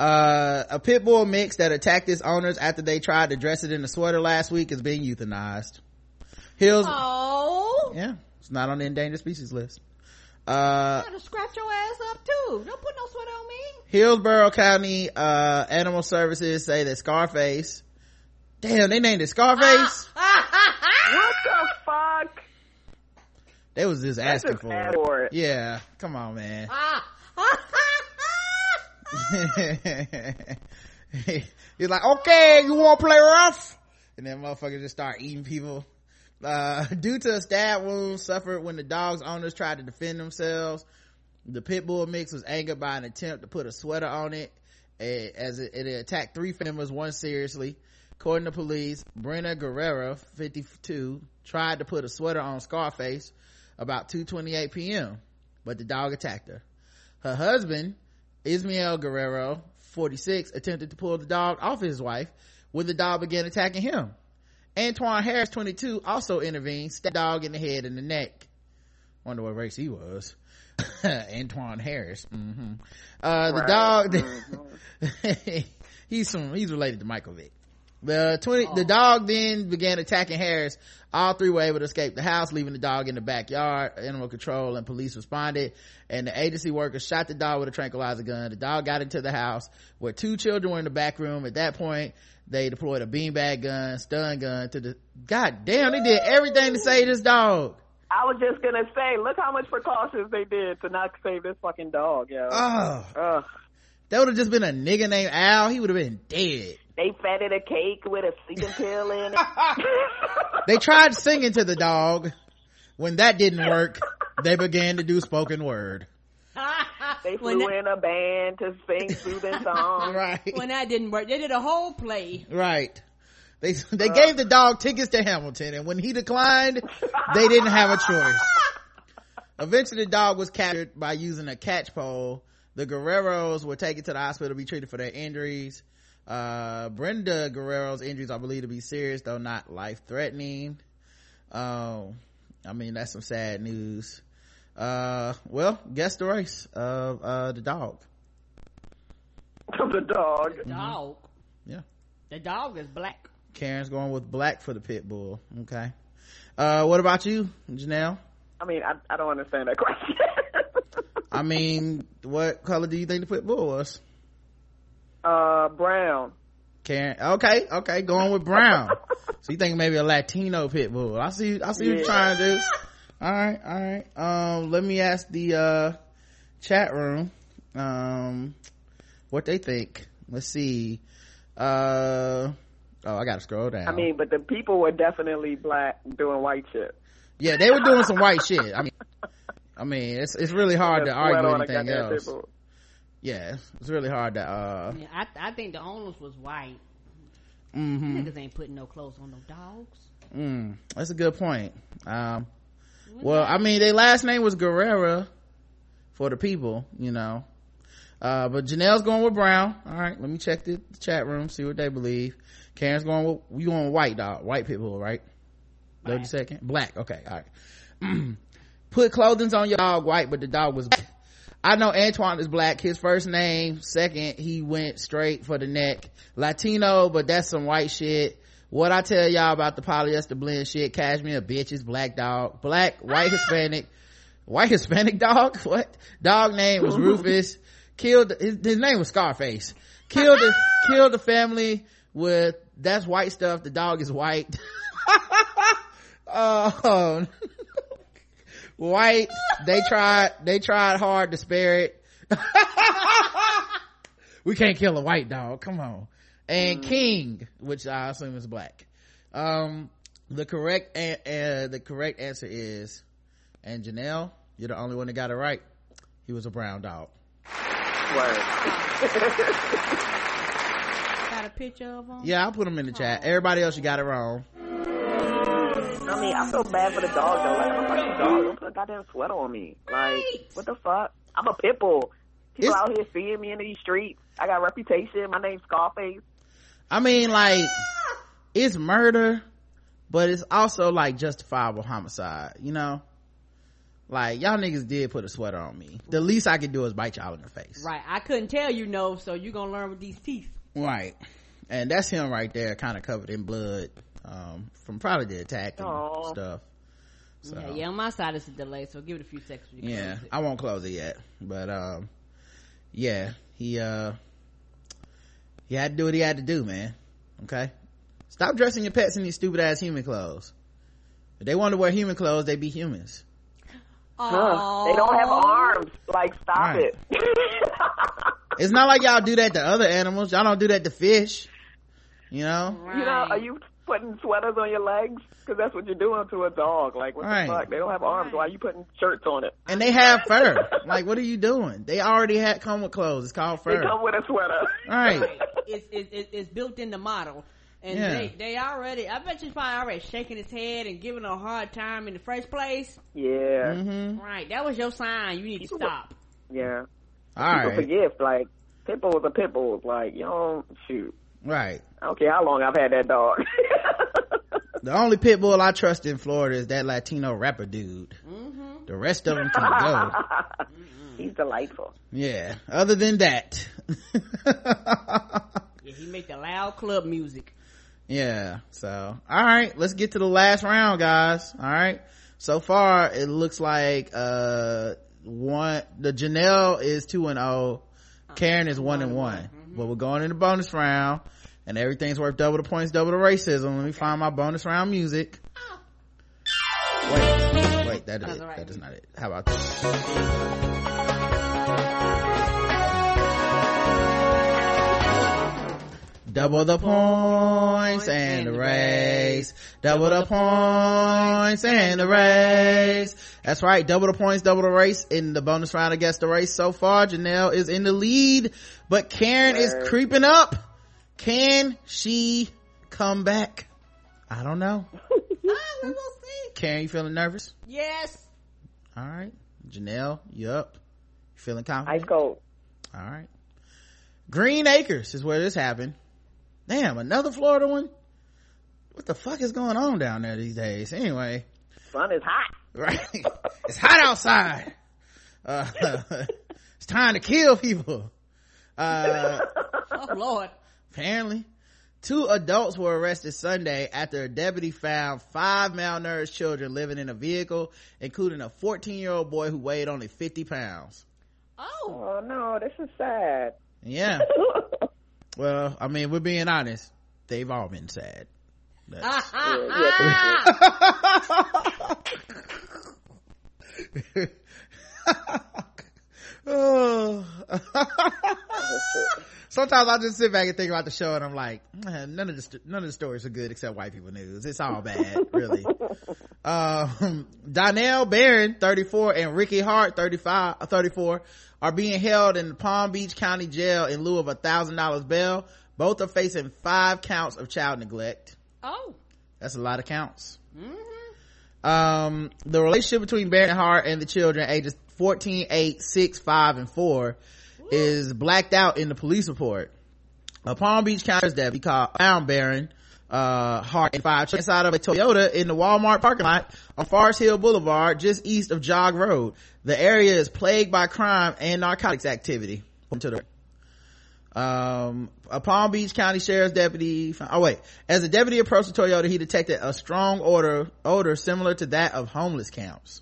Uh, a pit bull mix that attacked its owners after they tried to dress it in a sweater last week is being euthanized. Hills, Oh. yeah, it's not on the endangered species list. Uh, gotta scratch your ass up too. Don't put no sweater on me. Hillsborough County, uh, animal services say that Scarface, damn, they named it Scarface? <laughs> what the fuck? They was just asking just for it. for it. Yeah, come on, man. <laughs> He's like, okay, you want to play rough? And then motherfuckers just start eating people. Uh, <laughs> due to a stab wound suffered when the dog's owners tried to defend themselves, the pit bull mix was angered by an attempt to put a sweater on it, as it, it attacked three members, one seriously. According to police, Brenna Guerrero, 52, tried to put a sweater on Scarface about 2.28 p.m., but the dog attacked her. Her husband, Ismael Guerrero, 46, attempted to pull the dog off his wife when the dog began attacking him. Antoine Harris, 22, also intervened, stabbed the dog in the head and the neck. Wonder what race he was. <laughs> Antoine Harris. hmm Uh, the Right. dog, <laughs> he's some, he's related to Michael Vick. The 20, the oh. dog then began attacking Harris. All three were able to escape the house, leaving the dog in the backyard. Animal control and police responded, and the agency workers shot the dog with a tranquilizer gun. The dog got into the house where two children were in the back room. At that point, they deployed a beanbag gun, stun gun to the, god damn, they did everything to save this dog. I was just gonna say, look how much precautions they did to not save this fucking dog, yo. Oh, Ugh. that would have just been a nigga named Al. He would have been dead. They fatted a cake with a sleeping pill in it. <laughs> They tried singing to the dog. When that didn't work, they began to do spoken word. <laughs> They when, flew that, in a band to sing soothing <laughs> songs. Right. when that didn't work, they did a whole play. Right. They, they uh. gave the dog tickets to Hamilton and when he declined, they didn't have a choice. Eventually the dog was captured by using a catch pole. The Guerreros were taken to the hospital to be treated for their injuries. Uh, Brenda Guerrero's injuries are believed to be serious, though not life threatening. Um, I mean, that's some sad news. Uh, well, guess the race of, uh, the dog. <laughs> the dog. Dog. Yeah. The dog is black. karen's going with black for the pit bull okay uh what about you janelle I mean, I, I don't understand that question. <laughs> i mean what color do you think the pit bull was uh, brown. karen okay okay going with brown <laughs> so you think maybe a latino pit bull i see i see you Yeah. trying this. all right all right um let me ask the uh chat room um what they think let's see uh oh i gotta scroll down I mean, but the people were definitely black doing white shit. yeah they were doing some white shit i mean i mean it's it's really hard to argue anything else people. Yeah it's really hard to uh Yeah, I, I think the owners was white. hmm Niggas ain't putting no clothes on no dogs. mm, that's a good point. Um well i mean their last name was guerrera for the people you know. Uh but janelle's going with brown. All right let me check the, the chat room see what they believe. Karen's going with you going with white dog white pit bull right? 30 second. Black okay all right. <clears throat> Put clothing on your dog white but the dog was black. I know Antoine is black. His first name, second, he went straight for the neck. Latino, but that's some white shit. What I tell y'all about the polyester blend shit, cashmere bitches, black dog, black, white ah. Hispanic, white <laughs> Hispanic dog? <laughs> What? Dog name was Rufus. Killed, his, his name was Scarface. Killed the, <laughs> killed the family with, that's white stuff. The dog is white. oh, oh. White. They tried, they tried hard to spare it. <laughs> we can't kill a white dog. Come on. And King, which I assume is black. Um, the correct, a- uh, the correct answer is, and Janelle, you're the only one that got it right. He was a brown dog. Word. Got a picture of them. Yeah, I'll put him in the chat. Everybody else, you got it wrong. I mean, I feel bad for the dog though. Like, I'm a fucking dog. Don't put a goddamn sweater on me. Like, what the fuck? I'm a pit bull. People It's- out here seeing me in these streets. I got a reputation. My name's Scarface. I mean, like, it's murder, but it's also like justifiable homicide, you know? Like, y'all niggas did put a sweater on me. The least I could do is bite y'all in the face. Right. I couldn't tell you no, so you gonna learn with these teeth. Right. And that's him right there, kind of covered in blood, um, from probably the attack and Aw. stuff. So, Yeah, yeah, on my side it's a delay, so give it a few seconds. when you yeah, close it. I won't close it yet, but, um, yeah, he, uh, he had to do what he had to do, man. Okay? Stop dressing your pets in these stupid ass human clothes. If they want to wear human clothes, they be humans. Huh. They don't have arms. Like, stop Right. it. It's not like y'all do that to <laughs> other animals. Y'all don't do that to fish. You know? You know, are you putting sweaters on your legs? Because that's what you're doing to a dog. Like, what Right. the fuck? They don't have arms. Why are you putting shirts on it? And they have fur. like, what are you doing? They already had come with clothes. It's called fur. They come with a sweater. Right. it's, it's, it's, it's built in the model. And Yeah. they, they already, I bet you probably already shaking his head and giving a hard time in the first place. Yeah. Mm-hmm. Right. That was your sign. You need to stop. Yeah. All People right. forget, like, pit bulls are pit bulls. Like, you don't, shoot. Right. I don't care how long I've had that dog. <laughs> The only pit bull I trust in Florida is that Latino rapper dude. Mm-hmm. The rest of them can go. <laughs> He's delightful. Yeah. Other than that. <laughs> Yeah, he make the loud club music. yeah. So, all right. Let's get to the last round, guys. All right. So far, it looks like, uh, one, the Janelle is two and oh. Karen is one and one. But we're going in the bonus round and everything's worth double the points, double the racism. Let me find my bonus round music. Wait, wait, that is it. right. That is not it. How about this? Double the points and the race. Double the points and the race. That's right. Double the points, double the race in the bonus round against the race. So far, Janelle is in the lead, but Karen is creeping up. Can she come back? I don't know. ah, we will see. Karen, you feeling nervous? Yes. All right. Janelle, you up? You feeling Ice confident? cold. All right. Greenacres is where this happened. Damn, another Florida one? What the fuck is going on down there these days? Anyway, Sun is hot. right? <laughs> it's hot outside. Uh, <laughs> it's time to kill people. Uh, <laughs> Oh Lord. apparently. Two adults were arrested Sunday after a deputy found five malnourished children living in a vehicle, including a 14 year old boy who weighed only 50 pounds. Oh. Oh no, this is sad. Yeah. Well, I mean, we're being honest. They've all been sad. Oh. <laughs> <laughs> Sometimes I just sit back and think about the show and I'm like, "Man, none of the, none of the stories are good except white people news. It's all bad, really. <laughs> um, Donnell Barron, 34, and Ricky Hart, 35, uh, 34, are being held in Palm Beach County Jail in lieu of a thousand dollars bail. Both are facing five counts of child neglect. Oh. That's a lot of counts. Um, the relationship between Barron Hart and the children ages 14, 8, 6, 5, and 4 is blacked out in the police report. A Palm Beach County's deputy called found Barron, uh, Hart and five children inside of a Toyota in the Walmart parking lot on Forest Hill Boulevard, just east of Jog Road. The area is plagued by crime and narcotics activity. Um a palm beach county sheriff's deputy oh wait as the deputy approached the toyota he detected a strong odor odor similar to that of homeless camps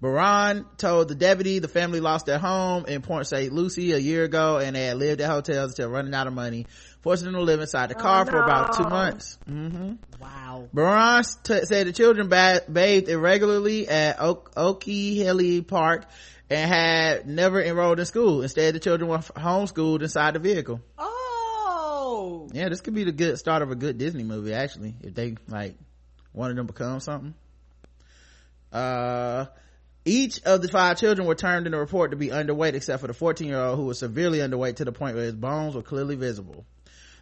Barron told the deputy the family lost their home in Port St. Lucie a year ago and they had lived at hotels until running out of money, forcing them to live inside the car for about two no. months. hmm Wow. Barron t- said the children ba- bathed irregularly at Oak- Okeeheelee Park and had never enrolled in school. Instead, the children were f- homeschooled inside the vehicle. Oh. Yeah, this could be the good start of a good Disney movie, actually, if they, like, wanted them become something. Uh, each of the five children were termed in the report to be underweight except for the 14 year old who was severely underweight to the point where his bones were clearly visible.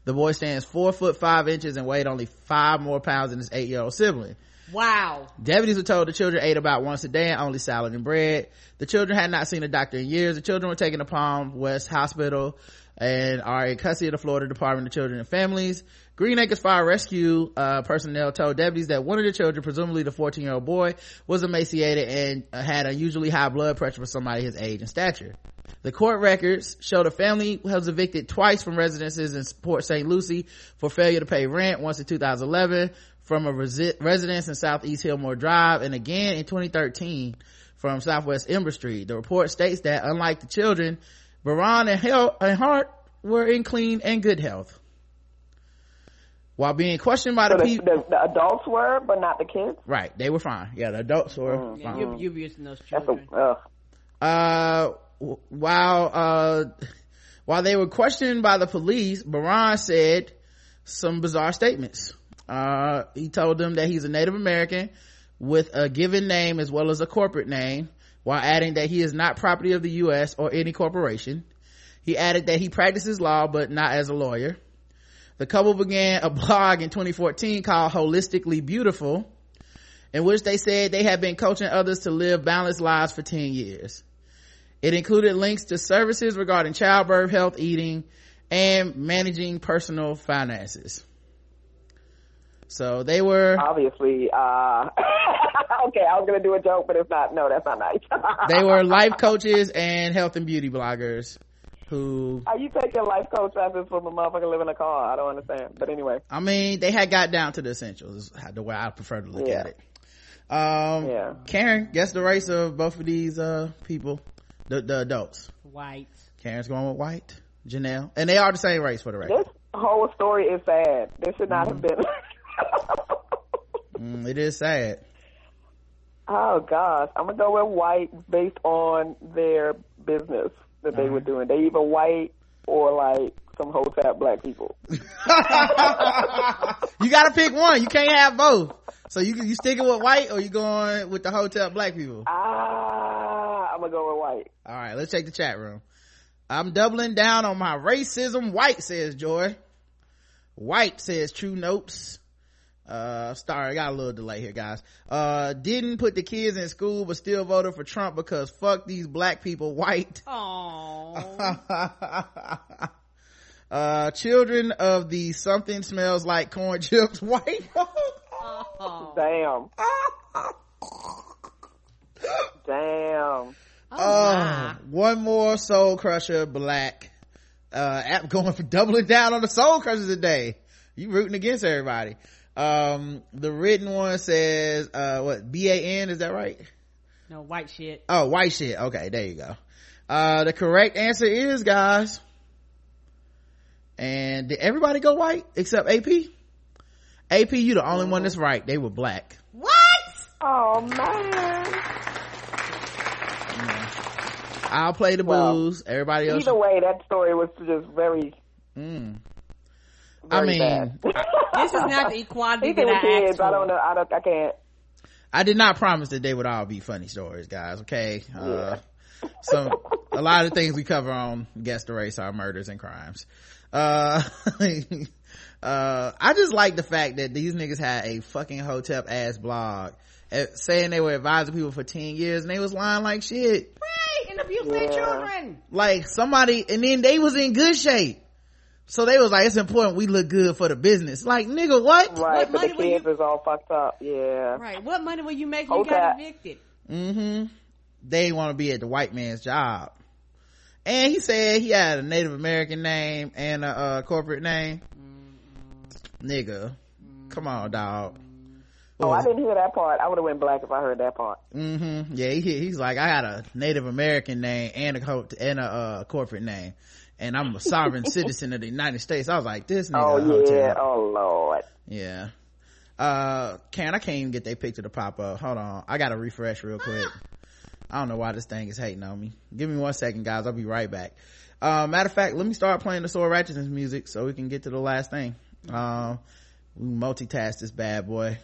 The boy stands four foot five inches and weighed only five more pounds than his eight year old sibling. Wow. Deputies were told the children ate about once a day and only salad and bread. The children had not seen a doctor in years. The children were taken to Palm West Hospital and are in custody of the Florida Department of Children and Families. Greenacres Fire Rescue uh, personnel told deputies that one of the children, presumably the 14 year old boy, was emaciated and had unusually high blood pressure for somebody his age and stature. The court records show the family was evicted twice from residences in Port St. Lucie for failure to pay rent, once in 2011 from a resi- residence in Southeast Hillmoor Drive and again in 2013 from Southwest Ember Street. The report states that unlike the children, Barron and, Hel- and Hart were in clean and good health. While being questioned by So the the, people, the, the adults were, but not the kids. right, they were fine. Yeah, the adults were Mm. Yeah, fine. you, you're using those That's children. a ugh. uh w- while uh while they were questioned by the police Barron said some bizarre statements. Uh he told them that he's a native american with a given name as well as a corporate name while adding that he is not property of the u.s or any corporation. He added that he practices law but not as a lawyer. The couple began a <laughs> blog in 2014 called holistically beautiful in which they said they had been coaching others to live balanced lives for 10 years it included links to services regarding childbirth, health, eating, and managing personal finances. So they were, Obviously, uh, <laughs> okay, I was gonna do a joke, but it's not. No, that's not nice. <laughs> they were life coaches and health and beauty bloggers who, Are you taking life coach classes from a motherfucker living in a car? I don't understand. But anyway, I mean, they had got down to the essentials, the way I prefer to look Yeah. at it. Um, Yeah. Karen, guess the race of both of these, uh, people, the, the adults. White. Karen's going with white, Janelle, and they are the same race for the record. this whole story is sad. This should not have been. Mm, it is sad. oh gosh, I'm gonna go with white based on their business that they were doing. They either white or like some hotep black people. <laughs> you gotta pick one. You can't have both. So you you sticking with white or you going with the hotep black people? Ah, I'm gonna go with white. All right, let's check the chat room. I'm doubling down on my racism. White says Joy. White says True Notes. Uh, sorry, I got a little delay here, guys. Uh, didn't put the kids in school, but still voted for Trump because fuck these black people. White. <laughs> Oh. <laughs> uh, children of the something smells like corn chips. <laughs> White. oh. Damn. Damn. Oh, one more soul crusher, black. uh app going for doubling down on the soul crushers today. You rooting against everybody. Um the written one says uh what b-a-n is that right? No white shit. Oh white shit. Okay there you go. Uh the correct answer is guys and did everybody go white except ap ap you the only one that's right. They were black. What? Oh man I'll play the well, blues. Everybody else. Either way, that story was just very. Mm. I mean, <laughs> this is not the <laughs> equality that I kids, I don't know. I don't. I can't. I did not promise that they would all be funny stories, guys. Okay. Yeah. Uh, so <laughs> a lot of things we cover on Guess the Race are murders and crimes. Uh, uh, I just like the fact that these niggas had a fucking hotep ass blog uh, saying they were advising people for 10 years and they was lying like shit. Right, and abuse yeah. their children. Like somebody, and then they was in good shape. So they was like, it's important we look good for the business. Like, nigga, what? Right, what but the kids you... is all fucked up. Yeah. Right. What money will you make when you got evicted? Mm-hmm. They want to be at the white man's job. And he said he had a Native American name and a uh, corporate name. Mm-hmm. Nigga. Mm-hmm. Come on, dog. Oh, I didn't hear that part. I would have went black if I heard that part. Mm-hmm. Yeah, he, he's like, I got a Native American name and a and a uh, corporate name, and I'm a sovereign <laughs> citizen of the United States. I was like, this nigga. Oh yeah. Oh lord. Yeah. Uh, Karen, I can't even get that picture to pop up. Hold on, I gotta refresh real quick. I don't know why this thing is hating on me. Give me one second, guys. I'll be right back. Uh, matter of fact, let me start playing the Sword Ratchetness music so we can get to the last thing. Um, we multitask this bad boy.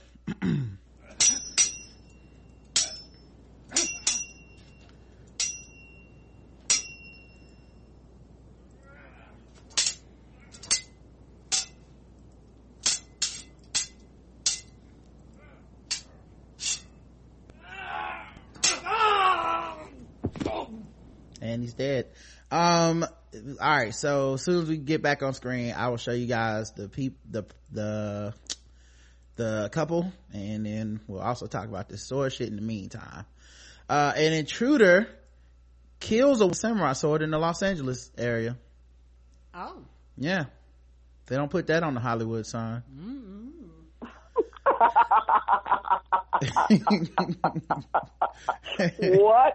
And he's dead. Um all right so as soon as we get back on screen i will show you guys the peep the the the couple and then we'll also talk about this sword shit in the meantime. Uh, an intruder kills a samurai sword in the los angeles area. Oh. Yeah. They don't put that on the hollywood sign. <laughs> <laughs> <laughs> What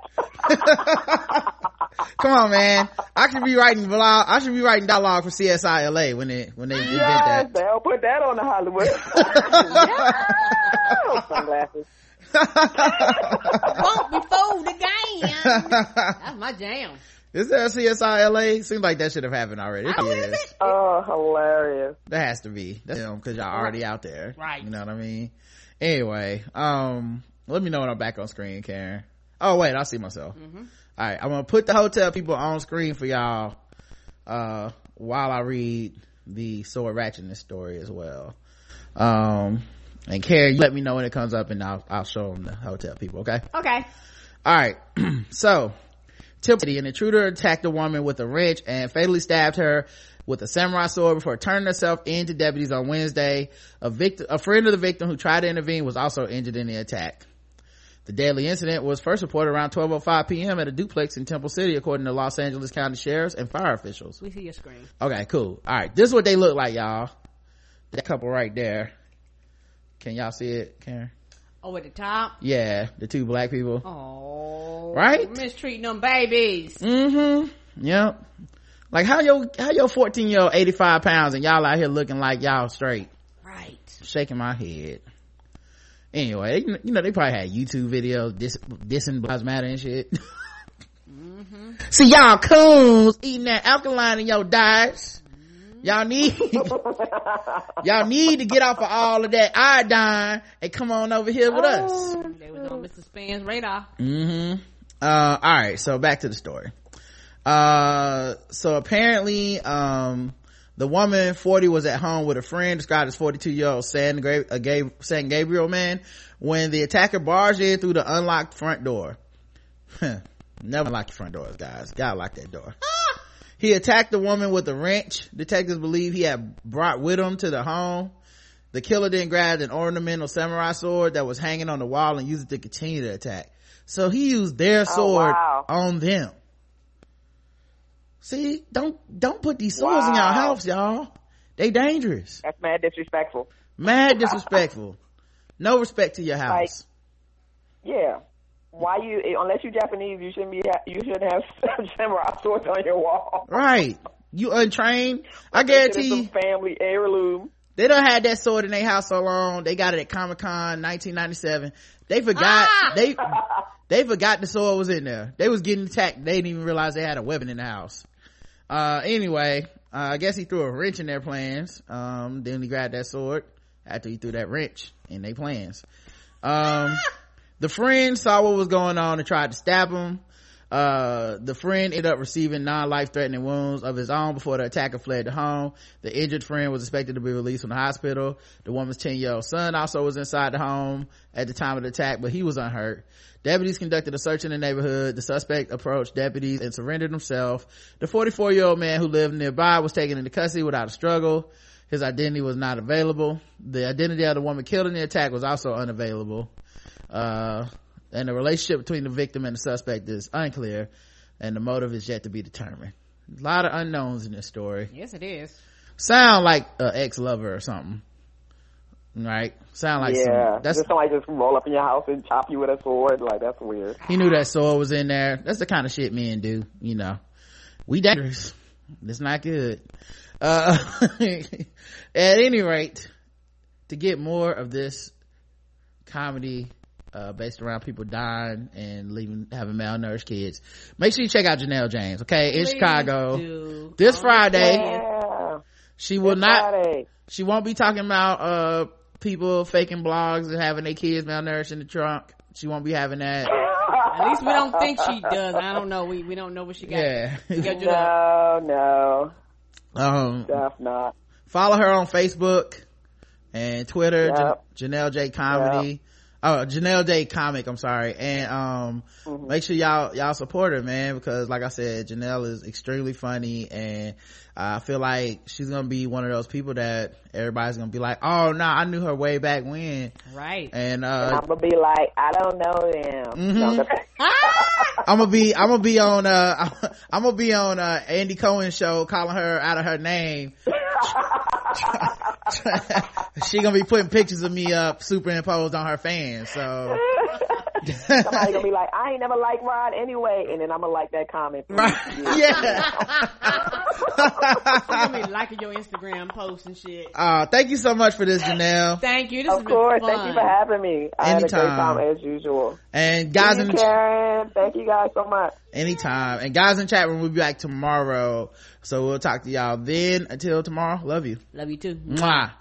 <laughs> Come on, man. I should be writing blog. I should be writing dialogue for CSI LA when they when they yes, invent that. They'll put that on the Hollywood. <laughs> Sunglasses. Won't be fooled. That's my jam. Is there a CSI LA? Seems like that should have happened already. If is. It. Oh, hilarious. That has to be. That's because y'all already out there. Right. You know what I mean? Anyway, um, let me know when I'm back on screen, Karen. Oh wait, I see myself. Mm-hmm all right i'm gonna put the hotep people on screen for y'all uh, while i read the sword ratchetness story as well um and Carrie, let me know when it comes up and I'll, I'll show them the hotep people, okay? Okay. All right. <clears throat> so, City, an intruder attacked a woman with a wrench and fatally stabbed her with a samurai sword before turning herself into deputies on Wednesday. A victim, a friend of the victim who tried to intervene was also injured in the attack. The deadly incident was first reported around 12.05 p.m. at a duplex in Temple City, according to Los Angeles County sheriffs and fire officials. We see your screen. Okay, cool. All right. This is what they look like, y'all. That couple right there. Can y'all see it, Karen? Oh, at the top? Yeah, the two black people. Oh. Right? Mistreating them babies. Mm-hmm. Yep. Like how your, how your 14 year old 85 pounds and y'all out here looking like y'all straight. Right. Shaking my head anyway you know they probably had youtube videos dis, dissing Black matter and shit. <laughs> Mm-hmm. see y'all coons eating that alkaline in your diets. Y'all need <laughs> y'all need to get off of all of that iodine and come on over here with us. Oh. they was on mr span's radar. Mm-hmm. Uh all right so back to the story. Uh so apparently um the woman, 40, was at home with a friend described as 42 year old San, uh, San Gabriel man when the attacker barged in through the unlocked front door. <laughs> Never lock your front doors, guys. Gotta lock that door. he attacked the woman with a wrench. Detectives believe he had brought with him to the home. The killer then grabbed an ornamental samurai sword that was hanging on the wall and used it to continue the attack. So he used their oh, sword oh, wow. on them. See, don't don't put these swords wow. in your house, y'all. They dangerous. That's mad disrespectful. Mad disrespectful. no respect to your house. Like, yeah. Why you? Unless you're Japanese, you shouldn't be. You shouldn't have <laughs> samurai swords on your wall. Right. You untrained. I guarantee you. Family heirloom. They don't had that sword in their house so long. They got it at Comic Con 1997. They forgot. Ah! They <laughs> they forgot the sword was in there. They was getting attacked. They didn't even realize they had a weapon in the house. Uh, anyway, uh, I guess he threw a wrench in their plans. Um, then he grabbed that sword after he threw that wrench in their plans. Um, <laughs> the friend saw what was going on and tried to stab him. Uh, the friend ended up receiving non-life threatening wounds of his own before the attacker fled the home. The injured friend was expected to be released from the hospital. The woman's 10 year old son also was inside the home at the time of the attack, but he was unhurt. Deputies conducted a search in the neighborhood. The suspect approached deputies and surrendered himself. The 44 year old man who lived nearby was taken into custody without a struggle. His identity was not available. The identity of the woman killed in the attack was also unavailable. Uh, and the relationship between the victim and the suspect is unclear and the motive is yet to be determined. A lot of unknowns in this story. Yes, it is. Sound like an ex-lover or something right? Sound like yeah. Some, that's just somebody just roll up in your house and chop you with a sword. Like that's weird. He knew that sword was in there. That's the kind of shit men do. You know, we dangerous. It's not good. Uh, <laughs> at any rate, to get more of this comedy uh, based around people dying and leaving having malnourished kids make sure you check out janelle james okay in Please chicago do. this oh, friday yeah. she will this not Friday. she won't be talking about uh people faking blogs and having their kids malnourished in the trunk. She won't be having that. At least we don't think she does. I don't know. We we don't know what she got. Yeah. <laughs> no, no. Um, Stuff not. Follow her on Facebook and Twitter. Yep. Janelle J Comedy. Yep. Oh, Janelle J Comic. I'm sorry. And um, mm-hmm. make sure y'all y'all support her, man, because like I said, Janelle is extremely funny and I feel like she's gonna be one of those people that everybody's gonna be like, oh no, I knew her way back when. Right. And, uh, and I'm gonna be like, I don't know them. Mm-hmm. <laughs> I'm gonna be, I'm gonna be on, uh, <laughs> I'm gonna be on, uh, Andy Cohen show calling her out of her name. <laughs> <laughs> she gonna be putting pictures of me up superimposed on her fans, so. <laughs> Somebody gonna be like, I ain't never liked Rod anyway, and then I'm gonna like that comment. Right. Yeah. <laughs> gonna be liking your Instagram posts and shit. Uh, thank you so much for this, Janelle. Thank you. This of course. Thank you for having me. I Anytime. had a great time as usual. And guys in the Karen, thank you guys so much. Anytime. And guys in chat room, we'll be back tomorrow. So we'll talk to y'all then. Until tomorrow, love you. Love you too. Mwah.